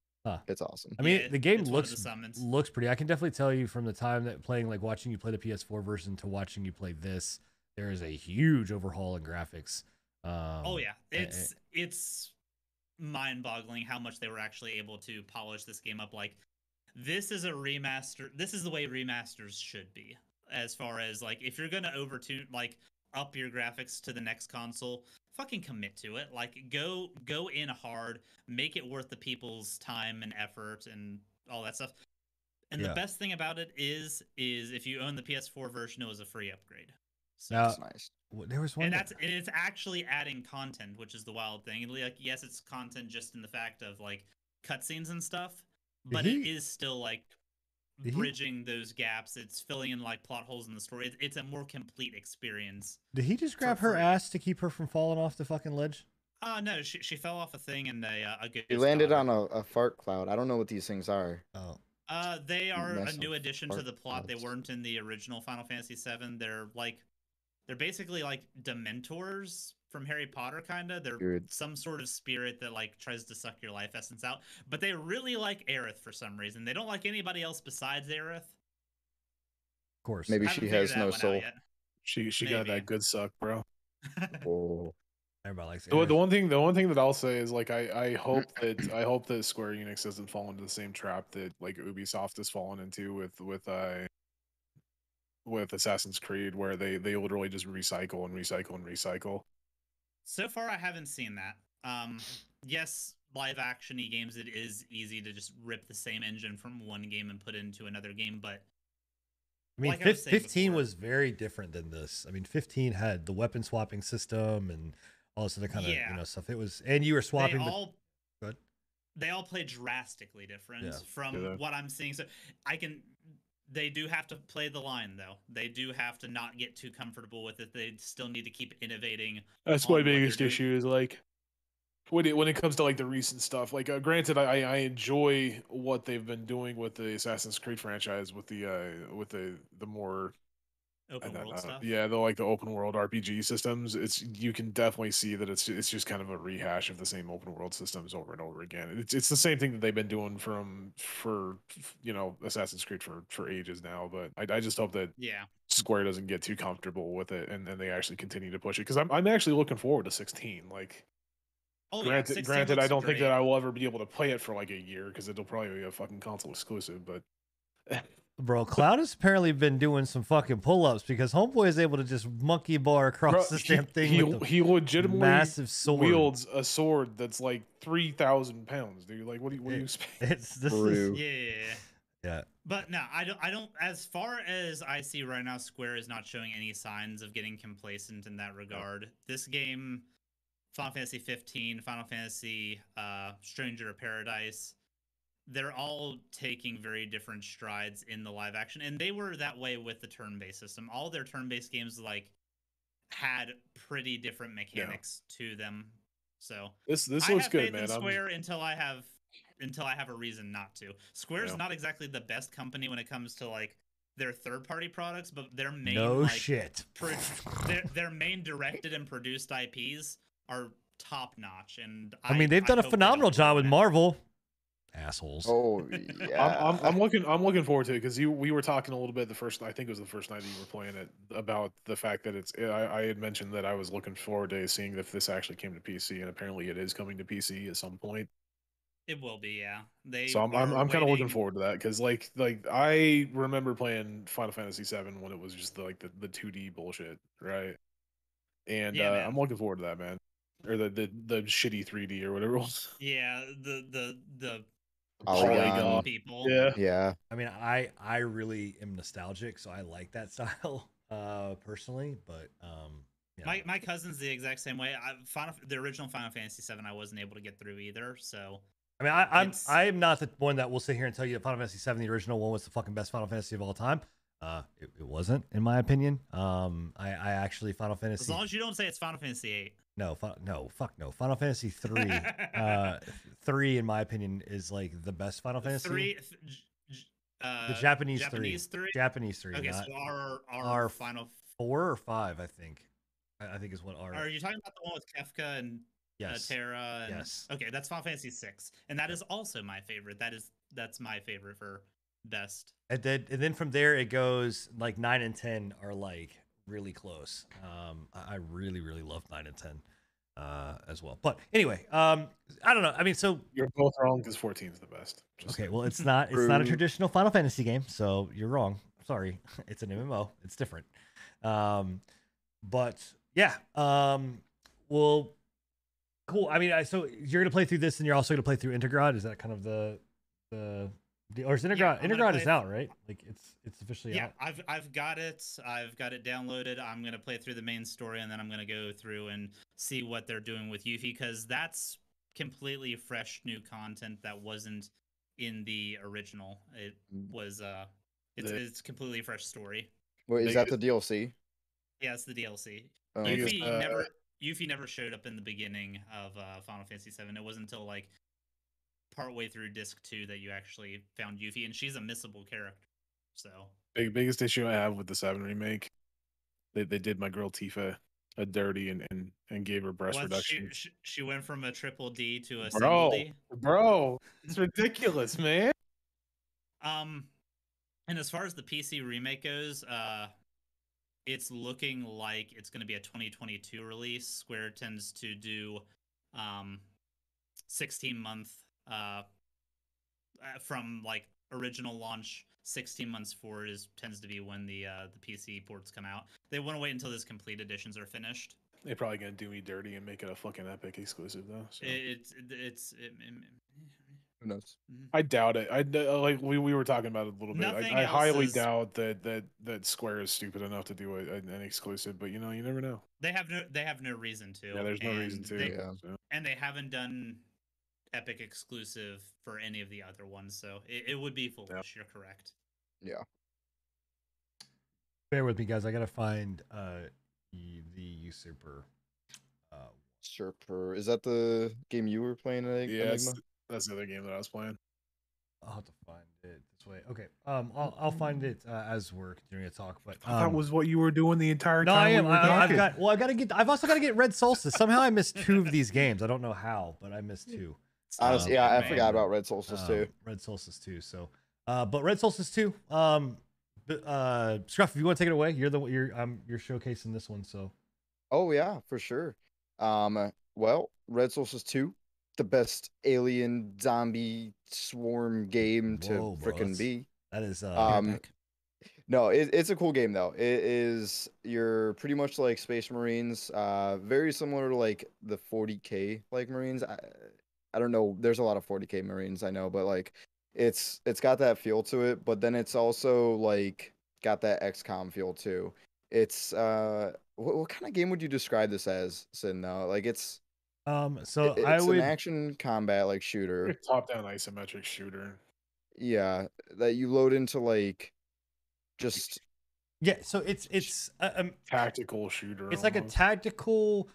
Speaker 2: It's awesome.
Speaker 1: I mean,
Speaker 4: Yeah,
Speaker 1: the game
Speaker 4: it's one of the
Speaker 1: looks looks pretty. I can definitely tell you from the time that playing, like watching you play the PS4 version to watching you play this, there is a huge overhaul in graphics. Um,
Speaker 4: oh yeah,
Speaker 1: a- a-
Speaker 4: it's it's mind-boggling how much they were actually able to polish this game up. Like this is a remaster. This is the way remasters should be. As far as like if you're gonna overtune like up your graphics to the next console, fucking commit to it. Like go go in hard, make it worth the people's time and effort and all that stuff. And
Speaker 1: Yeah.
Speaker 4: the best thing about it is is if you own the PS4 version, it was a free upgrade. So
Speaker 1: Now-
Speaker 2: It's nice.
Speaker 1: there was one.
Speaker 4: and
Speaker 1: that-
Speaker 4: that's and it's actually adding content, which is the wild thing. And like, yes, it's content just in the fact of like cutscenes and stuff, but it
Speaker 1: he-
Speaker 4: is still like
Speaker 1: Did he-
Speaker 4: bridging those gaps. It's filling in like plot holes in the story. It's, it's a more complete experience.
Speaker 1: Did he just grab her
Speaker 4: free.
Speaker 1: ass to keep her from falling off the fucking ledge?
Speaker 4: Uh no, she she fell off a thing and they uh, a good.
Speaker 2: He landed on a, a fart cloud. I don't know what these things are.
Speaker 1: Oh,
Speaker 4: Uh, they are a new addition to the plot. They weren't in the original Final Fantasy VII. They're like, they're basically like Dementors from Harry Potter, kinda. They're
Speaker 2: Weird.
Speaker 4: some sort of spirit that like tries to suck your life essence out. But they really like Aerith for some reason. They don't like anybody else besides Aerith.
Speaker 1: of course.
Speaker 2: Maybe she has no soul.
Speaker 4: yet.
Speaker 3: She she got that good suck, bro.
Speaker 2: Oh,
Speaker 1: Everybody likes
Speaker 3: The, the
Speaker 1: Aerith.
Speaker 3: one thing the one thing that I'll say is like I, I hope that I hope that Square Enix doesn't fall into the same trap that like Ubisoft has fallen into with with uh with Assassin's Creed where they they literally just recycle and recycle and recycle.
Speaker 4: So far, I haven't seen that. Um, yes, live actiony games, it is easy to just rip the same engine from one game and put into another game. But
Speaker 1: I mean,
Speaker 4: Like I was
Speaker 1: 15
Speaker 4: before-
Speaker 1: was very different than this. I mean, 15 had the weapon swapping system and all this other kind of
Speaker 4: Yeah.
Speaker 1: you know stuff. It was, and you were swapping.
Speaker 4: they all
Speaker 1: Go ahead.
Speaker 4: they all play drastically different
Speaker 1: Yeah.
Speaker 4: from
Speaker 3: Yeah.
Speaker 4: what I'm seeing. So I can. They do have to play the line though. They do have to not get too comfortable with it. They still need to keep innovating.
Speaker 3: That's my biggest issue is like when it when it comes to like the recent stuff. Like, uh, granted, I I enjoy what they've been doing with the Assassin's Creed franchise with the uh with the the more
Speaker 4: Open world
Speaker 3: uh,
Speaker 4: stuff.
Speaker 3: yeah the like the open world RPG systems. It's you can definitely see that it's it's just kind of a rehash of the same open world systems over and over again. It's it's the same thing that they've been doing from for you know Assassin's Creed for for ages now. But I I just hope that
Speaker 4: Yeah.
Speaker 3: Square doesn't get too comfortable with it and then they actually continue to push it because I'm I'm actually looking forward to 16. Like
Speaker 4: Oh,
Speaker 3: granted,
Speaker 4: 16
Speaker 3: granted, I don't think that. I will ever be able to play it for like a year because it'll probably be a fucking console exclusive. But
Speaker 1: Bro, Cloud has apparently been doing some fucking pull ups because Homeboy is able to just monkey bar across
Speaker 3: Bro,
Speaker 1: this
Speaker 3: he-
Speaker 1: damn thing
Speaker 3: he,
Speaker 1: with the
Speaker 3: he legitimately
Speaker 1: massive sword.
Speaker 3: wields a sword that's like three thousand pounds, dude. Like, what do you what do you expect?
Speaker 1: It's this
Speaker 2: Brew.
Speaker 1: is
Speaker 4: Yeah.
Speaker 1: yeah.
Speaker 4: But no, I don't. I don't. As far as I see right now, Square is not showing any signs of getting complacent in that regard. This game, Final Fantasy 15, Final Fantasy, uh, Stranger of Paradise, they're all taking very different strides in the live action, and they were that way with the turn-based system. All their turn-based games like had pretty different mechanics to them. So
Speaker 3: This this
Speaker 4: I
Speaker 3: looks
Speaker 4: have
Speaker 3: good, man.
Speaker 4: in
Speaker 3: I'm-
Speaker 4: Square until I have until I have a reason not to. Square's
Speaker 3: Yeah.
Speaker 4: not exactly the best company when it comes to like their third party products, but their main
Speaker 1: No
Speaker 4: like,
Speaker 1: shit.
Speaker 4: pro- their, their main directed and produced IPs are top notch. And
Speaker 1: I mean, they've done a
Speaker 4: hope they don't
Speaker 1: phenomenal job with
Speaker 4: ruin.
Speaker 1: Marvel. Assholes.
Speaker 2: Oh yeah.
Speaker 3: I'm, I'm, I'm looking I'm looking forward to it because you we were talking a little bit the first I think it was the first night that you were playing it about the fact that it's I, I had mentioned that I was looking forward to seeing if this actually came to PC and apparently it is coming to PC at some point.
Speaker 4: It will be, yeah. They
Speaker 3: So I'm I'm, I'm kind of looking forward to that because like like I remember playing Final Fantasy VII when it was just the, like the the 2D bullshit, right? And
Speaker 4: Yeah,
Speaker 3: uh. I'm looking forward to that, man. Or the the the shitty 3D or whatever it was.
Speaker 4: Yeah, the the the
Speaker 2: Polygon.
Speaker 3: Polygon.
Speaker 4: people.
Speaker 3: Yeah.
Speaker 2: Yeah.
Speaker 1: I mean, I I really am nostalgic, so I like that style uh personally. But um, yeah.
Speaker 4: My my cousin's the exact same way. I, Final, the original Final Fantasy VII, I wasn't able to get through either. So
Speaker 1: I mean, I, I'm I am not the one that will sit here and tell you that Final Fantasy VII, the original one, was the fucking best Final Fantasy of all time. Uh, it, it wasn't, in my opinion. Um, I, I actually Final Fantasy.
Speaker 4: as long as you don't say it's Final Fantasy VIII.
Speaker 1: No, fi- no, fuck no. Final Fantasy three, uh, three in my opinion is like the best Final Fantasy.
Speaker 4: Three. th- j- j- Uh,
Speaker 1: the Japanese,
Speaker 4: Japanese
Speaker 1: three,
Speaker 4: three.
Speaker 1: Japanese three,
Speaker 4: Okay, so our our,
Speaker 1: our
Speaker 4: final.
Speaker 1: four or five, I think. I, I think is what our
Speaker 4: Are you talking about the one with Kefka and
Speaker 1: yes.
Speaker 4: uh, Terra? And,
Speaker 1: Yes.
Speaker 4: Okay, that's Final Fantasy six, and that is also my favorite. That is that's my favorite for best.
Speaker 1: And then and then from there it goes like nine and ten are like really close. Um, I, really really love nine and ten uh, as well. But anyway, um, I don't know. I mean, so
Speaker 3: You're both wrong because 14 is the best. Just
Speaker 1: okay, well, it's not it's not a traditional Final Fantasy game, so you're wrong. Sorry, it's an MMO. It's different. Um, but yeah, um, well, cool. I mean, I, so you're gonna play through this, and you're also gonna play through Intergrade. Is that kind of the the, the or is Intergrade?
Speaker 4: Yeah, Intergrade
Speaker 1: is
Speaker 4: th-
Speaker 1: out, right? Like it's it's officially
Speaker 4: Yeah,
Speaker 1: out.
Speaker 4: I've I've got it. I've got it downloaded. I'm gonna play through the main story, and then I'm gonna go through and see what they're doing with Yuffie, because that's completely fresh new content that wasn't in the original. It
Speaker 2: Mm.
Speaker 4: was uh, it's
Speaker 3: The-
Speaker 4: it's completely fresh story.
Speaker 2: Wait, is that the DLC?
Speaker 4: Yeah, it's the DLC.
Speaker 2: Oh,
Speaker 3: Yuffie-
Speaker 4: Yuffie
Speaker 3: uh,
Speaker 4: never Yuffie never showed up in the beginning of uh, Final Fantasy VII. It wasn't until like partway through disc two that you actually found Yuffie, and she's a missable character. So
Speaker 3: Big biggest issue I have with the seven remake, they they did my girl Tifa a dirty and and, and gave her breast
Speaker 4: what,
Speaker 3: reduction.
Speaker 4: she, she, she went from a triple D to a
Speaker 3: Bro,
Speaker 4: single D.
Speaker 3: bro, it's ridiculous, man.
Speaker 4: Um, and as far as the PC remake goes, uh, it's looking like it's going to be a 2022 release. Square tends to do um 16 month uh uh, from like original launch 16 months forward is tends to be when the uh the PC ports come out. They want to wait until those complete editions are finished.
Speaker 3: They're probably gonna do me dirty and make it a fucking epic exclusive though. So.
Speaker 4: It's it's it, it,
Speaker 2: Who knows?
Speaker 3: I doubt it. I d- uh, like we, we were talking about it a little bit.
Speaker 4: Nothing
Speaker 3: I, I highly
Speaker 4: is-
Speaker 3: doubt that that that Square is stupid enough to do a, an an exclusive. But you know, you never know.
Speaker 4: they have no they have no reason to.
Speaker 3: Yeah, there's no reason to.
Speaker 4: They,
Speaker 2: Yeah.
Speaker 3: so.
Speaker 4: and they haven't done Epic exclusive for any of the other ones, so it, it would be foolish. You're correct.
Speaker 2: Yeah.
Speaker 1: Bear with me, guys. I gotta find uh the, the usurper. Uh,
Speaker 2: Surfer. Is that the game you were playing? Enig-
Speaker 3: Yeah, that's, that's the other game that I was playing.
Speaker 1: I'll have to find it this way. Okay. Um, I'll I'll find it uh, as we're continuing to talk. But
Speaker 3: that
Speaker 1: um,
Speaker 3: was what you were doing the entire
Speaker 1: no,
Speaker 3: time.
Speaker 1: I
Speaker 3: we
Speaker 1: am.
Speaker 3: were
Speaker 1: I, I've got. Well, I gotta get. I've also got to get Red Solstice. Somehow I missed two of these games. I don't know how, but I missed two.
Speaker 2: Honestly,
Speaker 1: Um,
Speaker 2: yeah, I
Speaker 4: man.
Speaker 2: forgot about Red Solstice
Speaker 1: Um,
Speaker 2: too.
Speaker 1: Red Solstice two. So, uh, but Red Solstice two. Um, uh, Scruff, if you want to take it away, you're the you're um you're showcasing this one. So,
Speaker 2: Oh yeah, for sure. Um, well, Red Solstice two, the best alien zombie swarm game to
Speaker 1: Whoa,
Speaker 2: frickin' be.
Speaker 1: that is uh.
Speaker 2: Um,
Speaker 4: Epic.
Speaker 2: No, it, it's a cool game though. It is you're pretty much like Space Marines, uh, very similar to like the 40k like Marines. I, I don't know. There's a lot of 40k Marines I know, but like it's it's got that feel to it. But then it's also like got that XCOM feel too. It's uh, what, what kind of game would you describe this as, Sin? Though, like it's
Speaker 1: um. So
Speaker 2: it-
Speaker 1: I
Speaker 2: it's
Speaker 1: would.
Speaker 2: an action combat like shooter.
Speaker 3: top down isometric shooter.
Speaker 2: Yeah, that you load into like just
Speaker 1: Yeah. So it's it's uh, um
Speaker 3: Tactical shooter.
Speaker 1: it's like a tactical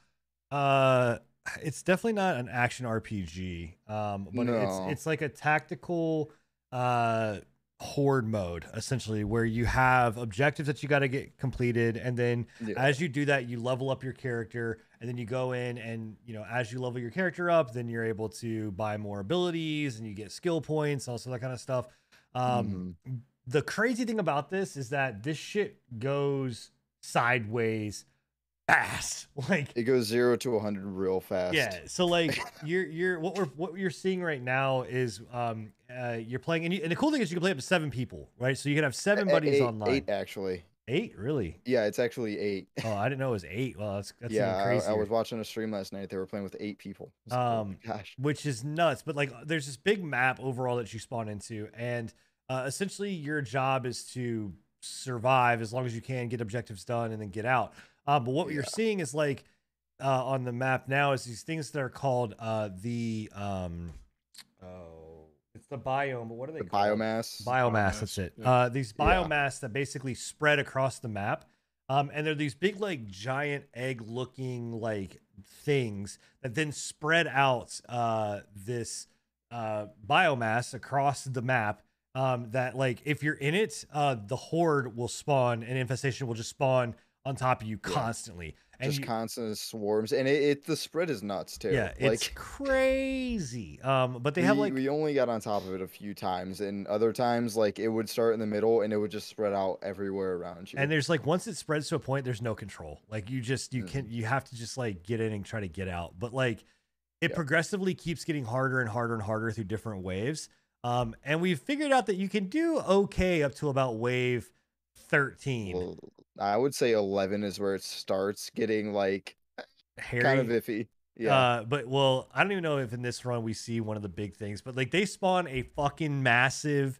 Speaker 1: uh it's definitely not an action rpg um but
Speaker 2: No.
Speaker 1: it's it's like a tactical uh horde mode essentially where you have objectives that you got to get completed and then
Speaker 2: yeah.
Speaker 1: as you do that you level up your character and then you go in and you know as you level your character up then you're able to buy more abilities and you get skill points also that kind of stuff um
Speaker 2: Mhm.
Speaker 1: the crazy thing about this is that this shit goes sideways fast like
Speaker 2: It goes zero to 100 real fast.
Speaker 1: yeah so like you're you're what we're what you're seeing right now is um uh you're playing and, you, and the cool thing is you can play up to seven people right so you can have seven buddies
Speaker 2: eight,
Speaker 1: online
Speaker 2: Eight actually.
Speaker 1: Eight? really
Speaker 2: Yeah, it's actually eight.
Speaker 1: oh i didn't know it was eight well that's that's
Speaker 2: yeah,
Speaker 1: even
Speaker 2: I, I was watching a stream last night. They were playing with eight people. Like, oh
Speaker 1: Um,
Speaker 2: gosh.
Speaker 1: which is nuts. But like, there's this big map overall that you spawn into, and uh, essentially your job is to survive as long as you can, get objectives done, and then get out. Uh, but what you're seeing is like uh, on the map now is these things that are called uh, the um, oh, it's the biome. But what are they
Speaker 2: The
Speaker 1: called?
Speaker 2: biomass.
Speaker 1: biomass that's it
Speaker 3: yeah.
Speaker 1: uh these
Speaker 2: Yeah.
Speaker 1: biomass that basically spread across the map um and they're these big like giant egg looking like things that then spread out uh this uh biomass across the map um that like if you're in it uh the horde will spawn and infestation will just spawn on top of you
Speaker 2: Yeah.
Speaker 1: constantly and
Speaker 2: just
Speaker 1: you-
Speaker 2: constant swarms, and it, it the spread is nuts too.
Speaker 1: yeah it's
Speaker 2: like
Speaker 1: crazy um but they
Speaker 2: we,
Speaker 1: have like
Speaker 2: we only got on top of it a few times, and other times like it would start in the middle and it would just spread out everywhere around you.
Speaker 1: and there's like once it spreads to a point there's no control like you just you
Speaker 2: Mhm.
Speaker 1: can you have to just like get in and try to get out but like it
Speaker 2: Yeah.
Speaker 1: progressively keeps getting harder and harder and harder through different waves um and we've figured out that you can do okay up to about wave 13
Speaker 2: Well, I would say eleven is where it starts getting like
Speaker 1: hairy,
Speaker 2: kind of iffy. Yeah.
Speaker 1: Uh, but well, I don't even know if in this run we see one of the big things, but like they spawn a fucking massive,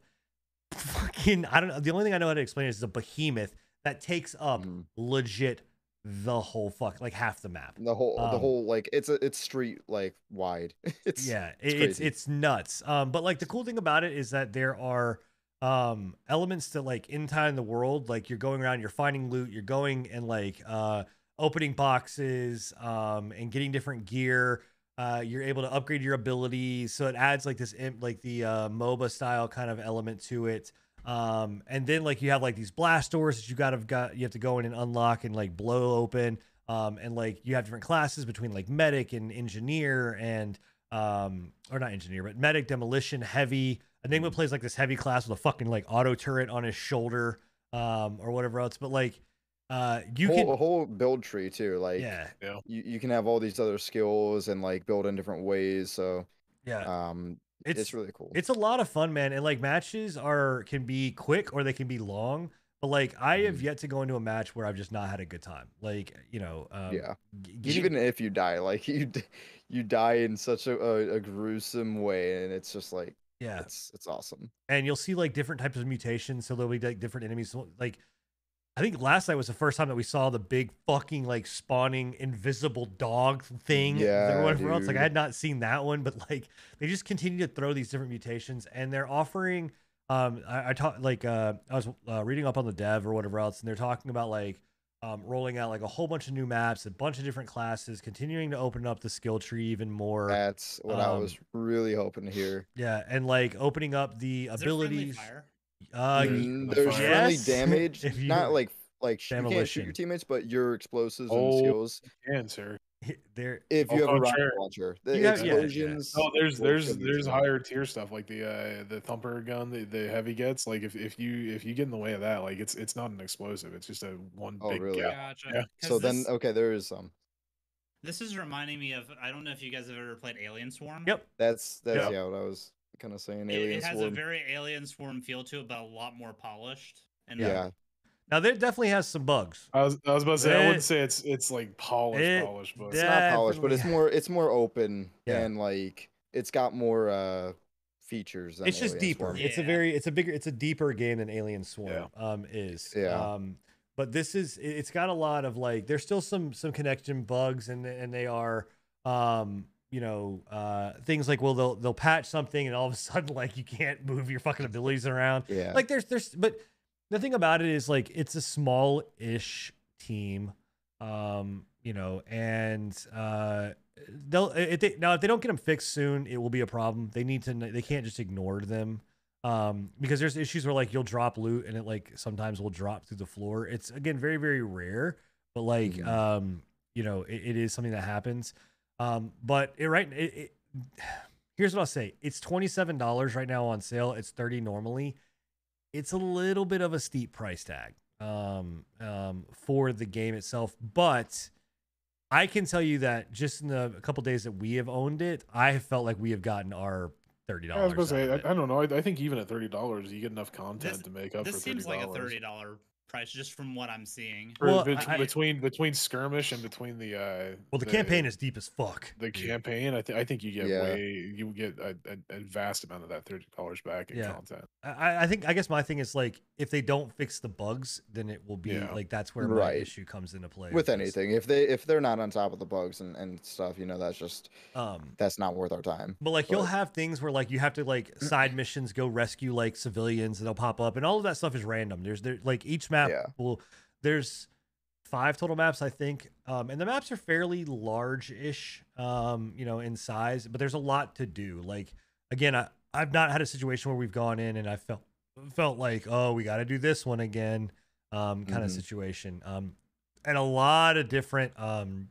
Speaker 1: fucking. I don't know. The only thing I know how to explain is a behemoth that takes up
Speaker 2: Mhm.
Speaker 1: legit the whole fuck, like half the map.
Speaker 2: the whole the
Speaker 1: um,
Speaker 2: whole like it's a it's street like wide. it's
Speaker 1: yeah,
Speaker 2: it's
Speaker 1: it's it's nuts. Um, but like the cool thing about it is that there are um elements to like in time in the world. Like you're going around, you're finding loot, you're going and like uh opening boxes, um, and getting different gear. Uh, you're able to upgrade your abilities, so it adds like this like the uh, MOBA style kind of element to it. Um, and then like you have like these blast doors that you gotta got you have to go in and unlock and like blow open. Um, and like you have different classes between like medic and engineer and um or not engineer but medic demolition heavy enigma
Speaker 2: Mm.
Speaker 1: plays like this heavy class with a fucking like auto turret on his shoulder um or whatever else but like uh you
Speaker 2: whole,
Speaker 1: can
Speaker 2: a whole build tree too. Like
Speaker 1: yeah
Speaker 2: you, you can have all these other skills and like build in different ways. So
Speaker 1: yeah
Speaker 2: um
Speaker 1: it's
Speaker 2: it's, really cool.
Speaker 1: it's a lot of fun man and like matches are can be quick or they can be long But like I have
Speaker 2: Mhm.
Speaker 1: yet to go into a match where I've just not had a good time. Like you know, um,
Speaker 2: yeah.
Speaker 1: g- getting-
Speaker 2: Even if you die, like you, you die in such a, a, a gruesome way, and it's just like
Speaker 1: yeah,
Speaker 2: it's it's awesome.
Speaker 1: and you'll see like different types of mutations. So there'll be like different enemies. Like I think last night was the first time that we saw the big fucking like spawning invisible dog thing.
Speaker 2: Yeah,
Speaker 1: everyone else like I had not seen that one, but like they just continue to throw these different mutations, and they're offering. Um, I, I taught like uh, I was uh, reading up on the dev or whatever else, and they're talking about like um, rolling out like a whole bunch of new maps, a bunch of different classes, continuing to open up the skill tree even more.
Speaker 2: That's what I was
Speaker 1: um,
Speaker 2: really hoping to hear.
Speaker 1: yeah, and like opening up the
Speaker 4: Is
Speaker 1: abilities. Uh,
Speaker 3: There's-
Speaker 1: y-
Speaker 2: Mm, There's
Speaker 3: fire.
Speaker 2: friendly
Speaker 1: Yes,
Speaker 2: damage,
Speaker 1: you-
Speaker 2: not like like you can't shoot your teammates, but your explosives
Speaker 3: Oh,
Speaker 2: and skills.
Speaker 3: And sir.
Speaker 1: There.
Speaker 2: If
Speaker 3: Oh,
Speaker 2: you have
Speaker 3: oh,
Speaker 2: a rocket
Speaker 3: sure.
Speaker 2: launcher, the
Speaker 1: You have- yeah, yeah.
Speaker 2: explosions.
Speaker 3: Oh, there's
Speaker 2: will
Speaker 3: there's there's higher tier stuff like the uh the thumper gun the, the heavy gets like if, if you if you get in the way of that like it's it's not an explosive it's just a one
Speaker 2: Oh,
Speaker 3: big
Speaker 2: really?
Speaker 3: gap.
Speaker 4: Gotcha.
Speaker 3: Yeah.
Speaker 4: 'Cause
Speaker 2: So then, okay, there is some.
Speaker 4: this is reminding me of I don't know if you guys have ever played Alien Swarm.
Speaker 1: Yep.
Speaker 2: That's that's
Speaker 3: Yeah.
Speaker 2: yeah, what I was kind of saying.
Speaker 4: It, it has
Speaker 2: Swarm.
Speaker 4: a very Alien Swarm feel to it, but a lot more polished. And
Speaker 2: yeah.
Speaker 1: Now there definitely has some bugs.
Speaker 3: I was I was about to say I wouldn't say it's it's like polished
Speaker 1: it-
Speaker 3: polished but
Speaker 2: It's not polished, but it's more it's more open
Speaker 1: Yeah.
Speaker 2: and like it's got more uh features. Than
Speaker 1: It's just
Speaker 2: Alien
Speaker 1: deeper.
Speaker 2: Swarm.
Speaker 1: It's a very it's a bigger it's a deeper game than Alien Swarm um is.
Speaker 2: Yeah.
Speaker 1: Um but this is it- it's got a lot of like there's still some some connection bugs and and they are um you know uh things like well they'll they'll patch something and all of a sudden like you can't move your fucking abilities around.
Speaker 2: Yeah.
Speaker 1: Like there's there's but the thing about it is like it's a small-ish team um you know and uh they'll if they, now if they don't get them fixed soon it will be a problem. They need to they can't just ignore them um because there's issues where like you'll drop loot and it like sometimes will drop through the floor. It's again very very rare but like
Speaker 2: Mhm.
Speaker 1: um you know it, it is something that happens. Um but it right it, it here's what i'll say. It's $27 right now on sale. It's 30 normally it's a little bit of a steep price tag um, um, for the game itself, but I can tell you that just in the couple days that we have owned it, I have felt like we have gotten our thirty
Speaker 3: I was
Speaker 1: dollars.
Speaker 3: about to say I, I don't know I, I think even at thirty dollars you get enough content
Speaker 4: This-
Speaker 3: to make up for the
Speaker 4: this
Speaker 3: for
Speaker 4: seems like a thirty dollar price just from what I'm seeing.
Speaker 1: Well,
Speaker 3: bet-
Speaker 1: I-
Speaker 3: between between skirmish and between the uh
Speaker 1: well, the, campaign is deep as fuck.
Speaker 3: the
Speaker 1: dude.
Speaker 3: campaign I, th- I think you get
Speaker 2: Yeah.
Speaker 3: way you get a, a, a vast amount of that thirty dollars back in
Speaker 1: Yeah.
Speaker 3: content
Speaker 1: I, I think I guess my thing is like if they don't fix the bugs, then it will be
Speaker 3: Yeah.
Speaker 1: like that's where my issue comes into play
Speaker 2: with anything. If they if they're not on top of the bugs and, and stuff, you know, that's just
Speaker 1: Um,
Speaker 2: that's not worth our time.
Speaker 1: But like you'll have things where like you have to like side missions go rescue like civilians and they'll pop up and all of that stuff is random. There's there like each map
Speaker 2: Yeah.
Speaker 1: will there's five total maps I think. Um and the maps are fairly large-ish um you know in size, but there's a lot to do. Like again, I I've not had a situation where we've gone in and I felt felt like, "Oh, we got to do this one again." Um kind of
Speaker 2: Mhm.
Speaker 1: situation. Um and a lot of different um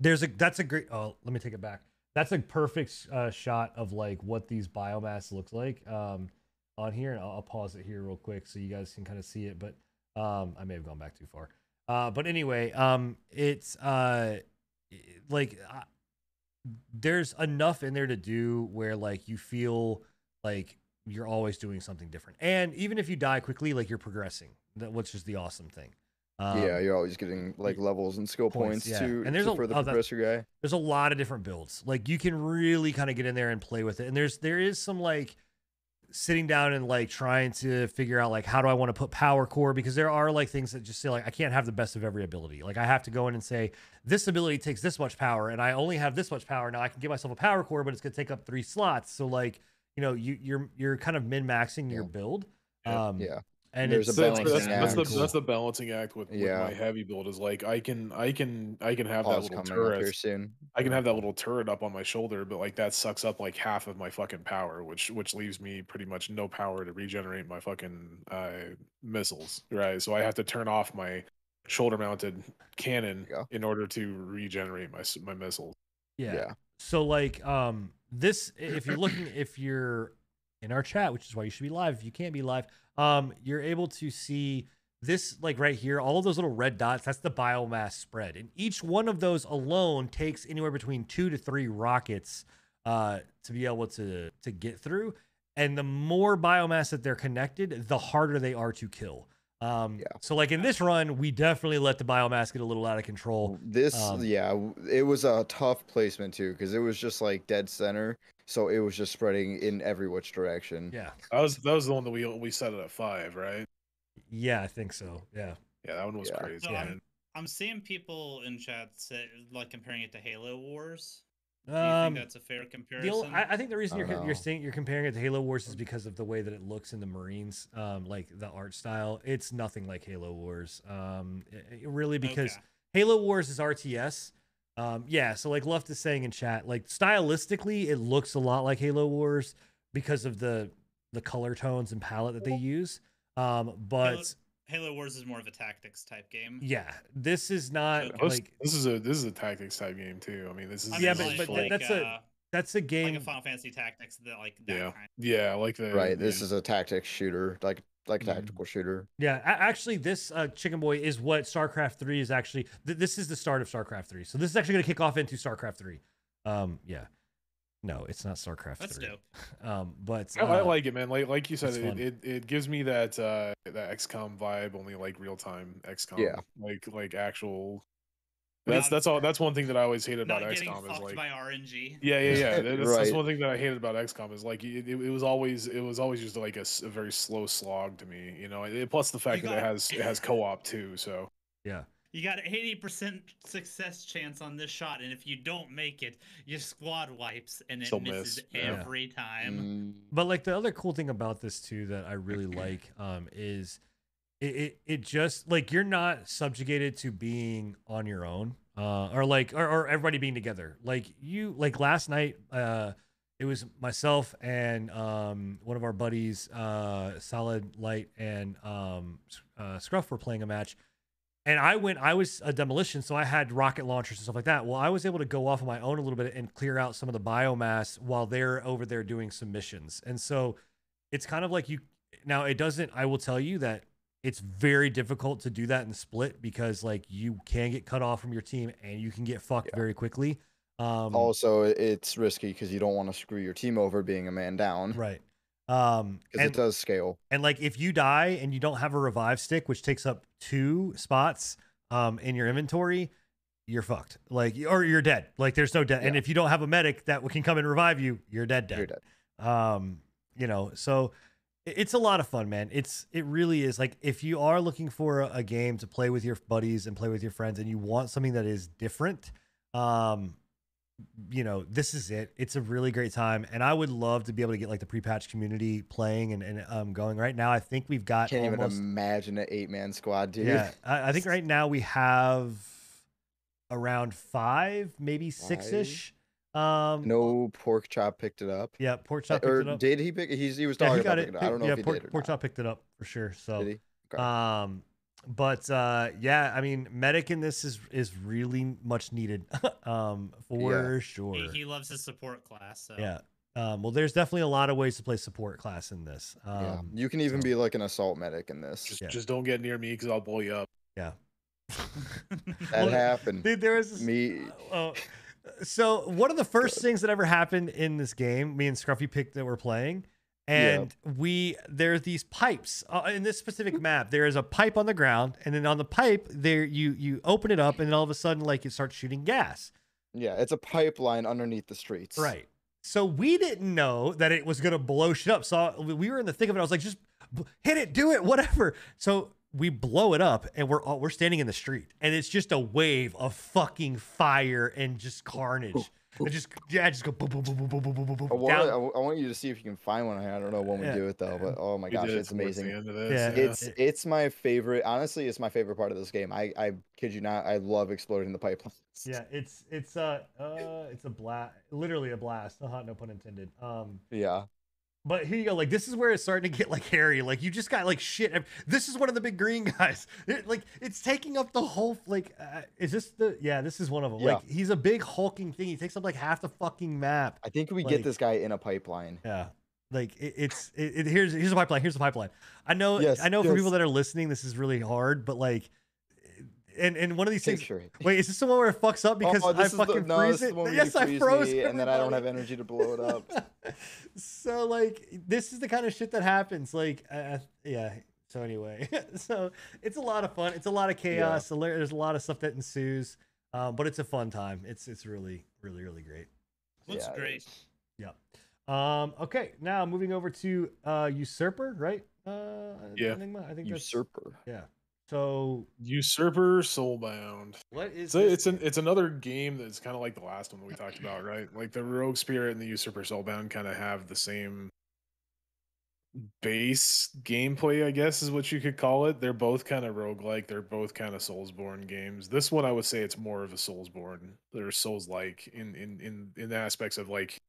Speaker 1: there's a that's a great oh let me take it back that's a perfect uh, shot of like what these biomass looks like um on here and I'll, I'll pause it here real quick so you guys can kind of see it but um i may have gone back too far uh but anyway um it's uh like uh, there's enough in there to do where like you feel like you're always doing something different and even if you die quickly like you're progressing that which is the awesome thing um,
Speaker 2: yeah, you're always getting like levels and skill
Speaker 1: points,
Speaker 2: points,
Speaker 1: yeah.
Speaker 2: to,
Speaker 1: And there's
Speaker 2: to
Speaker 1: a-
Speaker 2: further
Speaker 1: oh,
Speaker 2: progress your guy.
Speaker 1: there's a lot of different builds. Like you can really kind of get in there and play with it. And there's there is some like sitting down and like trying to figure out like how do I want to put power core because there are like things that just say like I can't have the best of every ability. Like I have to go in and say this ability takes this much power and I only have this much power. Now I can give myself a power core, but it's gonna take up three slots. So like you know you you're you're kind of min maxing your build. Um,
Speaker 2: Yeah,
Speaker 1: and
Speaker 2: There's
Speaker 1: it's
Speaker 2: a
Speaker 3: So that's,
Speaker 2: balancing
Speaker 3: that's, that's the
Speaker 2: act.
Speaker 3: that's the balancing act with, with
Speaker 2: Yeah.
Speaker 3: my heavy build is like I can I can I can have that little
Speaker 2: coming up here
Speaker 3: turret
Speaker 2: soon.
Speaker 3: I can have that little turret up on my shoulder, but like that sucks up like half of my fucking power, which which leaves me pretty much no power to regenerate my fucking uh, missiles, right? So I have to turn off my shoulder-mounted cannon
Speaker 2: There you go.
Speaker 3: in order to regenerate my s- my missiles.
Speaker 1: yeah.
Speaker 2: Yeah.
Speaker 1: So like um this if you're looking if you're in our chat, which is why you should be live. If you can't be live, um you're able to see this like right here, all of those little red dots, that's the biomass spread. And each one of those alone takes anywhere between 2 to 3 rockets uh to be able to to get through. And the more biomass that they're connected, the harder they are to kill. Um,
Speaker 2: Yeah.
Speaker 1: So like in this run, we definitely let the biomass get a little out of control.
Speaker 2: This,
Speaker 1: Um,
Speaker 2: yeah, it was a tough placement too because it was just like dead center, so it was just spreading in every which direction.
Speaker 1: Yeah.
Speaker 3: That was that was the one that we we set it at five, right?
Speaker 1: Yeah, I think so. Yeah.
Speaker 3: Yeah, that one was
Speaker 2: Yeah.
Speaker 3: crazy.
Speaker 4: So
Speaker 3: man.
Speaker 4: I'm, I'm seeing people in chat say, like comparing it to Halo Wars. Do you
Speaker 1: Um,
Speaker 4: think that's a fair
Speaker 1: the
Speaker 4: comparison?
Speaker 1: only, I, I think the reason you're
Speaker 2: don't
Speaker 1: you're saying you're comparing it to Halo Wars is because of the way that it looks in the Marines, um, like the art style. It's nothing like Halo Wars. Um, i- i- really because
Speaker 4: Okay.
Speaker 1: Halo Wars is RTS. Um, yeah, so like Luft is saying in chat, like stylistically, it looks a lot like Halo Wars because of the the color tones and palette that they use. Um, but
Speaker 4: Halo Wars is more of a tactics type game.
Speaker 1: yeah, this is not
Speaker 4: Okay.
Speaker 1: Like
Speaker 3: this is a this is a tactics type game too. I mean, this is
Speaker 4: I
Speaker 1: Yeah, but- but
Speaker 3: full-
Speaker 1: that- that's a-
Speaker 4: uh,
Speaker 1: that's a game.
Speaker 4: like a Final Fantasy Tactics that like that
Speaker 3: Yeah.
Speaker 4: kind.
Speaker 3: yeah, like the
Speaker 2: Right. This
Speaker 3: yeah.
Speaker 2: is a tactics shooter, like like a
Speaker 1: Mhm.
Speaker 2: tactical shooter.
Speaker 1: Yeah, actually, this uh, Chicken Boy is what StarCraft Three is actually. Th- this is the start of StarCraft Three, so this is actually going to kick off into StarCraft Three. Um, yeah, no, it's not StarCraft
Speaker 4: That's
Speaker 1: Three.
Speaker 4: dope.
Speaker 1: Um, but
Speaker 3: I, I
Speaker 1: uh,
Speaker 3: like it, man. Like like you said, it, it, it gives me that uh that XCOM vibe, only like real time XCOM.
Speaker 2: Yeah.
Speaker 3: Like like actual.
Speaker 4: Not-
Speaker 3: That's that's all. That's one thing that I always hated about XCOM is
Speaker 4: fucked
Speaker 3: like.
Speaker 4: by RNG.
Speaker 3: Yeah, yeah, yeah. That's, that's one thing that I hated about XCOM is like it, it, it was always it was always just like a very slow slog to me, you know. It, plus the fact that it has it has co-op too, so
Speaker 1: yeah,
Speaker 4: You got an 80% success chance on this shot, and if you don't make it, your squad wipes and it
Speaker 3: Still
Speaker 4: misses
Speaker 3: miss, yeah.
Speaker 4: every time.
Speaker 2: Mm,
Speaker 1: but like the other cool thing about this too that I really like um, is it, it it just like you're not subjugated to being on your own uh, or like or, or everybody being together. Like you like last night. Uh, it was myself and um, one of our buddies, uh, Solid Light and um, uh, Scruff were playing a match. And I went, I was a demolition, so I had rocket launchers and stuff like that. Well, I was able to go off on my own a little bit and clear out some of the biomass while they're over there doing some missions. And so it's kind of like you, now it doesn't, I will tell you that it's very difficult to do that in split because like you can get cut off from your team and you can get fucked
Speaker 2: Yeah.
Speaker 1: very quickly. Um,
Speaker 2: also, it's risky because you don't want to screw your team over being a man down
Speaker 1: right. Um,
Speaker 2: because it does scale.
Speaker 1: and like if you die and you don't have a revive stick, which takes up two spots um in your inventory, you're fucked. Like or you're dead. Like there's no dead. And if you don't have a medic that can come and revive you, you're dead.
Speaker 2: You're
Speaker 1: Dead.
Speaker 2: dead.
Speaker 1: Um, you know, so it's a lot of fun, man. It's it really is. Like if you are looking for a, a game to play with your buddies and play with your friends, and you want something that is different, um, you know, this is it. It's a really great time, and I would love to be able to get like the pre-patch community playing and, and um going. Right now, I think we've got
Speaker 2: Can't even
Speaker 1: almost
Speaker 2: imagine an eight man squad, dude.
Speaker 1: yeah. I, I think right now we have around five, maybe six ish. Um,
Speaker 2: No pork chop picked it up.
Speaker 1: yeah, pork chop picked
Speaker 2: or
Speaker 1: it up.
Speaker 2: did he pick? He's he was
Speaker 1: yeah,
Speaker 2: talking
Speaker 1: he
Speaker 2: about
Speaker 1: it.
Speaker 2: it. I don't know
Speaker 1: yeah,
Speaker 2: if he
Speaker 1: pork,
Speaker 2: did or
Speaker 1: pork chop picked it up for sure. So.
Speaker 2: Did he? Okay.
Speaker 1: Um, but uh, yeah, I mean, medic in this is is really much needed. um, for sure.
Speaker 4: He, he loves his support class. So.
Speaker 1: yeah. Um, well, there's definitely a lot of ways to play support class in this. Um,
Speaker 2: yeah. You can even
Speaker 1: so-
Speaker 2: be like an assault medic in this.
Speaker 3: just
Speaker 1: Yeah.
Speaker 3: just don't get near me because I'll blow you up.
Speaker 1: yeah.
Speaker 2: That
Speaker 1: Well,
Speaker 2: happened.
Speaker 1: Dude, there was this,
Speaker 2: Me.
Speaker 1: uh, so one of the first things that ever happened in this game, me and Scruffy picked that we're playing, and we there's these pipes uh, in this specific map. There is a pipe on the ground, and then on the pipe there you you open it up, and then all of a sudden like it starts shooting gas.
Speaker 2: Yeah, it's a pipeline underneath the streets.
Speaker 1: Right. So we didn't know that it was gonna blow shit up. So we were in the thick of it. I was like, just hit it, do it, whatever. So we blow it up, and we're all, we're standing in the street, and it's just a wave of fucking fire and just carnage. I just yeah, I just go boom, boom, boom, boom, boom, boom, boom, boom.
Speaker 2: I want. I, want you to see if you can find one. I don't know when we
Speaker 1: yeah.
Speaker 2: do it though, but oh my
Speaker 3: we
Speaker 2: gosh, it's amazing.
Speaker 1: Yeah.
Speaker 2: It's it's my favorite. Honestly, it's my favorite part of this game. I I kid you not, I love exploring the pipelines.
Speaker 1: Yeah, it's it's uh, uh it's a blast, literally a blast. Uh-huh, no pun intended. Um.
Speaker 2: Yeah.
Speaker 1: But here you go. Like this is where it's starting to get like hairy. Like you just got like shit. This is one of the big green guys. It, like it's taking up the whole. Like uh, is this the? Yeah, this is one of them.
Speaker 2: Yeah.
Speaker 1: Like he's a big hulking thing. He takes up like half the fucking map.
Speaker 2: I think we
Speaker 1: Like-
Speaker 2: get this guy in a pipeline.
Speaker 1: Yeah. Like it, it's it, it- here's here's the pipeline. Here's the pipeline. I know.
Speaker 2: Yes,
Speaker 1: I know for people that are listening, this is really hard. But like, and and one of these things.
Speaker 2: Picture it.
Speaker 1: Wait, is this the one where it fucks up because
Speaker 2: oh,
Speaker 1: I
Speaker 2: this is the-
Speaker 1: fucking
Speaker 2: no,
Speaker 1: freeze it?
Speaker 2: the one where
Speaker 1: yes, I froze
Speaker 2: me, and then I don't have energy to blow it up.
Speaker 1: so like this is the kind of shit that happens. Like, uh, yeah. So anyway, so it's a lot of fun. It's a lot of chaos. Yeah. There's a lot of stuff that ensues, um, but it's a fun time. It's it's really really really great.
Speaker 4: Looks yeah, great.
Speaker 1: Yeah. Um, okay, now moving over to uh, Usurper, right? Uh,
Speaker 3: yeah.
Speaker 1: Enigma? I think
Speaker 2: Usurper.
Speaker 1: That's, yeah. So
Speaker 3: Usurper Soulbound.
Speaker 1: What is
Speaker 3: so it's an it's another game that's kind of like the last one that we talked about, right? Like the Rogue Spirit and the Usurper Soulbound kind of have the same base gameplay, I guess is what you could call it. They're both kind of roguelike. They're both kind of Soulsborne games. This one I would say it's more of a Soulsborne. They're Souls like in in in in aspects of like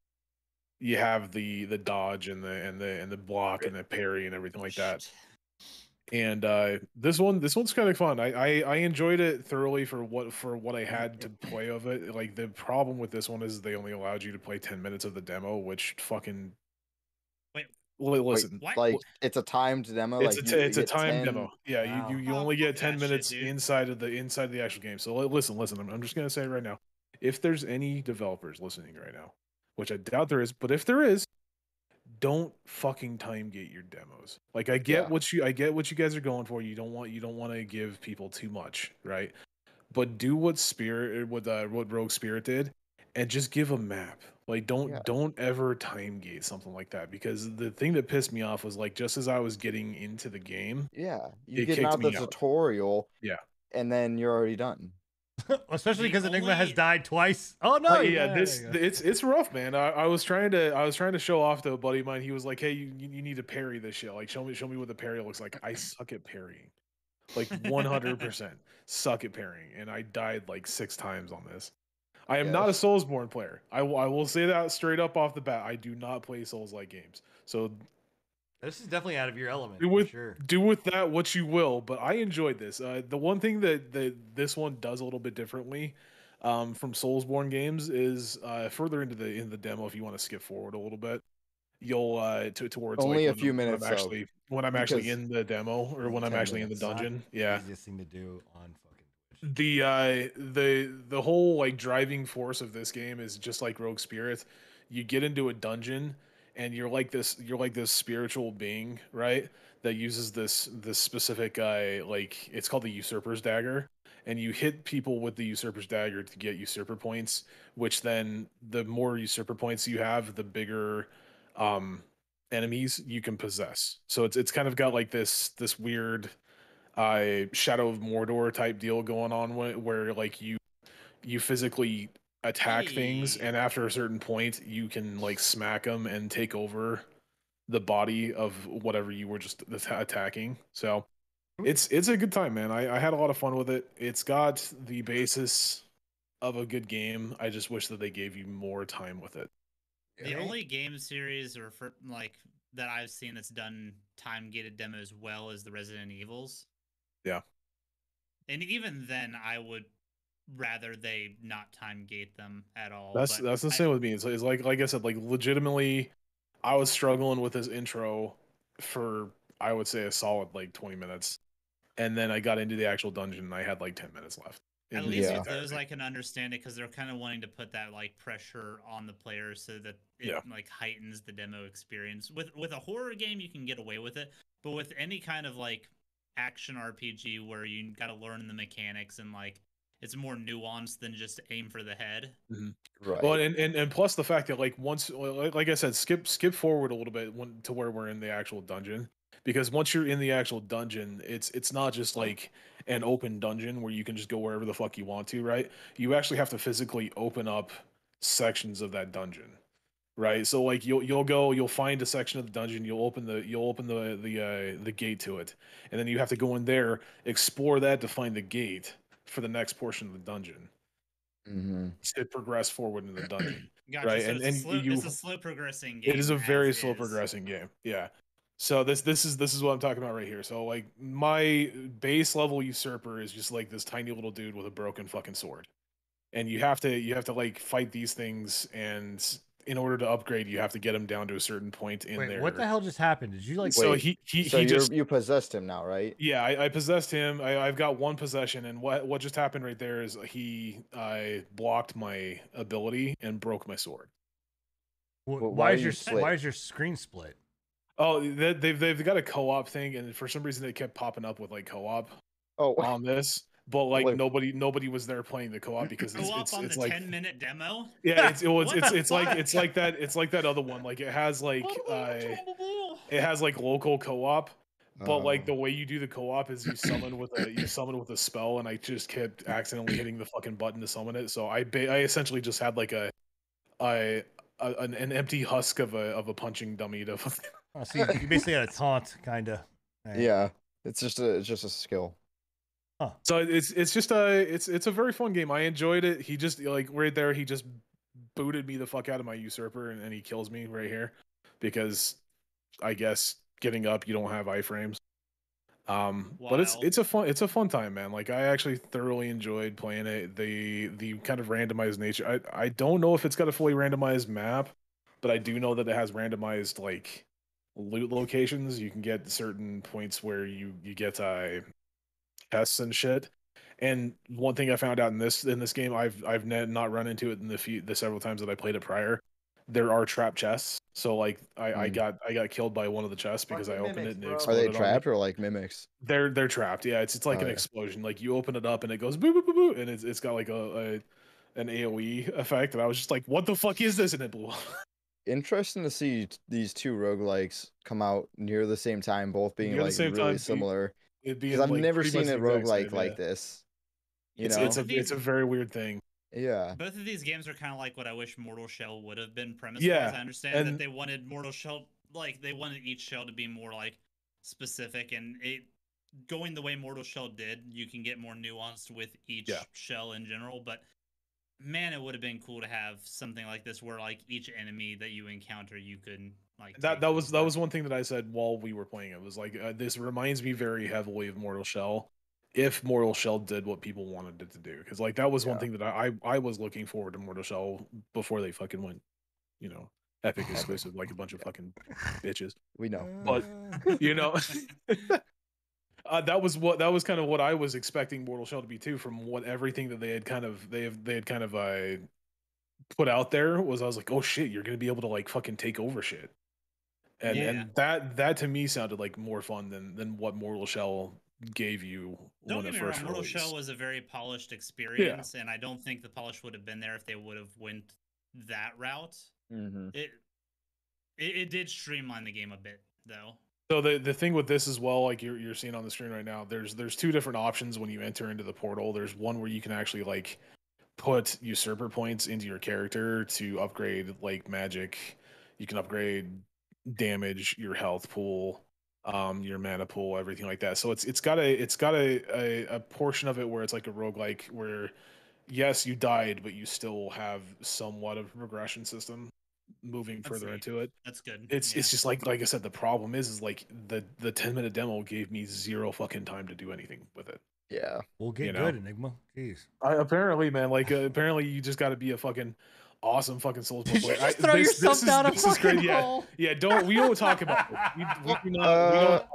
Speaker 3: you have the the dodge and the and the and the block and the parry and everything like that and uh this one this one's kind of fun. I, I i enjoyed it thoroughly for what for what i had to play of it. Like the problem with this one is they only allowed you to play 10 minutes of the demo which fucking
Speaker 4: wait
Speaker 3: listen.
Speaker 4: Wait,
Speaker 2: like it's a timed demo
Speaker 3: it's
Speaker 2: like
Speaker 3: a, t- it's a timed 10... demo. Yeah wow. you, you, you oh, only get 10 minutes shit, inside of the inside of the actual game. So listen listen I'm, I'm just gonna say right now. If there's any developers listening right now which i doubt there is but if there is don't fucking time gate your demos. Like I get yeah. what you I get what you guys are going for. You don't want you don't want to give people too much, right? But do what Spirit what uh, what Rogue Spirit did and just give a map. Like don't yeah. don't ever time gate something like that because the thing that pissed me off was like just as I was getting into the game,
Speaker 2: yeah, you get out the tutorial,
Speaker 3: yeah,
Speaker 2: and then you're already done.
Speaker 1: especially because Enigma has died twice. Oh no!
Speaker 3: yeah, yeah, this it's it's rough, man. I, I, was trying to I was trying to show off to a buddy of mine. He was like, "Hey, you, you need to parry this shit. Like, show me show me what the parry looks like." I suck at parrying, like one hundred percent suck at parrying, and I died like six times on this. I am yes. not a Soulsborne player. I, I will say that straight up off the bat. I do not play Souls like games. So
Speaker 1: this is definitely out of your element.
Speaker 3: Do with
Speaker 1: sure.
Speaker 3: do with that what you will, but I enjoyed this. Uh, the one thing that, that this one does a little bit differently um, from Soulsborne games is uh, further into the in the demo. If you want to skip forward a little bit, you'll uh, to, towards
Speaker 2: only
Speaker 3: like
Speaker 2: a few
Speaker 3: I'm,
Speaker 2: minutes.
Speaker 3: When I'm actually when I'm actually in the demo or when I'm actually
Speaker 2: minutes.
Speaker 3: in the dungeon. Yeah,
Speaker 1: easiest thing to do on fucking
Speaker 3: The uh, the the whole like driving force of this game is just like Rogue Spirit. You get into a dungeon and you're like this you're like this spiritual being right? That uses this this specific uh like it's called the usurper's dagger. And you hit people with the usurper's dagger to get usurper points which then the more usurper points you have the bigger um enemies you can possess. So it's it's kind of got like this this weird uh shadow of mordor type deal going on where, where like you you physically attack hey. things and after a certain point you can like smack them and take over the body of whatever you were just attacking. So it's it's a good time man. I, I had a lot of fun with it. It's got the basis of a good game. I just wish that they gave you more time with it.
Speaker 4: The only game series or for like that i've seen that's done time gated demos well is the resident evils.
Speaker 3: Yeah.
Speaker 4: And even then i would rather they not time gate them at all.
Speaker 3: That's
Speaker 4: but
Speaker 3: that's the same with me. It's, it's like like I said, like legitimately, I was struggling with this intro for I would say a solid like twenty minutes, and then I got into the actual dungeon and I had like ten minutes left.
Speaker 4: At least with those, I can understand it because they're kind of wanting to put that like pressure on the player so that it
Speaker 3: yeah.
Speaker 4: like heightens the demo experience. With with a horror game, you can get away with it, but with any kind of like action RPG where you got to learn the mechanics and like it's more nuanced than just aim for the head.
Speaker 3: Mm-hmm. Right. Well, and, and and plus the fact that like once, like, like I said, skip skip forward a little bit when, to where we're in the actual dungeon, because once you're in the actual dungeon, it's it's not just like an open dungeon where you can just go wherever the fuck you want to, right? You actually have to physically open up sections of that dungeon right so like you'll you'll go you'll find a section of the dungeon you'll open the you'll open the the uh, the gate to it and then you have to go in there explore that to find the gate for the next portion of the dungeon
Speaker 2: mm-hmm.
Speaker 3: to progress forward in the dungeon.
Speaker 4: Gotcha.
Speaker 3: Right,
Speaker 4: so
Speaker 3: and,
Speaker 4: and
Speaker 3: slow, you,
Speaker 4: it's a slow progressing game.
Speaker 3: It is a very slow is. progressing game. Yeah. So this this is this is what I'm talking about right here. So like my base level usurper is just like this tiny little dude with a broken fucking sword. And you have to you have to like fight these things and in order to upgrade, you have to get him down to a certain point in
Speaker 1: Wait,
Speaker 3: there.
Speaker 1: What the hell just happened? Did you like?
Speaker 3: So he he,
Speaker 2: so
Speaker 3: he just
Speaker 2: you possessed him now, right?
Speaker 3: Yeah, I, I possessed him. I, have got one possession, and what what just happened right there is he I blocked my ability and broke my sword.
Speaker 1: Well, why, why is your split? why is your screen split?
Speaker 3: Oh, they, they've they've got a co-op thing, and for some reason they kept popping up with like co-op
Speaker 2: Oh,
Speaker 3: on this, but like
Speaker 2: Wait.
Speaker 3: nobody nobody was there playing the co-op because it's
Speaker 4: Co-op
Speaker 3: it's,
Speaker 4: on
Speaker 3: it's
Speaker 4: the
Speaker 3: like
Speaker 4: 10 minute demo.
Speaker 3: yeah, it's it was, it's it's like it's like that it's like that other one. Like it has like uh, it has like local co-op, but like the
Speaker 2: Oh.
Speaker 3: way you do the co-op is you summon with a you summon with a spell, and I just kept accidentally hitting the fucking button to summon it. So I ba- I essentially just had like a a, a an, an empty husk of a of a punching dummy to.
Speaker 1: Oh, so you, you basically had a taunt, kind of.
Speaker 2: yeah, it's just a it's just a skill.
Speaker 3: So it's it's just a it's it's a very fun game. I enjoyed it. He just like right there, he just booted me the fuck out of my usurper, and, and he kills me right here because I guess getting up you don't have iframes. Um, but it's it's a fun it's a fun time, man. Like I actually thoroughly enjoyed playing it. The the kind of randomized nature. I I don't know if it's got a fully randomized map, but I do know that it has randomized like loot locations. You can get certain points where you you get uh chests and shit. And one thing I found out in this in this game, I've I've not run into it in the few the several times that I played it prior. There are trap chests, so like I, I
Speaker 2: Mm.
Speaker 3: got I got killed by one of the chests because I opened
Speaker 1: mimics,
Speaker 3: it and it
Speaker 1: bro. Are
Speaker 2: Are
Speaker 3: exploded
Speaker 2: they
Speaker 3: on me.
Speaker 2: trapped or like mimics?
Speaker 3: They're they're trapped. Yeah, it's it's like
Speaker 2: Oh,
Speaker 3: an
Speaker 2: yeah.
Speaker 3: explosion. Like you open it up and it goes boo boo boo boo, and it's it's got like a, a an AOE effect. And I was just like, what the fuck is this? And it blew up.
Speaker 2: Interesting to see these two roguelikes come out near the same time, both being
Speaker 3: Near
Speaker 2: like really
Speaker 3: time, be-
Speaker 2: similar.
Speaker 3: It being
Speaker 2: Because I've
Speaker 3: like
Speaker 2: never seen a
Speaker 3: the exact
Speaker 2: roguelike
Speaker 3: same,
Speaker 2: like
Speaker 3: yeah.
Speaker 2: this. You
Speaker 3: It's
Speaker 2: know?
Speaker 3: it's a it's a very weird thing.
Speaker 2: yeah.
Speaker 4: Both of these games are kind of like what I wish Mortal Shell would have been premise
Speaker 3: Yeah.
Speaker 4: I understand
Speaker 3: and-
Speaker 4: that they wanted Mortal Shell like they wanted each shell to be more like specific and it going the way Mortal Shell did, you can get more nuanced with each
Speaker 3: Yeah.
Speaker 4: shell in general, but man, it would have been cool to have something like this where like each enemy that you encounter you could like
Speaker 3: that that was that was one thing that I said while we were playing it was like uh, this reminds me very heavily of Mortal Shell if Mortal Shell did what people wanted it to do because like that was one thing that I, I I was looking forward to Mortal Shell before they fucking went you know epic exclusive like a bunch of fucking bitches.
Speaker 2: We know.
Speaker 3: But- you know uh, that was what that was kind of what I was expecting Mortal Shell to be too from what everything that they had kind of they have they had kind of uh put out there was I was like oh shit you're gonna be able to like fucking take over shit and
Speaker 4: Yeah.
Speaker 3: and that that to me sounded like more fun than than what Mortal Shell gave you
Speaker 4: Don't
Speaker 3: when
Speaker 4: get
Speaker 3: it
Speaker 4: me wrong,
Speaker 3: first
Speaker 4: Mortal
Speaker 3: released.
Speaker 4: Shell was a very polished experience, and I don't think the polish would have been there if they would have went that route.
Speaker 2: Mm-hmm.
Speaker 4: It, it it did streamline the game a bit though.
Speaker 3: So the the thing with this as well, like you're you're seeing on the screen right now, there's there's two different options when you enter into the portal. There's one where you can actually like put usurper points into your character to upgrade like magic. You can upgrade damage, your health pool, um, your mana pool, everything like that. So it's it's got a it's got a, a, a portion of it where it's like a roguelike where yes, you died, but you still have somewhat of a progression system moving
Speaker 4: That's
Speaker 3: further
Speaker 4: neat.
Speaker 3: into it
Speaker 4: That's good.
Speaker 3: it's
Speaker 4: yeah.
Speaker 3: it's just like like I said, the problem is is like the the ten minute demo gave me zero fucking time to do anything with it.
Speaker 2: Yeah.
Speaker 1: We'll get
Speaker 3: you know.
Speaker 1: good, Enigma. Jeez.
Speaker 3: I apparently, man, like uh, apparently you just got to be a fucking awesome fucking Souls
Speaker 1: Did you just throw
Speaker 3: this-
Speaker 1: yourself
Speaker 3: this is-
Speaker 1: down a
Speaker 3: this is
Speaker 1: fucking
Speaker 3: great. Yeah,
Speaker 1: hole?
Speaker 3: yeah. Don't we don't talk about it. We, we do not. we
Speaker 2: Uh,
Speaker 3: don't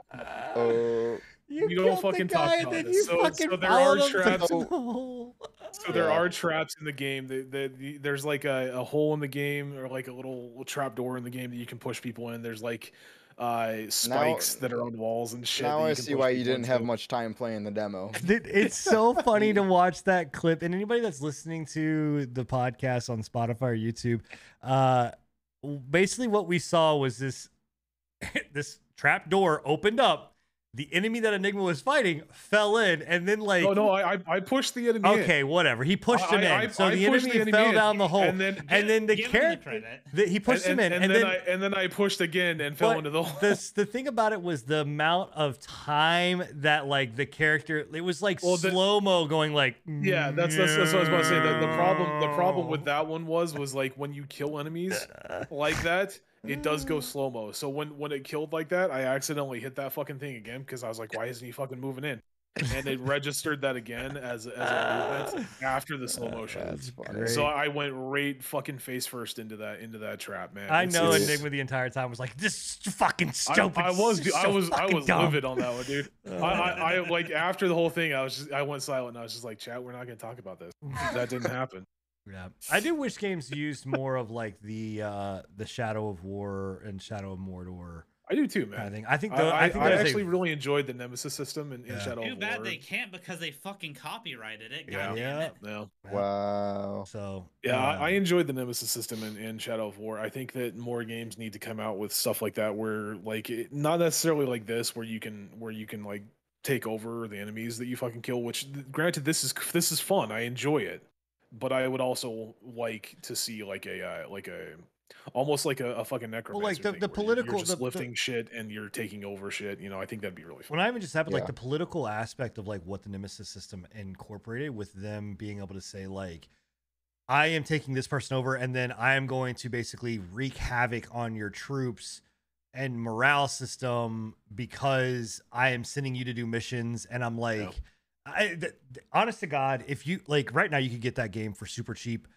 Speaker 2: Oh,
Speaker 1: You
Speaker 3: we don't
Speaker 1: killed the
Speaker 3: fucking talk about
Speaker 1: and then
Speaker 3: this.
Speaker 1: you
Speaker 3: So-
Speaker 1: fucking
Speaker 3: so there are traps-
Speaker 1: the.
Speaker 3: So there
Speaker 2: Yeah.
Speaker 3: are traps in the game. The, the, the, there's like a, a hole in the game, or like a little trap door in the game that you can push people in. There's like uh spikes that are on walls and shit.
Speaker 2: now I
Speaker 3: you can
Speaker 2: see why you didn't have
Speaker 3: into.
Speaker 2: much time playing the demo.
Speaker 1: It's so funny to watch that clip. And anybody that's listening to the podcast on Spotify or YouTube, uh, basically what we saw was this this trap door opened up. The enemy that Enigma was fighting fell in, and then like
Speaker 3: Oh no, I I- I pushed the enemy. in.
Speaker 1: okay, whatever. He pushed him
Speaker 3: I-
Speaker 1: in,
Speaker 3: I-
Speaker 1: so
Speaker 3: I
Speaker 1: the enemy,
Speaker 3: the enemy
Speaker 1: fell
Speaker 3: in,
Speaker 1: down the hole,
Speaker 3: and then-
Speaker 1: and then the
Speaker 4: Give him the
Speaker 1: character
Speaker 4: credit.
Speaker 1: the, he pushed
Speaker 3: and,
Speaker 1: him in,
Speaker 3: and,
Speaker 1: and,
Speaker 3: then,
Speaker 1: then,
Speaker 3: I and then I pushed again and fell into the hole.
Speaker 1: the the thing about it was the amount of time that like the character it was like
Speaker 3: Well,
Speaker 1: slow mo going like
Speaker 3: Yeah, that's, that's that's what I was about to say. The, the problem the problem with that one was was like when you kill enemies like that, it does go slow mo. So when when it killed like that, I accidentally hit that fucking thing again because I was like, why isn't he fucking moving in? And it registered that again as as a movement after the slow motion.
Speaker 2: That's
Speaker 3: So I went right fucking face first into that into that trap, man.
Speaker 1: I
Speaker 3: It's-
Speaker 1: know
Speaker 3: it's-
Speaker 1: Enigma the entire time was like this fucking
Speaker 3: I,
Speaker 1: stupid.
Speaker 3: I was dude, I
Speaker 1: so
Speaker 3: was I
Speaker 1: fucking
Speaker 3: was
Speaker 1: dumb."
Speaker 3: livid on that one, dude. I, I, I like after the whole thing, I was just I went silent. and I was just like, chat, we're not gonna talk about this. That didn't happen.
Speaker 1: Yeah, I do wish games used more of like the uh the Shadow of War and Shadow of Mordor
Speaker 3: I do too,
Speaker 1: kind of
Speaker 3: man.
Speaker 1: thing. I think.
Speaker 3: I,
Speaker 1: Though, I,
Speaker 3: I,
Speaker 1: think
Speaker 3: I
Speaker 1: that is a-
Speaker 3: actually really enjoyed the Nemesis system in, in
Speaker 1: Yeah.
Speaker 3: Shadow
Speaker 4: Too
Speaker 3: of
Speaker 4: bad
Speaker 3: War.
Speaker 4: they can't because they fucking copyrighted it.
Speaker 3: Yeah.
Speaker 4: God damn
Speaker 1: Yeah.
Speaker 4: it.
Speaker 3: Yeah.
Speaker 1: Yeah.
Speaker 2: Wow.
Speaker 1: So
Speaker 3: Yeah, I, I enjoyed the Nemesis system in, in Shadow of War. I think that more games need to come out with stuff like that, where like it, not necessarily like this, where you can where you can like take over the enemies that you fucking kill. Which, granted, this is this is fun. I enjoy it, but I would also like to see like a uh, like a almost like a, a fucking necromancer.
Speaker 1: the-
Speaker 3: thing
Speaker 1: the
Speaker 3: you're-
Speaker 1: political-
Speaker 3: you're just
Speaker 1: the- the-
Speaker 3: lifting shit and you're taking over shit. You know, I think that'd be really fun.
Speaker 1: when I even just happened, like the political aspect of like what the Nemesis system incorporated with them being able to say like, I am taking this person over, and then I am going to basically wreak havoc on your troops and morale system because I am sending you to do missions, and I'm like, I, th- th- honest to God, if you like right now, you could get that game for super cheap.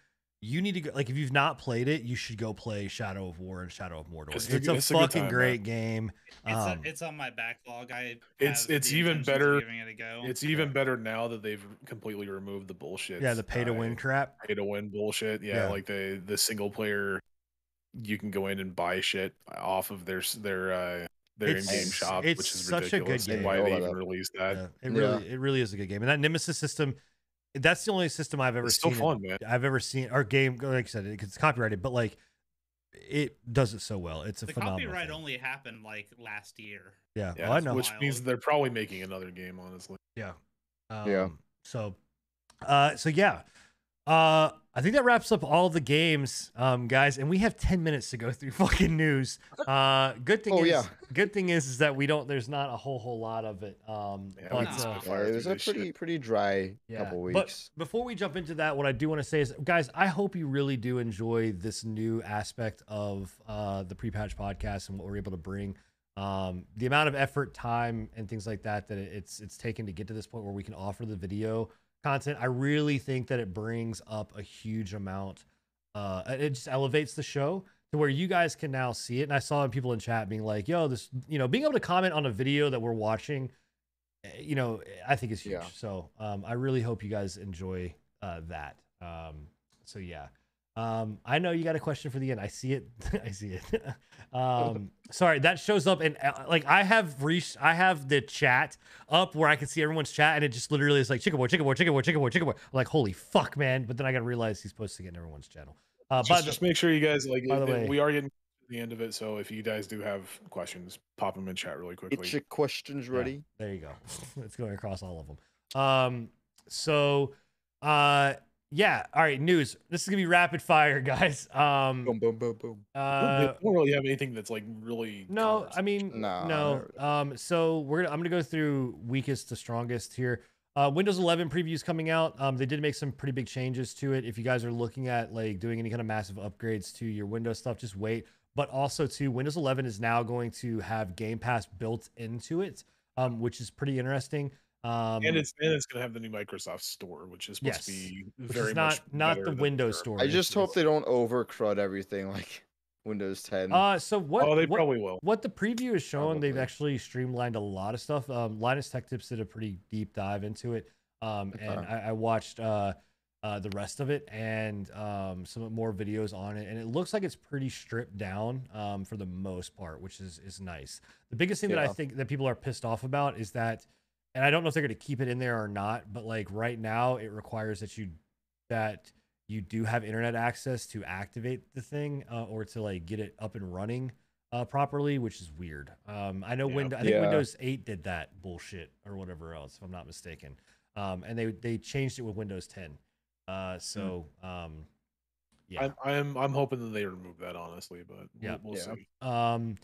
Speaker 1: You need to go like if you've not played it, you should go play Shadow of War and Shadow of Mordor.
Speaker 3: It's
Speaker 1: It's,
Speaker 3: a-
Speaker 1: a
Speaker 3: it's a good
Speaker 1: fucking
Speaker 3: man.
Speaker 1: great game.
Speaker 4: It's,
Speaker 1: Um,
Speaker 4: a, it's on my backlog. I
Speaker 3: It's- it's even better-
Speaker 4: Giving it a go.
Speaker 3: It's even better now that they've completely removed the bullshit.
Speaker 1: yeah, the pay to win
Speaker 3: uh,
Speaker 1: crap.
Speaker 3: pay to win bullshit. Yeah,
Speaker 1: Yeah.
Speaker 3: like the the single player, you can go in and buy shit off of their their uh their
Speaker 1: It's-
Speaker 3: in-game shop,
Speaker 1: it's
Speaker 3: which is
Speaker 1: such a good
Speaker 3: ridiculous.
Speaker 1: game.
Speaker 3: Why they even released that?
Speaker 1: Yeah, it
Speaker 2: Yeah.
Speaker 1: really, it really is a good game. And that Nemesis system, that's the only system I've ever
Speaker 3: It's still
Speaker 1: seen.
Speaker 3: fun, man.
Speaker 1: I've ever seen our game, like I said, it's copyrighted, but like it does it so well. It's a
Speaker 4: the
Speaker 1: phenomenal.
Speaker 4: copyright
Speaker 1: thing.
Speaker 4: only happened like last year.
Speaker 1: Yeah,
Speaker 3: Yeah,
Speaker 1: oh, I know.
Speaker 3: which means they're probably making another game. Honestly,
Speaker 1: Yeah. Um,
Speaker 2: Yeah.
Speaker 1: So, uh, so yeah, uh, I think that wraps up all the games, um, guys, and we have ten minutes to go through fucking news. Uh, good thing
Speaker 2: Oh,
Speaker 1: is,
Speaker 2: yeah.
Speaker 1: good thing is, is that we don't. There's not a whole whole lot of it. Um,
Speaker 3: Yeah,
Speaker 1: but,
Speaker 3: we
Speaker 1: uh,
Speaker 2: Yeah, it was a
Speaker 3: this shit.
Speaker 2: pretty pretty dry
Speaker 1: yeah.
Speaker 2: couple
Speaker 1: But before we jump into that, what I do want to say is, guys, I hope you really do enjoy this new aspect of uh, the pre-patch podcast and what we're able to bring. Um, the amount of effort, time, and things like that that it's it's taken to get to this point where we can offer the video content. I really think that it brings up a huge amount. Uh, it just elevates the show to where you guys can now see it. And I saw people in chat being like, "Yo, this," you know, being able to comment on a video that we're watching eh, you know, I think is huge.
Speaker 2: Yeah.
Speaker 1: So um, I really hope you guys enjoy uh, that. Um, so yeah. Um, I know you got a question for the end. I see it. I see it. um, sorry, that shows up and uh, like I have reached. I have the chat up where I can see everyone's chat, and it just literally is like chicken boy, chicken boy, chicken boy, chicken boy, chicken boy. I'm like, holy fuck, man! But then I got to realize he's posting it in everyone's channel. Uh, by
Speaker 3: just,
Speaker 1: the,
Speaker 3: make sure you guys like.
Speaker 1: by the way-
Speaker 3: we are getting to the end of it, so if you guys do have questions, pop them in chat really quickly.
Speaker 2: Get your questions
Speaker 1: Yeah.
Speaker 2: ready.
Speaker 1: There you go. it's going across all of them. Um, so, uh, yeah. All right. News. This is gonna be rapid fire, guys. Um,
Speaker 2: Boom, boom, boom, boom.
Speaker 3: I
Speaker 1: uh,
Speaker 3: don't really have anything that's like really.
Speaker 1: no, I mean,
Speaker 2: Nah,
Speaker 1: no. Um, so we're gonna, I'm gonna go through weakest to strongest here. Uh, Windows 11 previews coming out. Um, they did make some pretty big changes to it. If you guys are looking at like doing any kind of massive upgrades to your Windows stuff, just wait. But also, too, Windows 11 is now going to have Game Pass built into it, um, which is pretty interesting. Um,
Speaker 3: and it's and it's gonna have the new Microsoft Store, which is supposed
Speaker 1: Yes,
Speaker 3: to be very
Speaker 1: not
Speaker 3: much
Speaker 1: not the Windows
Speaker 3: their-
Speaker 1: Store.
Speaker 2: I just hope
Speaker 1: it's-
Speaker 2: they don't over crud everything like Windows 10.
Speaker 1: Uh, so what?
Speaker 3: oh, they
Speaker 1: what,
Speaker 3: probably will.
Speaker 1: what the preview is showing, they've actually streamlined a lot of stuff. Um, Linus Tech Tips did a pretty deep dive into it, um, and
Speaker 2: Okay.
Speaker 1: I, I watched uh, uh, the rest of it and um, some more videos on it, and it looks like it's pretty stripped down um, for the most part, which is is nice. The biggest thing that I think that people are pissed off about is that, and I don't know if they're going to keep it in there or not, but like right now, it requires that you that you do have internet access to activate the thing uh, or to like get it up and running uh, properly, which is weird. Um, I know
Speaker 3: Yeah.
Speaker 1: Windows. I think
Speaker 2: Yeah.
Speaker 1: Windows 8 did that bullshit or whatever else, if I'm not mistaken. Um, and they they changed it with Windows 10. Uh, so um, yeah.
Speaker 3: I'm, I'm I'm hoping that they remove that honestly, but
Speaker 1: Yeah.
Speaker 3: we'll, we'll
Speaker 2: Yeah.
Speaker 3: see.
Speaker 1: Um,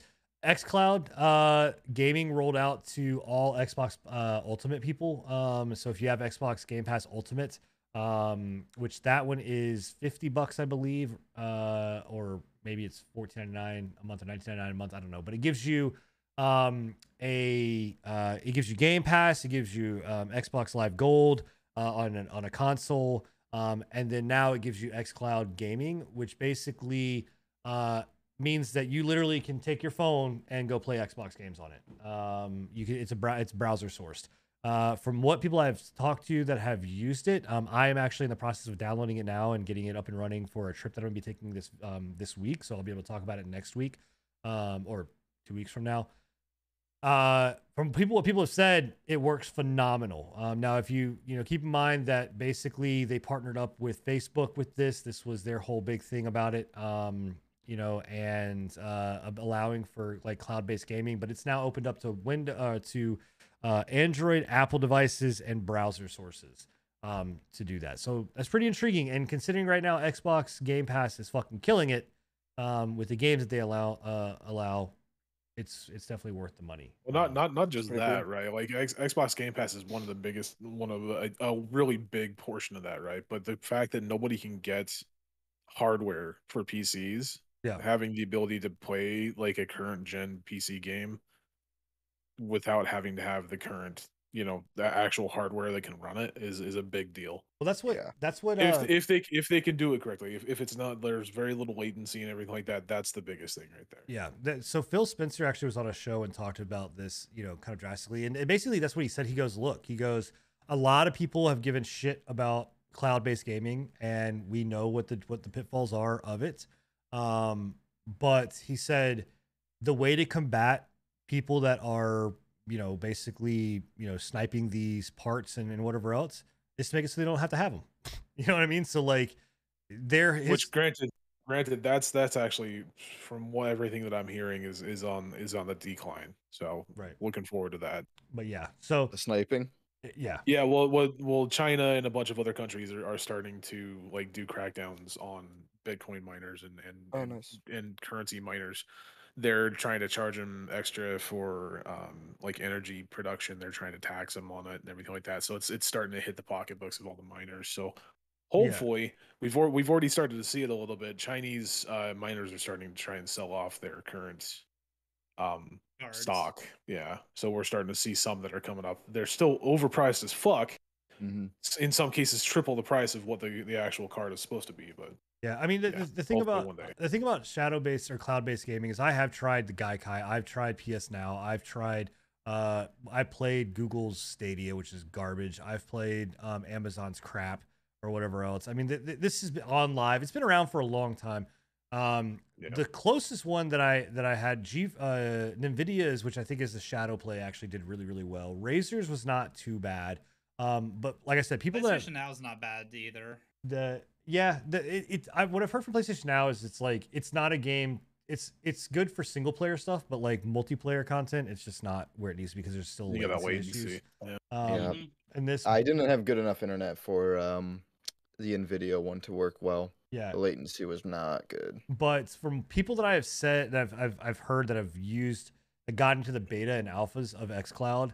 Speaker 1: xCloud uh, gaming rolled out to all Xbox uh, Ultimate people. Um, so if you have Xbox Game Pass Ultimate, um, which that one is fifty bucks, I believe, uh, or maybe it's fourteen ninety nine a month or nineteen ninety nine a month. I don't know, but it gives you um, a uh, it gives you Game Pass, it gives you um, Xbox Live Gold uh, on an, on a console, um, and then now it gives you XCloud Gaming, which basically uh, means that you literally can take your phone and go play Xbox games on it. Um, you can it's a it's browser sourced. Uh, from what people I've talked to that have used it, um, I am actually in the process of downloading it now and getting it up and running for a trip that I'm gonna be taking this um, this week. So I'll be able to talk about it next week, um, or two weeks from now. Uh, from people, what people have said, it works phenomenal. Um, now, if you you know keep in mind that basically they partnered up with Facebook with this. This was their whole big thing about it. You know, and uh, allowing for like cloud-based gaming, but it's now opened up to window uh, to uh, Android, Apple devices, and browser sources um, to do that. So that's pretty intriguing. And considering right now Xbox Game Pass is fucking killing it um, with the games that they allow uh, allow, it's it's definitely worth the money.
Speaker 3: Well, not
Speaker 1: Um,
Speaker 3: not not just that,
Speaker 2: cool.
Speaker 3: right? Like X, Xbox Game Pass is one of the biggest, one of a, a really big portion of that, right? But the fact that nobody can get hardware for PCs,
Speaker 1: Yeah.
Speaker 3: having the ability to play like a current gen PC game without having to have the current, you know, the actual hardware that can run it is is a big deal.
Speaker 1: Well, that's what
Speaker 2: Yeah.
Speaker 1: that's what
Speaker 3: If
Speaker 1: uh,
Speaker 3: if they if they can do it correctly, if if it's not, there's very little latency and everything like that. That's the biggest thing right there.
Speaker 1: Yeah. That, so Phil Spencer actually was on a show and talked about this, you know, kind of drastically. And, and basically, that's what he said. He goes, Look, he goes, a lot of people have given shit about cloud based gaming, and we know what the what the pitfalls are of it. Um, but he said the way to combat people that are, you know, basically, you know, sniping these parts and, and whatever else is to make it so they don't have to have them. you know what I mean? So, like, they're his,
Speaker 3: Which granted, granted, that's that's actually from what everything that I'm hearing is is on is on the decline. So
Speaker 1: right.
Speaker 3: looking forward to that.
Speaker 1: But yeah. So,
Speaker 2: The sniping.
Speaker 1: yeah.
Speaker 3: Yeah, well, well, well, China and a bunch of other countries are, are starting to like do crackdowns on Bitcoin miners and and
Speaker 2: Oh,
Speaker 3: and,
Speaker 2: nice.
Speaker 3: and currency miners. They're trying to charge them extra for um, like energy production. They're trying to tax them on it and everything like that. So it's it's starting to hit the pocketbooks of all the miners. So
Speaker 1: Yeah.
Speaker 3: hopefully we've al- we've already started to see it a little bit. Chinese uh, miners are starting to try and sell off their current um,
Speaker 4: Cards.
Speaker 3: stock. Yeah. So we're starting to see some that are coming up. They're still overpriced as fuck.
Speaker 2: hmm
Speaker 3: In some cases, triple the price of what the the actual card is supposed to be. But
Speaker 1: Yeah, I mean the,
Speaker 3: Yeah,
Speaker 1: the, the thing about the thing about shadow based or cloud based gaming is I have tried the Gaikai, I've tried PS Now, I've tried uh I played Google's Stadia, which is garbage. I've played um, Amazon's crap or whatever else. I mean, th- th- this has been OnLive. It's been around for a long time. Um,
Speaker 3: Yeah.
Speaker 1: the closest one that I that I had, G uh, Nvidia's, which I think is the Shadow Play, actually did really really well. Razor's was not too bad. Um, but like I said, people that
Speaker 4: PlayStation Now is not bad either.
Speaker 1: the yeah the it, it I, what i've heard from playstation now is it's like it's not a game it's it's good for single player stuff but like multiplayer content it's just not where it needs to be because there's still
Speaker 3: you
Speaker 1: latency
Speaker 3: latency.
Speaker 1: issues.
Speaker 3: Yeah.
Speaker 1: um
Speaker 2: Yeah.
Speaker 1: And this
Speaker 2: I didn't have good enough internet for um the Nvidia one to work well.
Speaker 1: yeah
Speaker 2: The latency was not good.
Speaker 1: but from people that i have said that I've, I've i've heard that have used that got into the beta and alphas of xcloud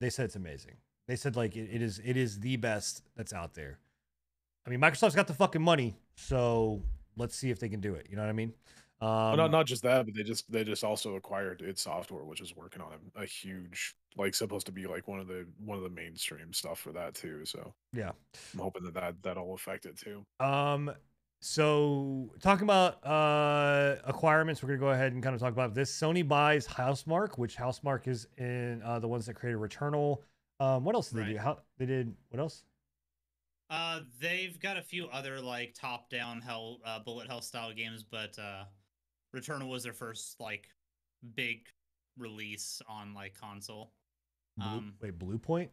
Speaker 1: they said it's amazing they said like it, it is it is the best that's out there i mean microsoft's got the fucking money so let's see if they can do it you know what i mean um
Speaker 3: Well, not not just that, but they just they just also acquired its software, which is working on a, a huge like supposed to be like one of the one of the mainstream stuff for that too. So
Speaker 1: yeah
Speaker 3: I'm hoping that that that'll affect it too.
Speaker 1: Um, so talking about uh acquirements, we're gonna go ahead and kind of talk about this. Sony buys Housemarque, which Housemarque is in uh the ones that created Returnal. Um, what else did they do? How they did what else?
Speaker 4: Uh, they've got a few other like top-down hell, uh, bullet hell style games, but uh, Returnal was their first like big release on like console.
Speaker 1: Blue,
Speaker 4: Um,
Speaker 1: wait, Bluepoint?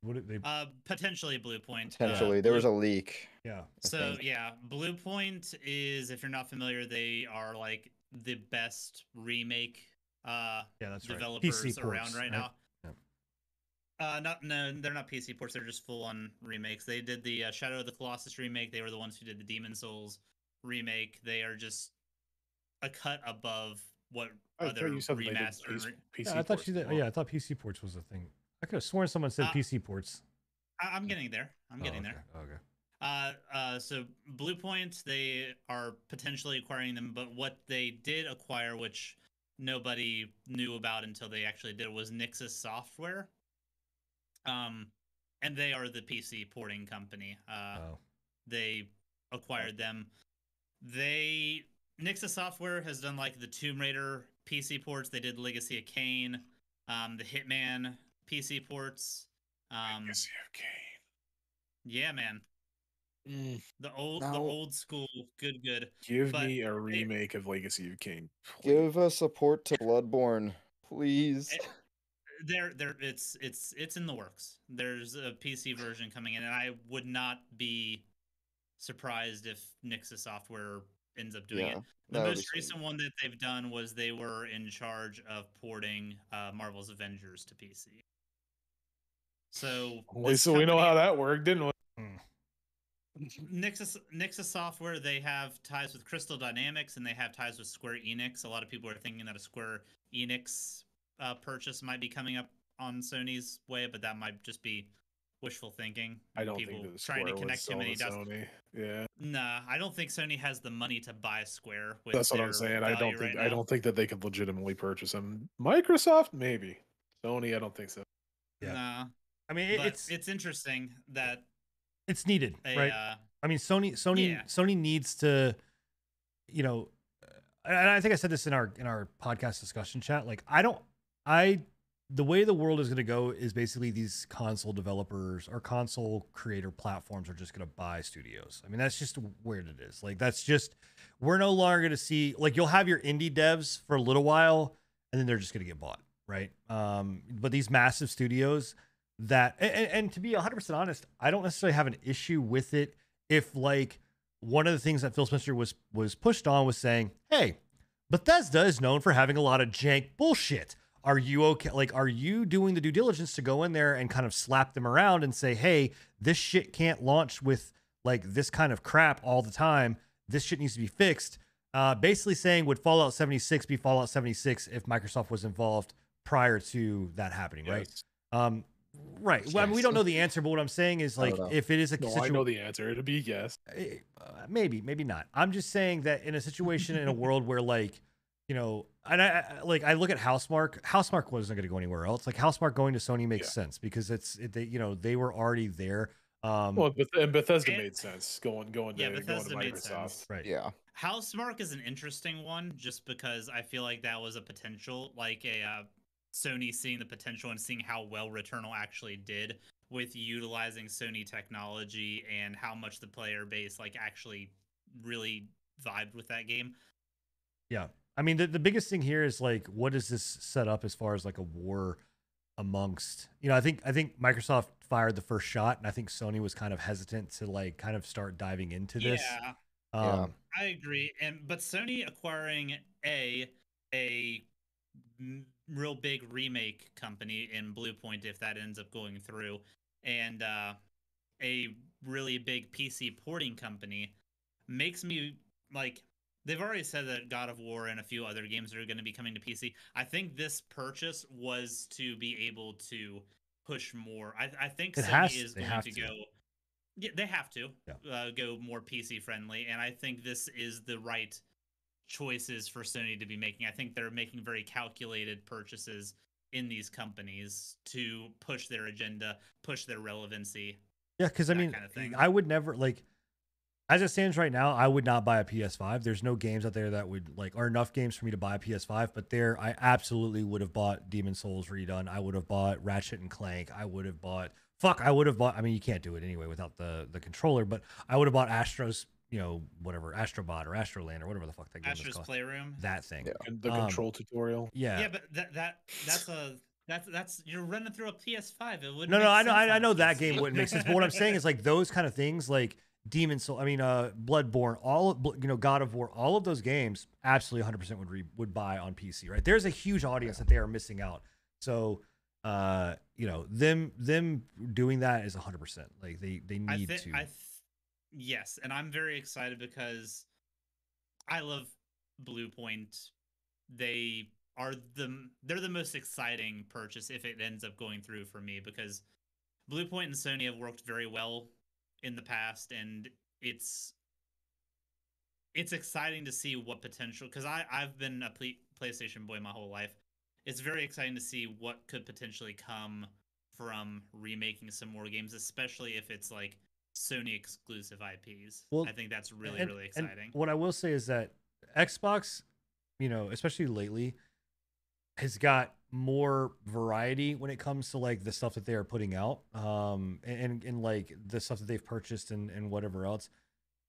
Speaker 1: What did they?
Speaker 4: Uh, potentially Bluepoint. uh,
Speaker 2: Potentially, there was a leak.
Speaker 1: yeah,
Speaker 4: So yeah, Bluepoint is if you're not familiar, they are like the best remake uh
Speaker 1: yeah, that's right.
Speaker 4: developers
Speaker 1: PC
Speaker 4: around
Speaker 1: ports,
Speaker 4: right,
Speaker 1: right?
Speaker 4: now.
Speaker 1: Yep.
Speaker 4: Uh, not no, they're not PC ports. They're just full on remakes. They did the uh, Shadow of the Colossus remake. They were the ones who did the Demon Souls remake. They are just a cut above what
Speaker 3: I
Speaker 4: other
Speaker 3: remasters. said they did
Speaker 4: remastered.
Speaker 3: PC, PC
Speaker 1: Yeah, I thought
Speaker 3: ports
Speaker 1: you did.
Speaker 3: well.
Speaker 1: Yeah, I thought PC ports was a thing. I could have sworn someone said
Speaker 4: Uh,
Speaker 1: PC ports.
Speaker 4: I- I'm getting there. I'm
Speaker 1: Oh,
Speaker 4: getting
Speaker 1: okay,
Speaker 4: there.
Speaker 1: Okay.
Speaker 4: Uh, uh, so Bluepoint, they are potentially acquiring them, but what they did acquire, which nobody knew about until they actually did, was Nixxes Software. Um, and they are the PC porting company. Uh,
Speaker 1: oh,
Speaker 4: they acquired them. They Nixxes Software has done like the Tomb Raider PC ports. They did Legacy of Kain, um, the Hitman PC ports. Um,
Speaker 3: Legacy of Kain.
Speaker 4: yeah, man.
Speaker 3: Mm,
Speaker 4: The old, the old school, good, good.
Speaker 3: give
Speaker 4: But
Speaker 3: me a
Speaker 4: they-
Speaker 3: remake of Legacy of King.
Speaker 2: Give us support to Bloodborne, please.
Speaker 4: Eh, There, there, it's, it's, it's in the works. There's a PC version coming in, and I would not be surprised if Nixxes Software ends up doing
Speaker 2: Yeah,
Speaker 4: it. The
Speaker 2: that would
Speaker 4: most
Speaker 2: sweet.
Speaker 4: recent one that they've done was they were in charge of porting uh, Marvel's Avengers to PC. So,
Speaker 3: At least
Speaker 4: this
Speaker 3: so we know how that worked, didn't we?
Speaker 4: Nixxes Nixxes Software they have ties with Crystal Dynamics and they have ties with Square Enix. A lot of people are thinking that a Square Enix uh, purchase might be coming up on Sony's way, but that might just be wishful thinking.
Speaker 3: I don't
Speaker 4: people
Speaker 3: think
Speaker 4: trying to connect
Speaker 3: sell
Speaker 4: him and he
Speaker 3: to
Speaker 4: does.
Speaker 3: Sony. Yeah,
Speaker 4: Nah, I don't think Sony has the money to buy Square. With
Speaker 3: that's what I'm saying. I don't think
Speaker 4: right
Speaker 3: I don't think that they could legitimately purchase them. Microsoft, maybe. Sony, I don't think so.
Speaker 1: Yeah.
Speaker 4: Nah,
Speaker 1: I mean, it, it's
Speaker 4: it's interesting that
Speaker 1: it's needed,
Speaker 4: a
Speaker 1: right?
Speaker 4: uh,
Speaker 1: I mean, Sony Sony
Speaker 4: Yeah.
Speaker 1: Sony needs to, you know, and I think I said this in our in our podcast discussion chat. Like, I don't, I, the way the world is going to go is basically these console developers or console creator platforms are just going to buy studios. I mean, that's just where it is. Like, that's just we're no longer going to see like you'll have your indie devs for a little while, and then they're just going to get bought, right? Um, but these massive studios that and, and- and to be 100% honest i don't necessarily have an issue with it if like one of the things that phil spencer was was pushed on was saying hey bethesda is known for having a lot of jank bullshit are you okay like are you doing the due diligence to go in there and kind of slap them around and say hey this shit can't launch with like this kind of crap all the time this shit needs to be fixed uh, basically saying would fallout 76 be fallout 76 if microsoft was involved prior to that happening right um, right. Well, I mean, we don't know the answer, but what I'm saying is like, if it is a
Speaker 3: No, I
Speaker 1: situation,
Speaker 3: know the answer. It'd be yes.
Speaker 1: uh, maybe, maybe not. I'm just saying that in a situation in a world where like, you know, and I, I like I look at Housemarque. Housemarque wasn't going to go anywhere else. Like Housemarque going to Sony makes
Speaker 3: Yeah.
Speaker 1: sense because it's it, they, you know, they were already there. Um,
Speaker 3: Well, Beth- and Bethesda
Speaker 4: and-
Speaker 3: made sense going going to
Speaker 4: yeah,
Speaker 3: going
Speaker 4: Bethesda
Speaker 3: to
Speaker 4: made
Speaker 3: Microsoft.
Speaker 4: sense.
Speaker 1: right.
Speaker 2: Yeah.
Speaker 4: Housemarque is an interesting one just because I feel like that was a potential, like a uh, Sony seeing the potential and seeing how well Returnal actually did with utilizing Sony technology and how much the player base like actually really vibed with that game.
Speaker 1: Yeah. I mean, the, the biggest thing here is like, what does this set up as far as like a war amongst, you know, I think, I think Microsoft fired the first shot and I think Sony was kind of hesitant to like kind of start diving into this.
Speaker 4: Yeah,
Speaker 2: Yeah.
Speaker 1: Um,
Speaker 4: I agree. And but Sony acquiring a a real big remake company in Bluepoint if that ends up going through, and uh, a really big PC porting company makes me like. They've already said that God of War and a few other games are going to be coming to PC. I think this purchase was to be able to push more. I, I think
Speaker 1: It
Speaker 4: Sony
Speaker 1: has-
Speaker 4: is
Speaker 1: they
Speaker 4: going
Speaker 1: have
Speaker 4: to
Speaker 1: to.
Speaker 4: go. Yeah, they have to
Speaker 1: Yeah.
Speaker 4: uh, go more PC friendly, and I think this is the right choices for Sony to be making. I think they're making very calculated purchases in these companies to push their agenda, push their relevancy.
Speaker 1: yeah. Cause I mean,
Speaker 4: kind of thing.
Speaker 1: I would never like, as it stands right now, I would not buy a PS5. There's no games out there that would like, are enough games for me to buy a PS5, but there, I absolutely would have bought Demon Souls redone. I would have bought Ratchet and Clank. I would have bought, fuck, I would have bought, I mean, you can't do it anyway without the, the controller, but I would have bought Astro's, you know, whatever, Astrobot or Astroland or whatever the fuck that game is
Speaker 4: Astro's
Speaker 1: called.
Speaker 4: Playroom.
Speaker 1: That thing.
Speaker 2: Yeah.
Speaker 3: And the
Speaker 1: Um,
Speaker 3: control tutorial.
Speaker 1: Yeah.
Speaker 4: yeah, but that that that's a that's that's you're running through a PS5. It would
Speaker 1: No, no, I know, I, I know that game wouldn't make sense. But what I'm saying is like those kind of things, like Demon Soul. I mean, uh, Bloodborne. All of- you know, God of War. All of those games, absolutely 100 percent would re- would buy on PC. Right? There's a huge audience that they are missing out. So, uh, you know, them them doing that is 100 percent. Like they they need
Speaker 4: thi-
Speaker 1: to.
Speaker 4: I th- yes, and I'm very excited because I love Bluepoint. They are the they're the most exciting purchase if it ends up going through for me because Bluepoint and Sony have worked very well in the past, and it's it's exciting to see what potential because I I've been a ple- PlayStation boy my whole life. It's very exciting to see what could potentially come from remaking some more games, especially if it's like Sony exclusive IPs.
Speaker 1: Well,
Speaker 4: I think that's really
Speaker 1: and-
Speaker 4: really exciting.
Speaker 1: what I will say is that Xbox, you know, especially lately, has got more variety when it comes to like the stuff that they are putting out um and and, like the stuff that they've purchased and, and whatever else.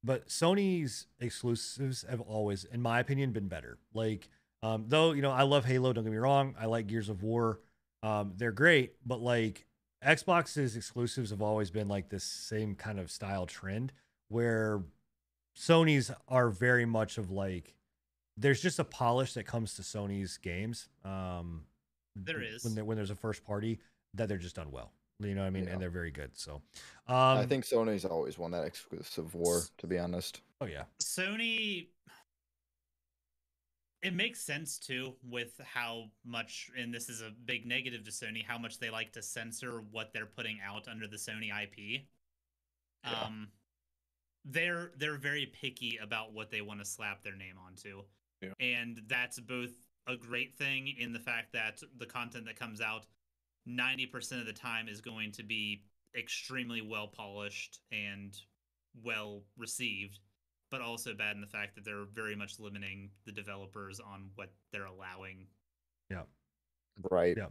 Speaker 1: But sony's exclusives have always in my opinion been better. Like um though you know i love halo don't get me wrong. I like gears of war. Um they're great but like xbox's exclusives have always been like this same kind of style trend where sony's are very much of like there's just a polish that comes to Sony's games. Um,
Speaker 4: There
Speaker 1: w-
Speaker 4: is.
Speaker 1: when there, when there's a first party that they're just done well. You know what I mean?
Speaker 2: Yeah.
Speaker 1: And they're very good. So, um,
Speaker 2: I think Sony's always won that exclusive war, to be honest.
Speaker 1: Oh yeah,
Speaker 4: Sony it makes sense too with how much and this is a big negative to Sony how much they like to censor what they're putting out under the Sony IP.
Speaker 2: Yeah.
Speaker 4: Um they're they're very picky about what they want to slap their name onto.
Speaker 3: Yeah.
Speaker 4: And that's both a great thing in the fact that the content that comes out 90% of the time is going to be extremely well polished and well received but also bad in the fact that they're very much limiting the developers on what they're allowing Yeah.
Speaker 2: Right.
Speaker 1: yeah.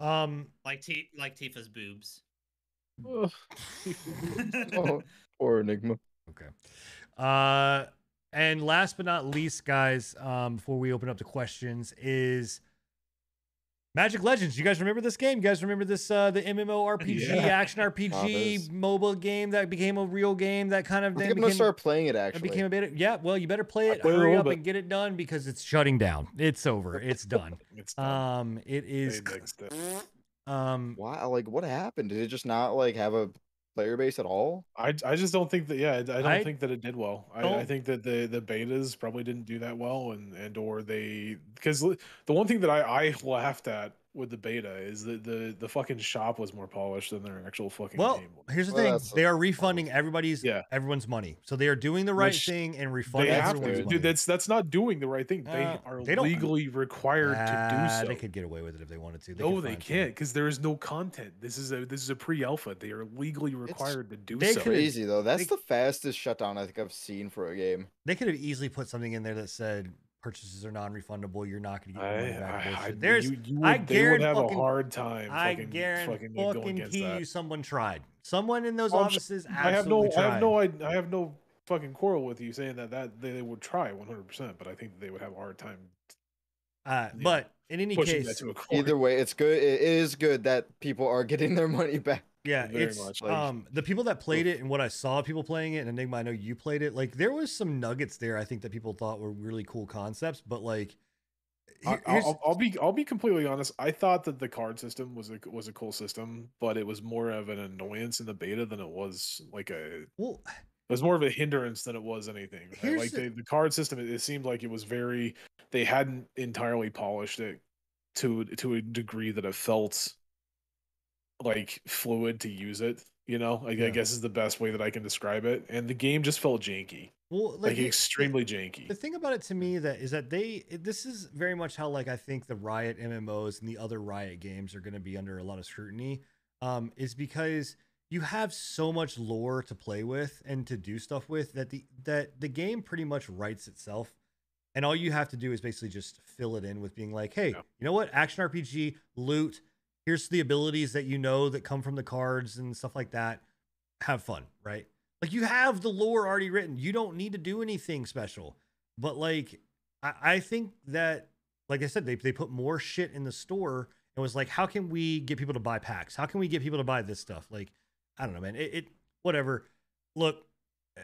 Speaker 1: Um,
Speaker 4: like T- like Tifa's boobs
Speaker 3: Ugh.
Speaker 2: Oh, poor Enigma.
Speaker 1: okay. Uh, and last but not least, guys, um, before we open up the questions, is Magic Legends. You guys remember this game? You guys remember this? Uh, the MMORPG,
Speaker 3: Yeah.
Speaker 1: action RPG,
Speaker 2: Others.
Speaker 1: mobile game that became a real game that kind of
Speaker 2: I
Speaker 1: then
Speaker 2: think I'm gonna
Speaker 1: became
Speaker 2: start playing it
Speaker 1: It
Speaker 2: actually.
Speaker 1: became a bit. Yeah, well, you better play it.
Speaker 3: played
Speaker 1: Hurry
Speaker 3: little
Speaker 1: up
Speaker 3: bit.
Speaker 1: and get it done because it's shutting down. It's over. It's done.
Speaker 3: It's done.
Speaker 1: um, it
Speaker 3: They
Speaker 1: is.
Speaker 3: nixed it.
Speaker 1: Um,
Speaker 2: Wow, like what happened? Did it just not like have a player base at all?
Speaker 3: I, I just don't think that yeah I I don't
Speaker 1: I
Speaker 3: think that it did well. I, I think that the the betas probably didn't do that well and and or they because the one thing that I I laughed at with the beta is that the the fucking shop was more polished than their actual fucking
Speaker 1: well,
Speaker 3: game.
Speaker 1: here's the
Speaker 2: Well,
Speaker 1: thing:
Speaker 2: that's
Speaker 1: they are refunding everybody's
Speaker 3: Yeah.
Speaker 1: everyone's money. So they are doing the right
Speaker 3: Which
Speaker 1: thing and
Speaker 3: They
Speaker 1: refunding
Speaker 3: have
Speaker 1: everyone's
Speaker 3: to,
Speaker 1: money.
Speaker 3: dude. That's that's not doing the right thing. They
Speaker 1: Uh,
Speaker 3: are
Speaker 1: they don't-
Speaker 3: legally required to
Speaker 1: Ah,
Speaker 3: do so.
Speaker 1: They could get away with it if they wanted to.
Speaker 3: no, they can't because there is no content. This is a this is a pre-alpha. They are legally required to do
Speaker 1: they
Speaker 3: so.
Speaker 1: could've-
Speaker 2: Crazy though. That's
Speaker 1: they-
Speaker 2: the fastest shutdown I think I've seen for a game.
Speaker 1: They could have easily put something in there that said purchases are non-refundable. You're not going to get your money back.
Speaker 3: I, I.
Speaker 1: There's,
Speaker 3: you, you
Speaker 1: I
Speaker 3: would, they would
Speaker 1: guarantee
Speaker 3: have
Speaker 1: fucking-
Speaker 3: a hard time.
Speaker 1: I
Speaker 3: fucking,
Speaker 1: guarantee
Speaker 3: fucking going
Speaker 1: fucking you, someone tried. Someone in those
Speaker 3: Oh, I'm
Speaker 1: offices
Speaker 3: I have no,
Speaker 1: absolutely
Speaker 3: I have no. I, I have no fucking quarrel with you saying that that they, they would try 100, percent but I think they would have a hard time
Speaker 1: Uh,
Speaker 3: yeah,
Speaker 1: but in any case,
Speaker 3: to a court.
Speaker 2: Either way, it's good. It is good that people are getting their money back.
Speaker 1: Yeah,
Speaker 3: very
Speaker 1: it's
Speaker 3: much,
Speaker 2: like-
Speaker 1: um the people that played it and what I saw people playing it, and Enigma, I know you played it. Like there was some nuggets there. I think that people thought were really cool concepts, but like,
Speaker 3: I, I'll, I'll be, I'll be completely honest. I thought that the card system was a was a cool system, but it was more of an annoyance in the beta than it was like a. It was more of a hindrance than it was anything.
Speaker 1: Here's
Speaker 3: like
Speaker 1: the-
Speaker 3: the, the card system, it, it seemed like it was very. They hadn't entirely polished it to to a degree that it felt like fluid to use it. You know, like,
Speaker 1: Yeah.
Speaker 3: I guess is the best way that I can describe it. And the game just felt janky,
Speaker 1: well,
Speaker 3: like,
Speaker 1: like, it-
Speaker 3: extremely janky.
Speaker 1: The thing about it to me that is that they this is very much how like I think the Riot MMOs and the other Riot games are going to be under a lot of scrutiny. Um, is because you have so much lore to play with and to do stuff with that the that the game pretty much writes itself. And all you have to do is basically just fill it in with being like, hey,
Speaker 3: Yeah.
Speaker 1: you know what? Action RPG, loot. Here's the abilities that you know that come from the cards and stuff like that. Have fun, right? Like you have the lore already written. You don't need to do anything special. But like I, I think that like I said, they they put more shit in the store and was like, how can we get people to buy packs? How can we get people to buy this stuff? Like, I don't know, man. It, it whatever. Look,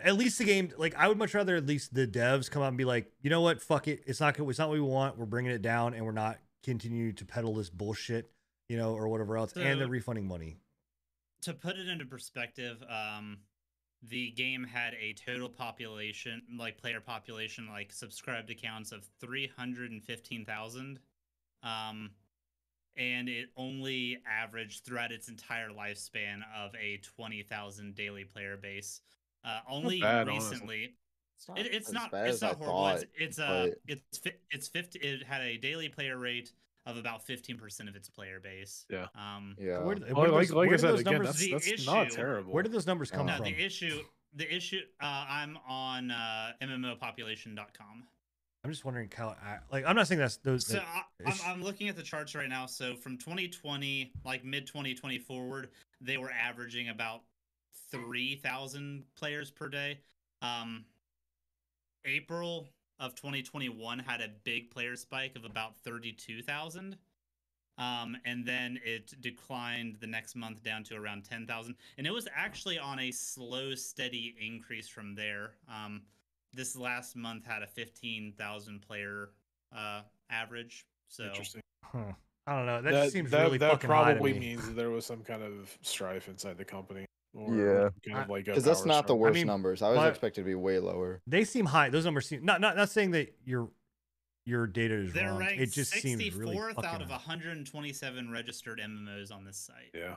Speaker 1: at least the game, like I would much rather at least the devs come out and be like, you know what, fuck it. It's not it's not what we want. We're bringing it down and we're not continuing to peddle this bullshit, you know, or whatever else. and they're refunding money.
Speaker 4: to put it into perspective, um, the game had a total population, like player population, like subscribed accounts of three hundred and fifteen thousand, um, and it only averaged throughout its entire lifespan of a twenty thousand daily player base. Uh, only
Speaker 3: bad, honestly.
Speaker 4: recently,
Speaker 2: It's not,
Speaker 4: it, it's not it's
Speaker 2: as I
Speaker 4: not horrible.
Speaker 2: thought.
Speaker 4: It's it's uh
Speaker 2: but-
Speaker 4: it's it's fifty. It had a daily player rate of about fifteen percent of its player base.
Speaker 3: Yeah.
Speaker 4: Um,
Speaker 2: Yeah.
Speaker 1: Where, did-
Speaker 3: Like,
Speaker 1: where did
Speaker 3: like,
Speaker 1: those,
Speaker 3: like I
Speaker 1: where did
Speaker 3: said
Speaker 1: those
Speaker 3: again,
Speaker 1: numbers,
Speaker 3: that's,
Speaker 4: The
Speaker 3: that's not terrible.
Speaker 1: where did those numbers come
Speaker 4: no,
Speaker 1: from?
Speaker 4: the issue the issue uh, I'm on uh, MMOpopulation.com.
Speaker 1: I'm just wondering how. I- Like, I'm not saying that's those.
Speaker 4: So
Speaker 1: that-
Speaker 4: I, I'm, I'm looking at the charts right now. So from 2020, like mid 2020 forward, they were averaging about 3,000 players per day. Um, April of 2021 had a big player spike of about 32,000. Um, and then it declined the next month down to around 10,000. And it was actually on a slow, steady increase from there. Um, this last month had a 15,000 player uh, average. So
Speaker 3: Interesting.
Speaker 1: huh. I don't know. That,
Speaker 3: That,
Speaker 1: seems
Speaker 3: that,
Speaker 1: really
Speaker 3: that
Speaker 1: fucking high to
Speaker 3: probably
Speaker 1: me.
Speaker 3: means that there was some kind of strife inside the company. Or
Speaker 2: Yeah.
Speaker 3: kind of like
Speaker 2: Because that's not the
Speaker 3: struggle.
Speaker 2: worst
Speaker 1: mean,
Speaker 2: numbers. I was
Speaker 1: my-
Speaker 2: expected to be way lower.
Speaker 1: They seem high. Those numbers seem not not not saying that your your data is
Speaker 4: They're
Speaker 1: wrong.
Speaker 4: ranked
Speaker 1: It just seems really
Speaker 4: 64th
Speaker 1: fucking
Speaker 4: out of
Speaker 1: high.
Speaker 4: 127 registered MMOs on this site.
Speaker 3: Yeah.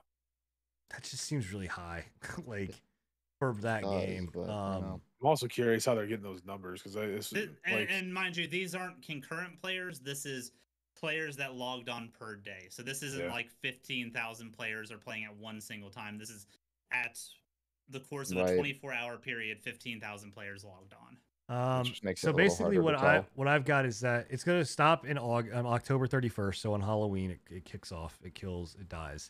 Speaker 1: That just seems really high, like for that
Speaker 2: does,
Speaker 1: game.
Speaker 2: but,
Speaker 1: Um,
Speaker 2: know.
Speaker 3: I'm also curious how they're getting those numbers because it's
Speaker 4: Th- and,
Speaker 3: like
Speaker 4: and mind you, these aren't concurrent players. This is players that logged on per day. So this isn't
Speaker 3: Yeah.
Speaker 4: like 15,000 players are playing at one single time. This is at the course of
Speaker 2: Right.
Speaker 4: a 24 hour period, 15,000 players logged on.
Speaker 1: Um,
Speaker 2: just makes it
Speaker 1: so basically, what I what I've got is that it's going to stop in Aug- on October 31st. So on Halloween, it, it kicks off, it kills, it dies.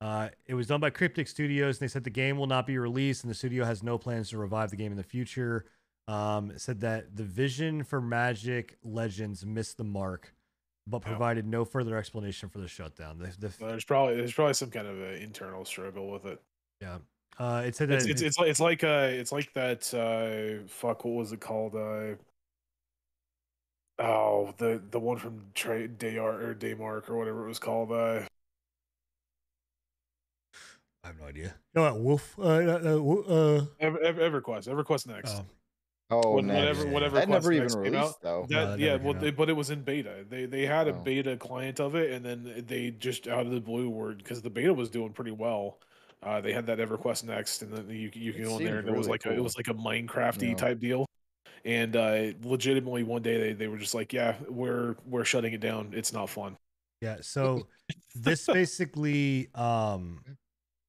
Speaker 1: Uh, it was done by Cryptic Studios, and they said the game will not be released, and the studio has no plans to revive the game in the future. Um, it said that the vision for Magic Legends missed the mark, but
Speaker 3: Yeah.
Speaker 1: provided no further explanation for the shutdown. The, the,
Speaker 3: there's probably there's probably some kind of an internal struggle with it.
Speaker 1: Yeah, uh, it said that
Speaker 3: It's it's, it's like it's like uh it's like that uh fuck what was it called uh oh the the one from Tra- Dayar or Daymark or whatever it was called uh
Speaker 1: I have no idea. You know what, Wolf? Uh, uh, uh, Wo- uh,
Speaker 3: Ever, Ever, EverQuest EverQuest next.
Speaker 1: oh,
Speaker 2: Oh,
Speaker 3: When-
Speaker 2: next.
Speaker 3: whatever
Speaker 1: yeah.
Speaker 3: whatever
Speaker 2: that
Speaker 3: Quest
Speaker 2: never even
Speaker 3: Next
Speaker 2: released
Speaker 3: out,
Speaker 2: though.
Speaker 3: That
Speaker 1: that
Speaker 3: yeah, well, they, but it was in beta. They they had a
Speaker 2: Oh.
Speaker 3: beta client of it, and then they just out of the blue were because the beta was doing pretty well. Uh, they had that EverQuest Next, and then you you can go in there,
Speaker 2: seemed
Speaker 3: and it was
Speaker 2: really
Speaker 3: like a, it was like a Minecrafty
Speaker 2: Yeah.
Speaker 3: type deal. And uh, legitimately, one day they, they were just like, "Yeah, we're we're shutting it down. It's not fun."
Speaker 1: Yeah, so this basically um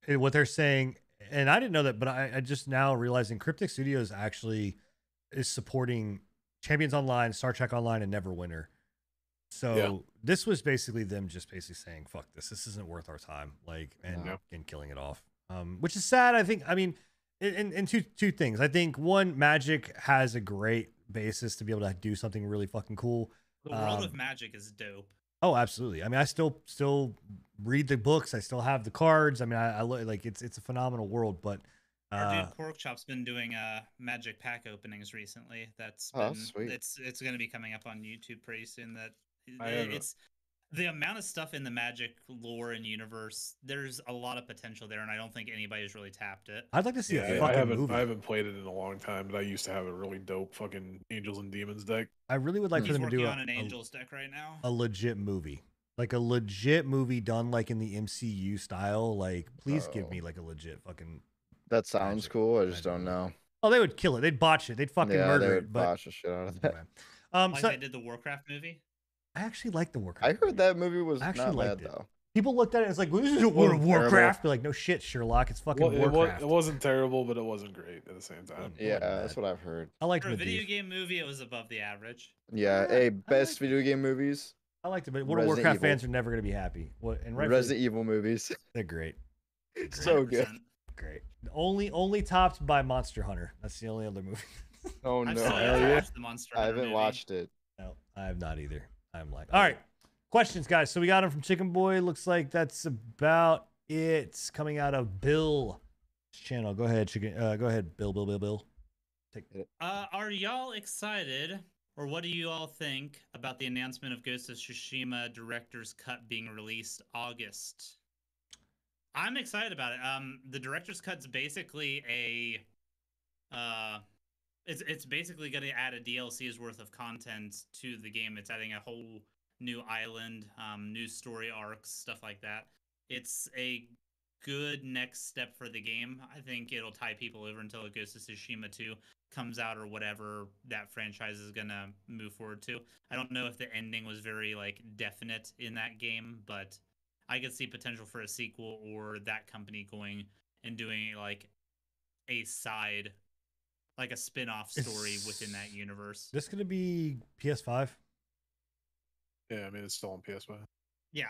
Speaker 1: eh, what they're saying and I didn't know that, but I, I just now realizing Cryptic Studios actually is supporting Champions Online, Star Trek Online, and Neverwinter. So this was basically them just basically saying, fuck this, this isn't worth our time, like and,
Speaker 2: Yeah.
Speaker 1: and killing it off. Um, which is sad. I think I mean and in, in two two things. I think one, Magic has a great basis to be able to do something really fucking cool.
Speaker 4: The world
Speaker 1: Um,
Speaker 4: of magic is dope.
Speaker 1: Oh, absolutely. I mean, I still still read the books. I still have the cards. I mean, I, I look like it's it's a phenomenal world. But
Speaker 4: Our
Speaker 1: uh,
Speaker 4: dude Porkchop's been doing uh magic pack openings recently. That's
Speaker 2: Oh,
Speaker 4: been
Speaker 2: that's sweet.
Speaker 4: it's it's gonna be coming up on YouTube pretty soon. That
Speaker 3: I
Speaker 4: it- it's the amount of stuff in the magic lore and universe. There's a lot of potential there, and I don't think anybody's really tapped it.
Speaker 1: I'd like to see
Speaker 3: Yeah,
Speaker 1: a
Speaker 3: I- I
Speaker 1: fucking
Speaker 3: haven't
Speaker 1: movie.
Speaker 3: I haven't played it in a long time, but I used to have a really dope fucking Angels and Demons deck.
Speaker 1: I really would like for them to
Speaker 4: working
Speaker 1: do a,
Speaker 4: on an
Speaker 1: a-
Speaker 4: Angels deck right now.
Speaker 1: a legit movie, like a legit movie done like in the MCU style. Like, please give
Speaker 2: Oh.
Speaker 1: me like a legit fucking.
Speaker 2: That sounds
Speaker 1: Magic-
Speaker 2: cool. I just don't know.
Speaker 1: Oh, they would kill it. They'd botch it. They'd fucking
Speaker 2: yeah, they
Speaker 1: murder
Speaker 2: would
Speaker 1: it. But
Speaker 2: botch the shit out of that.
Speaker 1: anyway. um,
Speaker 4: Like
Speaker 1: so
Speaker 4: they did the Warcraft movie.
Speaker 1: I actually like the Warcraft.
Speaker 2: I
Speaker 1: movie.
Speaker 2: heard that movie was
Speaker 1: I actually
Speaker 2: not
Speaker 1: liked
Speaker 2: bad
Speaker 1: it.
Speaker 2: though.
Speaker 1: People looked at it and it's like, well, this is a World of Warcraft. Be like, no shit, Sherlock. It's fucking
Speaker 3: Well, it, was,
Speaker 1: Warcraft.
Speaker 3: it wasn't terrible, but it wasn't great at the same time.
Speaker 1: Wasn't-
Speaker 2: Yeah, that's what I've heard.
Speaker 1: I liked
Speaker 4: For a
Speaker 1: Medivh.
Speaker 4: video game movie, it was above the average.
Speaker 2: Yeah,
Speaker 1: Yeah,
Speaker 2: hey, best
Speaker 1: liked
Speaker 2: video game movies,
Speaker 1: I liked it, but World of Warcraft
Speaker 2: Evil.
Speaker 1: fans are never going to be happy. What and rightfully-
Speaker 2: Resident Evil movies.
Speaker 1: they're great,
Speaker 2: so good.
Speaker 1: great. Only only topped by Monster Hunter. That's the only other movie.
Speaker 2: Oh
Speaker 4: I've
Speaker 2: no,
Speaker 4: still
Speaker 3: yeah.
Speaker 4: watch the Monster
Speaker 2: I haven't
Speaker 4: movie.
Speaker 2: watched it.
Speaker 1: no, I have not either. I'm like, all right. Questions, guys. So we got them from Chicken Boy. Looks like that's about it. Coming out of Bill channel. Go ahead, Chicken. Uh, go ahead, Bill. Bill. Bill. Bill. Take it.
Speaker 4: Uh, are y'all excited, or what do you all think about the announcement of Ghost of Tsushima Director's Cut being released August? I'm excited about it. Um, the Director's Cut's basically a, uh, it's it's basically going to add a DLC's worth of content to the game. It's adding a whole new island, um, new story arcs, stuff like that. It's a good next step for the game. I think it'll tie people over until Ghost of Tsushima 2 comes out or whatever that franchise is gonna move forward to. I don't know if the ending was very like definite in that game, but I could see potential for a sequel or that company going and doing like a side like a spin-off story within that universe.
Speaker 1: This gonna be PS5.
Speaker 3: Yeah, I mean it's still on PS5.
Speaker 4: Yeah.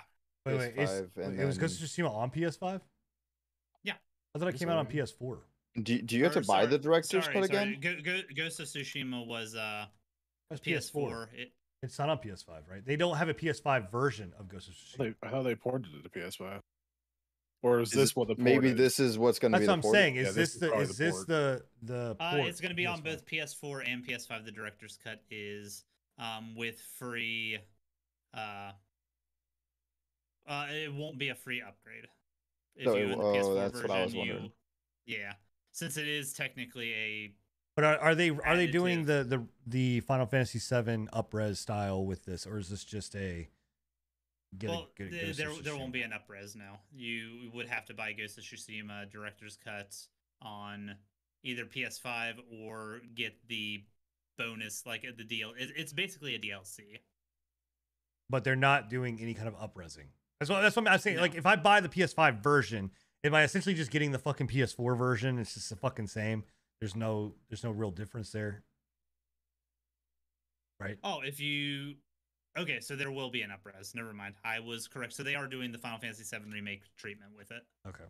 Speaker 1: Wait, wait,
Speaker 2: PS5, and
Speaker 1: wait, it was Ghost of Tsushima on PS5.
Speaker 4: Yeah.
Speaker 1: I thought it
Speaker 3: Yes,
Speaker 1: came out on PS4.
Speaker 2: Do, do you have
Speaker 4: Or
Speaker 2: to buy the director's
Speaker 4: sorry,
Speaker 2: cut
Speaker 4: sorry,
Speaker 2: again?
Speaker 4: Go, go, Ghost of Tsushima was uh
Speaker 1: That's
Speaker 4: PS4. It,
Speaker 1: It's not on PS5, right? They don't have a PS5 version of Ghost of Tsushima.
Speaker 3: They, I thought they ported it to PS5. Or is,
Speaker 2: Is
Speaker 3: this
Speaker 2: it-
Speaker 3: what the port
Speaker 2: Maybe
Speaker 3: is?
Speaker 2: this is what's going to be?
Speaker 1: That's what
Speaker 2: the
Speaker 1: I'm
Speaker 2: port?
Speaker 1: saying.
Speaker 3: Yeah,
Speaker 1: Is
Speaker 3: this
Speaker 1: this
Speaker 3: is
Speaker 1: the
Speaker 3: probably
Speaker 1: is
Speaker 3: the
Speaker 1: this
Speaker 3: port.
Speaker 1: the the
Speaker 4: uh, it's going to be on
Speaker 1: PS5?
Speaker 4: both PS4 and PS5. The director's cut is um with free. Uh, uh, it won't be a free upgrade. If
Speaker 2: So
Speaker 4: you
Speaker 2: it-
Speaker 4: the
Speaker 2: oh,
Speaker 4: PS4
Speaker 2: that's what I was
Speaker 4: version, you-
Speaker 2: wondering.
Speaker 4: yeah, since it is technically a
Speaker 1: But are, are they are they doing the the the Final Fantasy VII upres style with this, or is this just a get
Speaker 4: well,
Speaker 1: a, get a
Speaker 4: th- there there won't be an upres now. You would have to buy Ghost of Tsushima director's Cut on either PS5 or get the bonus like the deal. It, it's basically a DLC.
Speaker 1: but they're not doing any kind of upresing. That's what that's what I'm saying.
Speaker 4: No.
Speaker 1: Like if I buy the PS5 version, am I essentially just getting the fucking PS4 version? It's just the fucking same. There's no there's no real difference there. Right?
Speaker 4: Oh, if you okay, so there will be an upres. Never mind, I was correct. So they are doing the Final Fantasy VII remake treatment with it.
Speaker 1: Okay.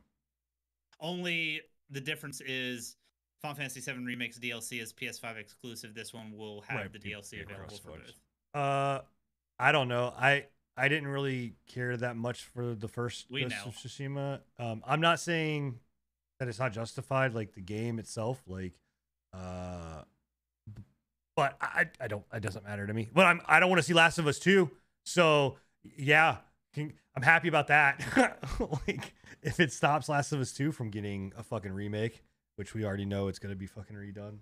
Speaker 4: Only the difference is Final Fantasy VII Remake's DLC is PS5 exclusive. This one will have
Speaker 1: Right,
Speaker 4: the DLC available for both.
Speaker 1: Uh I don't know. I I didn't really care that much for the first
Speaker 4: We
Speaker 1: Ghost of Tsushima. Um I'm not saying that it's not justified like the game itself like uh but I I don't it doesn't matter to me. But I'm I don't want to see Last of Us 2. So yeah, can, I'm happy about that. like if it stops Last of Us 2 from getting a fucking remake, which we already know it's going to be fucking redone.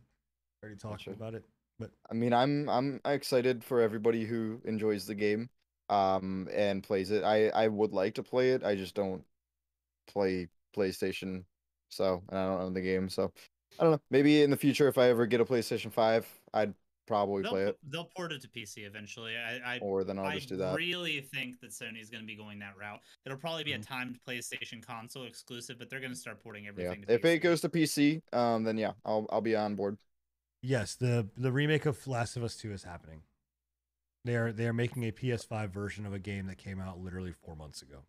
Speaker 1: Already talked
Speaker 2: Gotcha.
Speaker 1: about it.
Speaker 2: But I mean, I'm I'm excited for everybody who enjoys the game, um, and plays it. I I would like to play it. I just don't play PlayStation, so and I don't own the game. So I don't know. Maybe in the future, if I ever get a PlayStation Five, I'd probably
Speaker 4: They'll,
Speaker 2: play it,
Speaker 4: they'll port it to PC eventually. I, I
Speaker 2: or then I'll
Speaker 4: I
Speaker 2: just do that.
Speaker 4: I really think that Sony's going to be going that route. It'll probably be
Speaker 2: Mhm.
Speaker 4: a timed PlayStation console exclusive, but they're going to start porting
Speaker 2: Yeah.
Speaker 4: everything. To
Speaker 2: If
Speaker 4: PC.
Speaker 2: it goes to PC, um, then yeah, I'll I'll be on board.
Speaker 1: Yes, the the remake of Last of Us 2 is happening. They are they are making a PS5 version of a game that came out literally four months ago.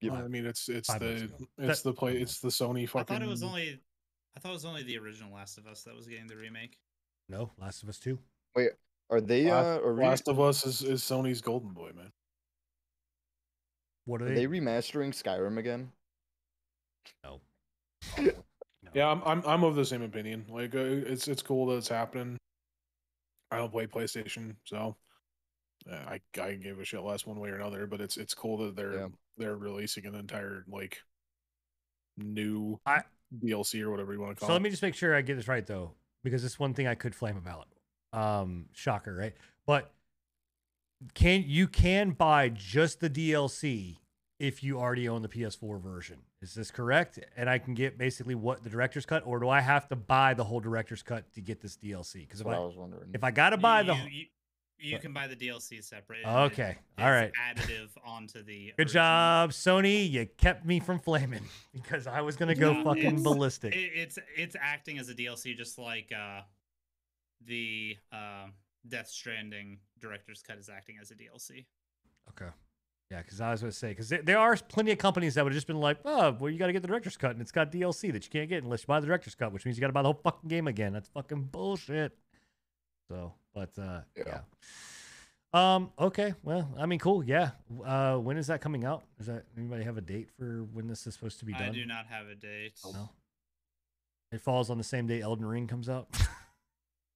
Speaker 2: Yep.
Speaker 3: I mean, it's it's the it's
Speaker 1: That-
Speaker 3: the play it's the Sony fucking.
Speaker 4: I
Speaker 3: fucking.
Speaker 4: thought it was only, I thought it was only the original Last of Us that was getting the remake.
Speaker 1: No, Last of Us 2.
Speaker 2: Wait, Are they
Speaker 3: Last,
Speaker 2: uh are, re-
Speaker 3: Last of Us is, is Sony's golden boy, man.
Speaker 1: What are
Speaker 2: are
Speaker 1: they?
Speaker 2: they remastering Skyrim again?
Speaker 1: no.
Speaker 3: Yeah, I'm I'm I'm of the same opinion. Like, uh, it's it's cool that it's happening. I don't play PlayStation, so uh, I I give a shit less one way or another. But it's it's cool that they're
Speaker 2: Yeah.
Speaker 3: they're releasing an entire like new
Speaker 1: I-
Speaker 3: DLC or whatever you want to call
Speaker 1: So
Speaker 3: it.
Speaker 1: let me just make sure I get this right though, because it's one thing I could flame about. Um, shocker, right? But can you can buy just the DLC if you already own the PS4 version? Is this correct? And I can get basically what the director's cut, or do I have to buy the whole director's cut to get this DLC? Because if
Speaker 2: I
Speaker 1: I
Speaker 2: was wondering.
Speaker 1: if I gotta buy the
Speaker 4: you, you,
Speaker 1: What?
Speaker 4: can buy the DLC separate. and it-
Speaker 1: okay, all right.
Speaker 4: additive onto the.
Speaker 1: Good
Speaker 4: original.
Speaker 1: job, Sony. You kept me from flaming because I was gonna go
Speaker 4: No,
Speaker 1: fucking
Speaker 4: it's-
Speaker 1: ballistic.
Speaker 4: It, it's it's acting as a DLC, just like uh, the uh, Death Stranding director's cut is acting as a DLC.
Speaker 1: Okay. Yeah, because I was going to say, because there, there are plenty of companies that would have just been like, oh, well, you got to get the director's cut, and it's got DLC that you can't get unless you buy the director's cut, which means you got to buy the whole fucking game again. That's fucking bullshit. So, but uh, yeah.
Speaker 2: Yeah.
Speaker 1: Um. Okay. Well, I mean, cool. Yeah. Uh, when is that coming out? Does that anybody have a date for when this is supposed to be done?
Speaker 4: I do not have a date.
Speaker 1: No. It falls on the same day Elden Ring comes out.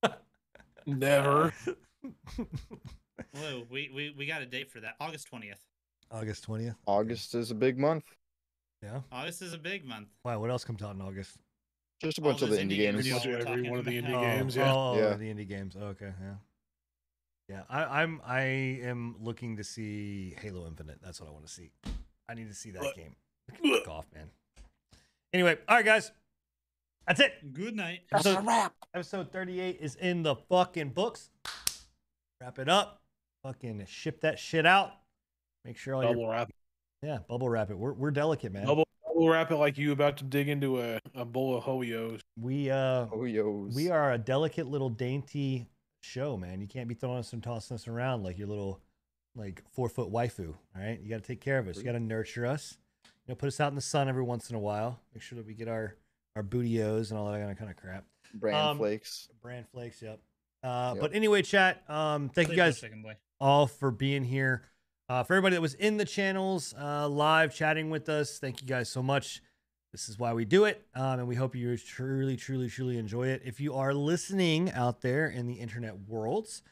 Speaker 3: Never.
Speaker 4: Whoa, we, we we got a date for that. August twentieth.
Speaker 1: August twentieth.
Speaker 2: August is a big month.
Speaker 1: Yeah.
Speaker 4: August is a big month.
Speaker 1: Wow. What else comes out in August?
Speaker 2: Just a
Speaker 4: All
Speaker 2: bunch of the indie
Speaker 4: indie
Speaker 2: games.
Speaker 4: games
Speaker 3: Pretty much every one of the indie
Speaker 1: oh,
Speaker 3: games. Yeah.
Speaker 1: Oh,
Speaker 2: Yeah.
Speaker 1: the indie games. Okay, yeah. Yeah, I, I'm I am looking to see Halo Infinite. That's what I want to see. I need to see that
Speaker 3: What?
Speaker 1: game. Fuck off, man. Anyway, all right, guys. That's it.
Speaker 4: Good night.
Speaker 1: That's Episode, episode 38 is in the fucking books. Wrap it up. Fucking ship that shit out. Make sure all your
Speaker 3: Double wrap.
Speaker 1: yeah, bubble wrap it. We're we're delicate, man.
Speaker 3: Double, double We'll wrap it like you about to dig into a, a bowl of Hoyos.
Speaker 1: We uh
Speaker 2: Oh, yos.
Speaker 1: we are a delicate little dainty show, man. You can't be throwing us and tossing us around like your little like four foot waifu. All right, you got to take care of us. You got to nurture us. You know, put us out in the sun every once in a while. Make sure that we get our our bootios and all that kind of crap.
Speaker 2: brand
Speaker 1: um,
Speaker 2: flakes.
Speaker 1: Brand flakes, yep. Uh,
Speaker 2: Yep.
Speaker 1: But anyway, chat. Um, thank you guys
Speaker 4: chicken
Speaker 1: all for being here. Uh, for everybody that was in the channels uh, live chatting with us, thank you guys so much. This is why we do it, um, and we hope you truly, truly, truly enjoy it. If you are listening out there in the internet worlds,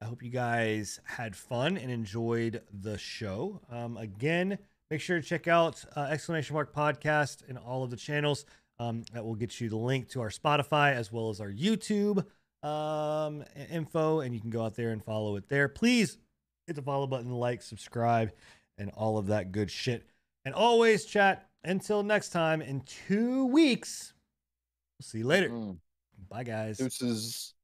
Speaker 1: I hope you guys had fun and enjoyed the show. Um, again, make sure to check out uh, exclamation mark podcast and all of the channels. Um, that will get you the link to our Spotify as well as our YouTube um, info, and you can go out there and follow it there. Please hit the follow button, like, subscribe, and all of that good shit. And always, chat. Until next time, in two weeks, we'll see you later.
Speaker 2: Mm.
Speaker 1: Bye, guys.
Speaker 2: Deuces.